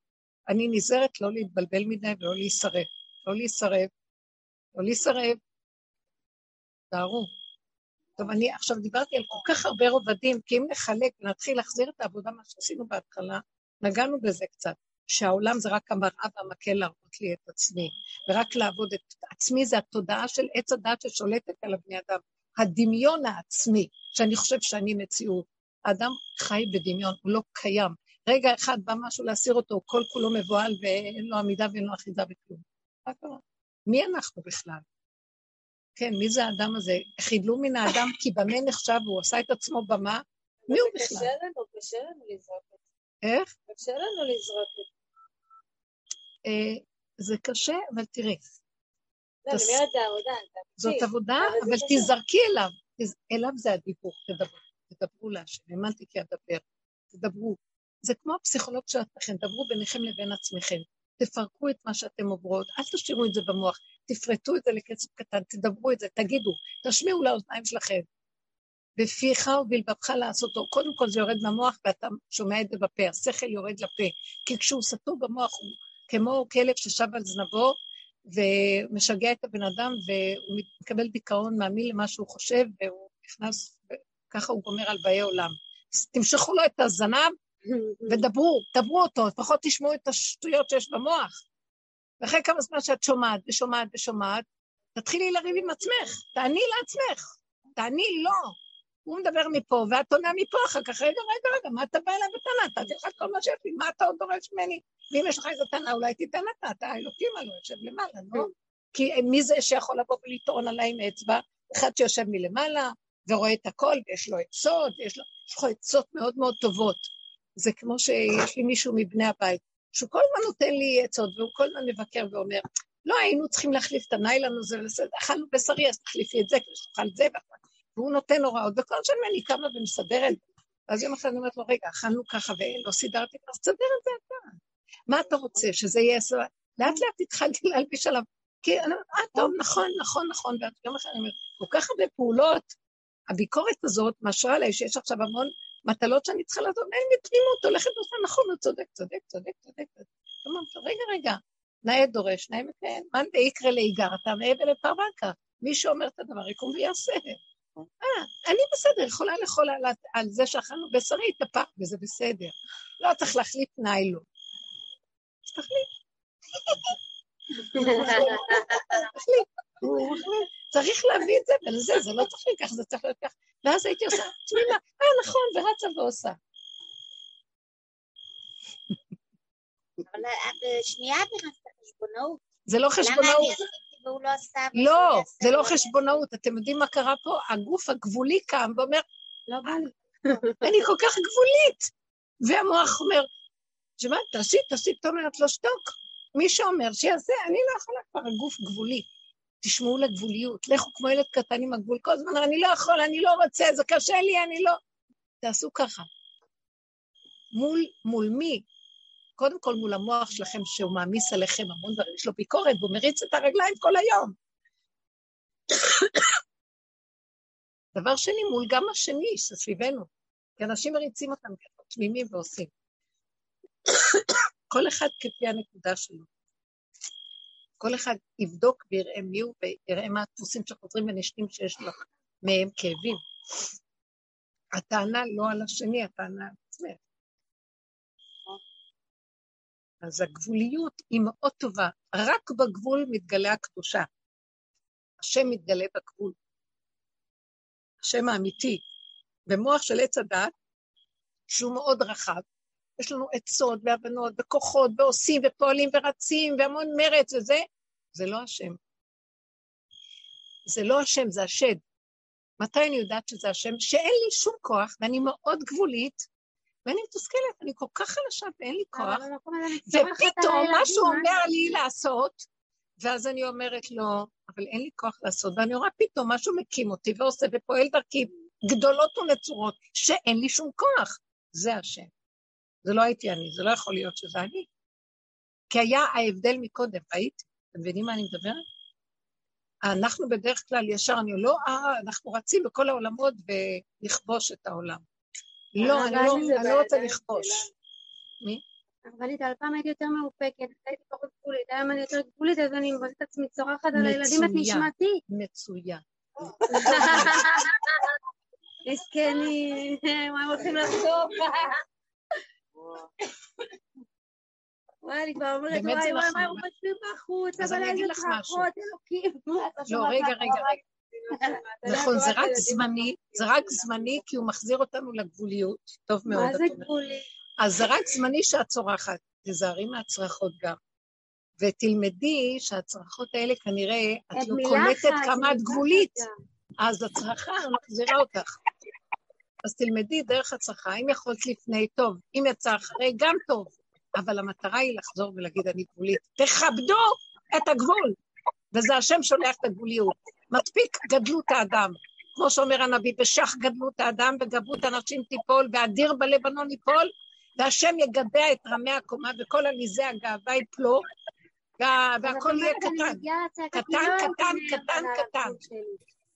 אני נזהרת לא להתבלבל מדי ולא להישרף, לא להישרף, לא להישרף. תארו. טוב, אני עכשיו דיברתי על כל כך הרבה רובדים, כי אם נחלק ונתחיל להחזיר את העבודה, מה שעשינו בהתחלה, נגענו בזה קצת, שהעולם זה רק המראה והמקל להראות לי את עצמי, ורק לעבוד את עצמי זה התודעה של עץ הדת ששולטת על הבני אדם, הדמיון העצמי, שאני חושב שאני מציאות. האדם חי בדמיון, הוא לא קיים. רגע אחד בא משהו להסיר אותו, כל כולו מבוהל ואין לו עמידה ואין לו אחיזה בכלום. מה קרה? מי אנחנו בכלל? כן, מי זה האדם הזה? חידלו מן האדם כי במה נחשב, הוא עשה את עצמו במה? מי הוא בכלל? קשה לנו, קשה לנו לזרוק את זה. איך? קשה לנו לזרוק את זה. אה, זה קשה, אבל תראי, לא, אני אומרת, זה עבודה, זאת. עבודה, אבל. תזרקי אליו. אליו זה הדיבור, תדברו. תדברו להשם. האמנתי כי אדבר. תדברו. זה כמו הפסיכולוג של עצמכם, דברו ביניכם לבין עצמכם. תפרקו את מה שאתם עוברות, אל תשאירו את זה במוח, תפרטו את זה לכסף קטן, תדברו את זה, תגידו, תשמיעו לאוזניים שלכם. בפיך ובלבבך לעשותו. קודם כל זה יורד מהמוח ואתה שומע את זה בפה, השכל יורד לפה. כי כשהוא סתום במוח הוא כמו כלב ששב על זנבו ומשגע את הבן אדם והוא מקבל דיכאון, מאמין למה שהוא חושב והוא נכנס, ככה הוא גומר על באי עולם. אז תמשכו לו את הזנב ודברו, דברו אותו, לפחות תשמעו את השטויות שיש במוח. ואחרי כמה זמן שאת שומעת ושומעת ושומעת, תתחילי לריב עם עצמך, תעני לעצמך, תעני לא. הוא מדבר מפה, ואת עונה מפה אחר כך, רגע, רגע, רגע, מה אתה בא אליי בטענה? אתה לך כל מה שיש לי, מה אתה עוד דורש ממני? ואם יש לך איזו טענה, אולי תיתן אתה, אתה האלוקים הלוא יושב למעלה, לא? כי מי זה שיכול לבוא ולטעון עליי עם אצבע? אחד שיושב מלמעלה ורואה את הכל, ויש לו עצות, יש לו, יש לו עצות מאוד מאוד טובות. זה כמו שיש לי מישהו מבני הבית, שהוא כל הזמן נותן לי עצות, והוא כל הזמן מבקר ואומר, לא היינו צריכים להחליף את הניילון הזה, אכלנו בשרי, אז תחליפי את זה, כדי שתאכל את זה, והוא נותן הוראות, וכל שנה אני קמה ומסדרת. אז יום אחד אני אומרת לו, רגע, אכלנו ככה ולא סידרתי, אז תסדר את זה אתה. מה אתה רוצה, שזה יהיה סבבה? לאט לאט התחלתי להלביש עליו, כי אני אומרת, אה, טוב, נכון, נכון, נכון, ויום אחד אני אומרת, כל כך הרבה פעולות, הביקורת הזאת משרה עליי שיש עכשיו המון מטלות שאני צריכה לעשות, אין לי תמימות, הולכת ועושה, נכון, הוא צודק, צודק, צודק, צודק. אמרתי רגע, רגע, נאה דורש, נאה מקיים, מאן דאיקרא לאיגרתא, והבל לפרבקה. מי שאומר את הדבר יקום ויעשה. אה, אני בסדר, יכולה לאכול על, על זה שאכלנו בשרי, התהפך, וזה בסדר. לא צריך להחליף ניילון. אז תחליף. צריך להביא את זה ולזה, זה לא צריך לקח, זה צריך להיות כך. ואז הייתי עושה תמימה, אה, נכון, ורצה ועושה. אבל בשנייה את נכנסת לחשבונאות. זה לא חשבונאות. והוא לא עשה... לא, זה לא חשבונאות. אתם יודעים מה קרה פה? הגוף הגבולי קם ואומר, לא בא לי. אני כל כך גבולית. והמוח אומר, שמע, תעשי, תעשי, את אומרת לו, שתוק. מי שאומר שיעשה, אני לא יכולה כבר, הגוף גבולי. תשמעו לגבוליות, לכו כמו ילד קטן עם הגבול, כל הזמן, אני לא יכול, אני לא רוצה, זה קשה לי, אני לא... תעשו ככה. מול, מול מי? קודם כל מול המוח שלכם, שהוא מעמיס עליכם המון דברים, יש לו ביקורת, והוא מריץ את הרגליים כל היום. דבר שני, מול גם השני שסביבנו, כי אנשים מריצים אותם תמימים ועושים. כל אחד כפי הנקודה שלו. כל אחד יבדוק ויראה מי הוא ויראה מה הדפוסים שחוזרים ונשנים שיש לו מהם כאבים. הטענה לא על השני, הטענה על עצמך. אז הגבוליות היא מאוד טובה, רק בגבול מתגלה הקדושה. השם מתגלה בגבול. השם האמיתי, במוח של עץ הדת, שהוא מאוד רחב, יש לנו עצות והבנות וכוחות ועושים ופועלים ורצים והמון מרץ וזה, זה לא השם. זה לא השם, זה השד. מתי אני יודעת שזה השם? שאין לי שום כוח ואני מאוד גבולית, ואני מתוסכלת, אני כל כך חלשה ואין לי כוח, ופתאום משהו אומר לי לעשות, ואז אני אומרת לו, אבל אין לי כוח לעשות, ואני רואה פתאום משהו מקים אותי ועושה ופועל דרכי גדולות ונצורות, שאין לי שום כוח. זה השם. זה לא הייתי אני, זה לא יכול להיות שזה אני. כי היה ההבדל מקודם, ראית? אתם מבינים מה אני מדברת? אנחנו בדרך כלל ישר, אני לא, אה, אנחנו רצים בכל העולמות ולכבוש את העולם. לא, אני לא, אני לא רוצה לכבוש. מי? הרבנית, על פעם הייתי יותר מאופקת, הייתי פחות גבולית, היום אני יותר גבולית, אז אני מבזית את עצמי צורחת על הילדים, את נשמתי. מצוין. מסכנים, הם הולכים לחשוב? וואי, אני כבר אומרת, וואי, וואי. מה הם חושבים בחוץ, אבל איזה. צרחות, אלוקים. לא, רגע, רגע, רגע. נכון, זה רק זמני, זה רק זמני כי הוא מחזיר אותנו לגבוליות. טוב מאוד. מה זה. גבולי? אז זה רק זמני שאת צורחת. תיזהרי מהצרחות גם. ותלמדי שהצרחות האלה כנראה, את לא קולטת כמה את גבולית. אז הצרחה מחזירה אותך. אז תלמדי דרך הצרחה. אם יכולת לפני, טוב. אם יצא אחרי, גם טוב. אבל המטרה היא לחזור ולהגיד, אני גבולית. תכבדו את הגבול. וזה השם שולח את הגבוליות. מספיק גדלות האדם. כמו שאומר הנביא, בשח גדלות האדם וגבות הנשים תיפול, ואדיר בלבנון ייפול, והשם יגדע את רמי הקומה וכל עליזי הגאווה יפלו, וה- והכל יהיה קטן. קטן, לא קטן, קטן, קטן.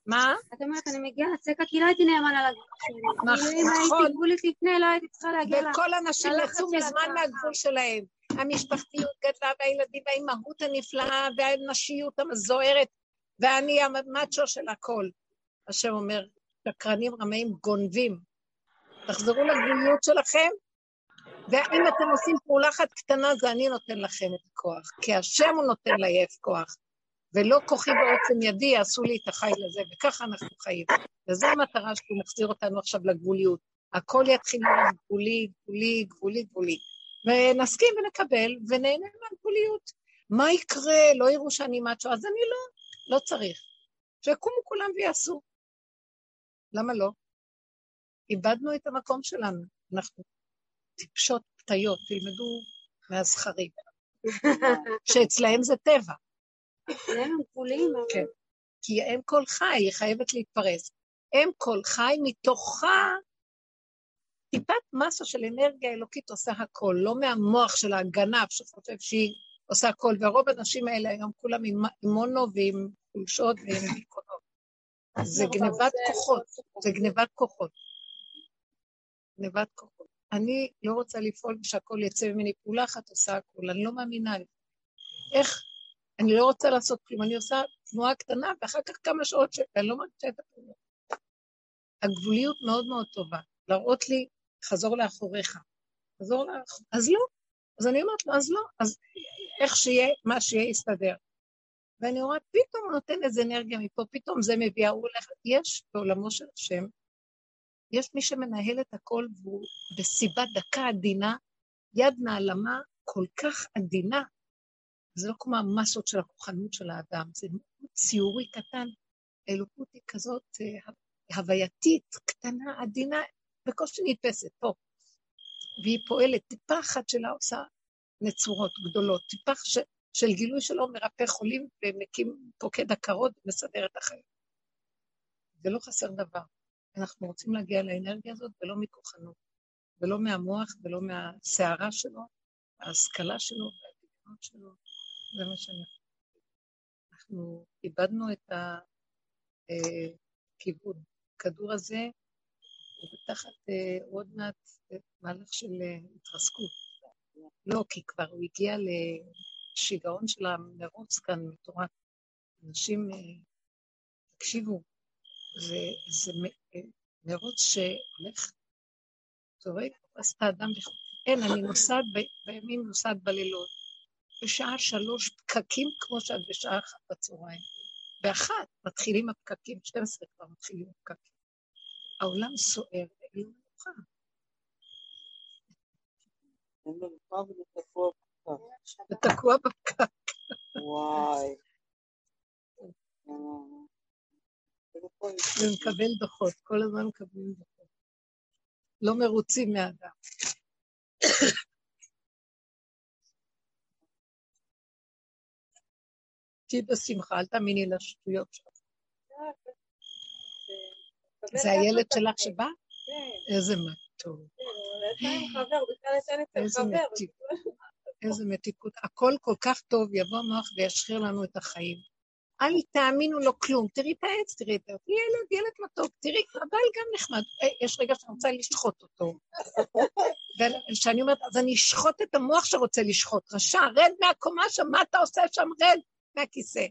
מה? את אומרת, אני מגיעה לצעקה כי לא הייתי נאמן על הגבול שלי. נכ- כאילו, אם נכון. הייתי גבולית לפני, לא הייתי צריכה להגיע ל... וכל הנשים ללחץ יצאו מזמן. מהגבול שלהם. המשפחתיות גדלה, והילדים, והאימהות הנפלאה, והנשיות המזוהרת, ואני המאצ'ו של הכל. השם אומר, שקרנים רמאים גונבים. תחזרו לגבוליות שלכם, ואם אתם עושים פעולה אחת קטנה, זה אני נותן לכם את הכוח. כי השם הוא נותן לעייף כוח. ולא כוחי בעוצם ידי יעשו לי את החיל הזה, וככה אנחנו חיים. וזו המטרה שהוא מחזיר אותנו עכשיו לגבוליות. הכל יתחיל להיות גבולי, גבולי, גבולי, גבולי. ונסכים ונקבל, ונהנה מהגבוליות. מה יקרה? לא יראו שאני מאצ'ו, אז אני לא, לא צריך. שיקומו כולם ויעשו. למה לא? איבדנו את המקום שלנו. אנחנו טיפשות פתיות, תלמדו מהזכרים. שאצלהם זה טבע. הם גבוליים, אבל... כן. כי אם כל חי, היא חייבת להתפרס. אם כל חי, מתוכה טיפת מסה של אנרגיה אלוקית עושה הכל, לא מהמוח של הגנב שחושב שהיא עושה הכל, והרוב האנשים האלה היום כולם עם מונו ועם חולשות ועם דיכאונות. זה גנבת כוחות, זה גנבת כוחות. גנבת כוחות. אני לא רוצה לפעול שהכל יצא ממני פעולה אחת עושה הכל, אני לא מאמינה לזה. איך אני לא רוצה לעשות כלום, אני עושה תנועה קטנה, ואחר כך כמה שעות שאני לא מרגישה את הפעולה. הגבוליות מאוד מאוד טובה, להראות לי, חזור לאחוריך. חזור לאחוריך. אז לא. אז אני אומרת לו, אז לא, אז איך שיהיה, מה שיהיה יסתדר. ואני אומרת, פתאום הוא נותן איזה אנרגיה מפה, פתאום זה מביא, הוא הולך, יש בעולמו של השם, יש מי שמנהל את הכל והוא בסיבה דקה עדינה, יד נעלמה כל כך עדינה, זה לא כמו המסות של הכוחנות של האדם, זה ציורי קטן, האלוקות היא כזאת אה, הווייתית, קטנה, עדינה, בקושי נתפסת, פה. והיא פועלת, טיפה אחת שלה עושה נצורות גדולות, טיפה ש, של גילוי שלו מרפא חולים ומקים פוקד עקרות ומסדר את החיים. ולא חסר דבר. אנחנו רוצים להגיע לאנרגיה הזאת ולא מכוחנות, ולא מהמוח ולא מהסערה שלו, ההשכלה שלו והדמיונות שלו. זה מה שאנחנו... אנחנו איבדנו את הכיוון. הכדור הזה תחת אה, עוד מעט אה, מהלך של אה, התרסקות. לא, כי כבר הוא הגיע לשיגעון של המרוץ כאן מטורף. אנשים, תקשיבו, זה, זה מרוץ שהולך, זורק, תופס את האדם, לכ- אין, אני נוסעת ב- בימים, נוסעת בלילות. בשעה שלוש פקקים כמו שאת בשעה אחת בצהריים. באחת מתחילים הפקקים, 12 כבר מתחילים הפקקים. העולם סוער, אין מנוחה. אין מנוחה וזה תקוע בפקק. ותקוע בפקק. וואי. ומקבל דוחות, כל הזמן מקבלים דוחות. לא מרוצים מהאדם. תהיי בשמחה, אל תאמיני לשטויות שלך. זה הילד שלך שבא? כן, איזה מתוק, כן, איזה חבר. מתיק. איזה מתיקות. הכל כל כך טוב, יבוא המוח וישחיר לנו את החיים. אל תאמינו לו כלום. תראי את העץ, תראי את העץ. ילד, ילד מתוק. תראי, הבעל גם נחמד. אה, יש רגע שאני רוצה לשחוט אותו. וכשאני אומרת, אז אני אשחוט את המוח שרוצה לשחוט. רשע, רד מהקומה שם, מה אתה עושה שם? רד מהכיסא.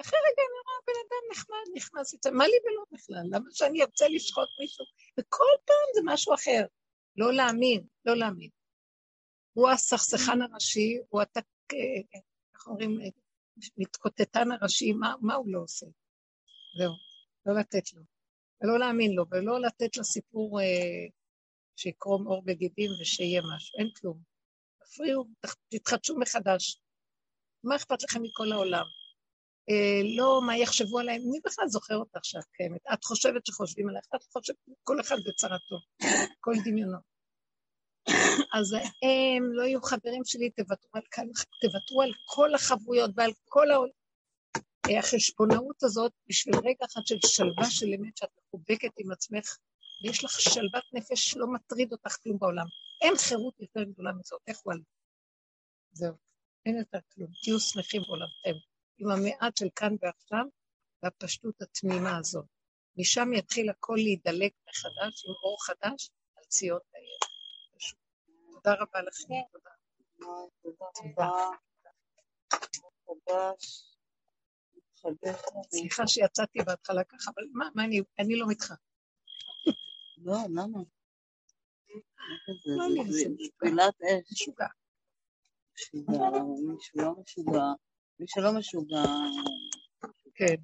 אחרי רגע אני רואה בן אדם נחמד, נכנס יוצא, מה לי ולא בכלל? למה שאני ארצה לשחוט מישהו? וכל פעם זה משהו אחר. לא להאמין, לא להאמין. הוא הסכסכן הראשי, הוא התק... איך אומרים? מתקוטטן הראשי, מה, מה הוא לא עושה? זהו, לא לתת לו. ולא להאמין לו, ולא לתת לסיפור אה, שיקרום עור בגידים ושיהיה משהו, אין כלום. תפריעו, תח- תתחדשו מחדש. מה אכפת לכם מכל העולם? אה, לא מה יחשבו עליהם, מי בכלל זוכר אותך שאת קיימת? את חושבת שחושבים עלייך, את חושבת, כל אחד בצרתו, כל דמיונו. אז הם לא יהיו חברים שלי, תוותרו על, תוותרו על כל החבויות ועל כל העול... אה, החשבונאות הזאת בשביל רגע אחד של שלווה של אמת שאת מחובקת עם עצמך, ויש לך שלוות נפש שלא מטריד אותך כלום בעולם. אין חירות יותר גדולה מזאת, איך הוא עלה? זהו, אין יותר כלום. תהיו שמחים בעולמכם, עם המעט של כאן ועכשיו, והפשטות התמימה הזאת. משם יתחיל הכל להידלק מחדש, עם אור חדש, על ציון העיר. תודה רבה לכם. תודה. תודה. מתחדש. סליחה שיצאתי בהתחלה ככה, אבל מה, מה אני, אני לא מתחרה. לא, למה? מה אני אעשה? תפילת אש. משוגע. משוגע, מי שלא משוגע, מי שלא משוגע, כן.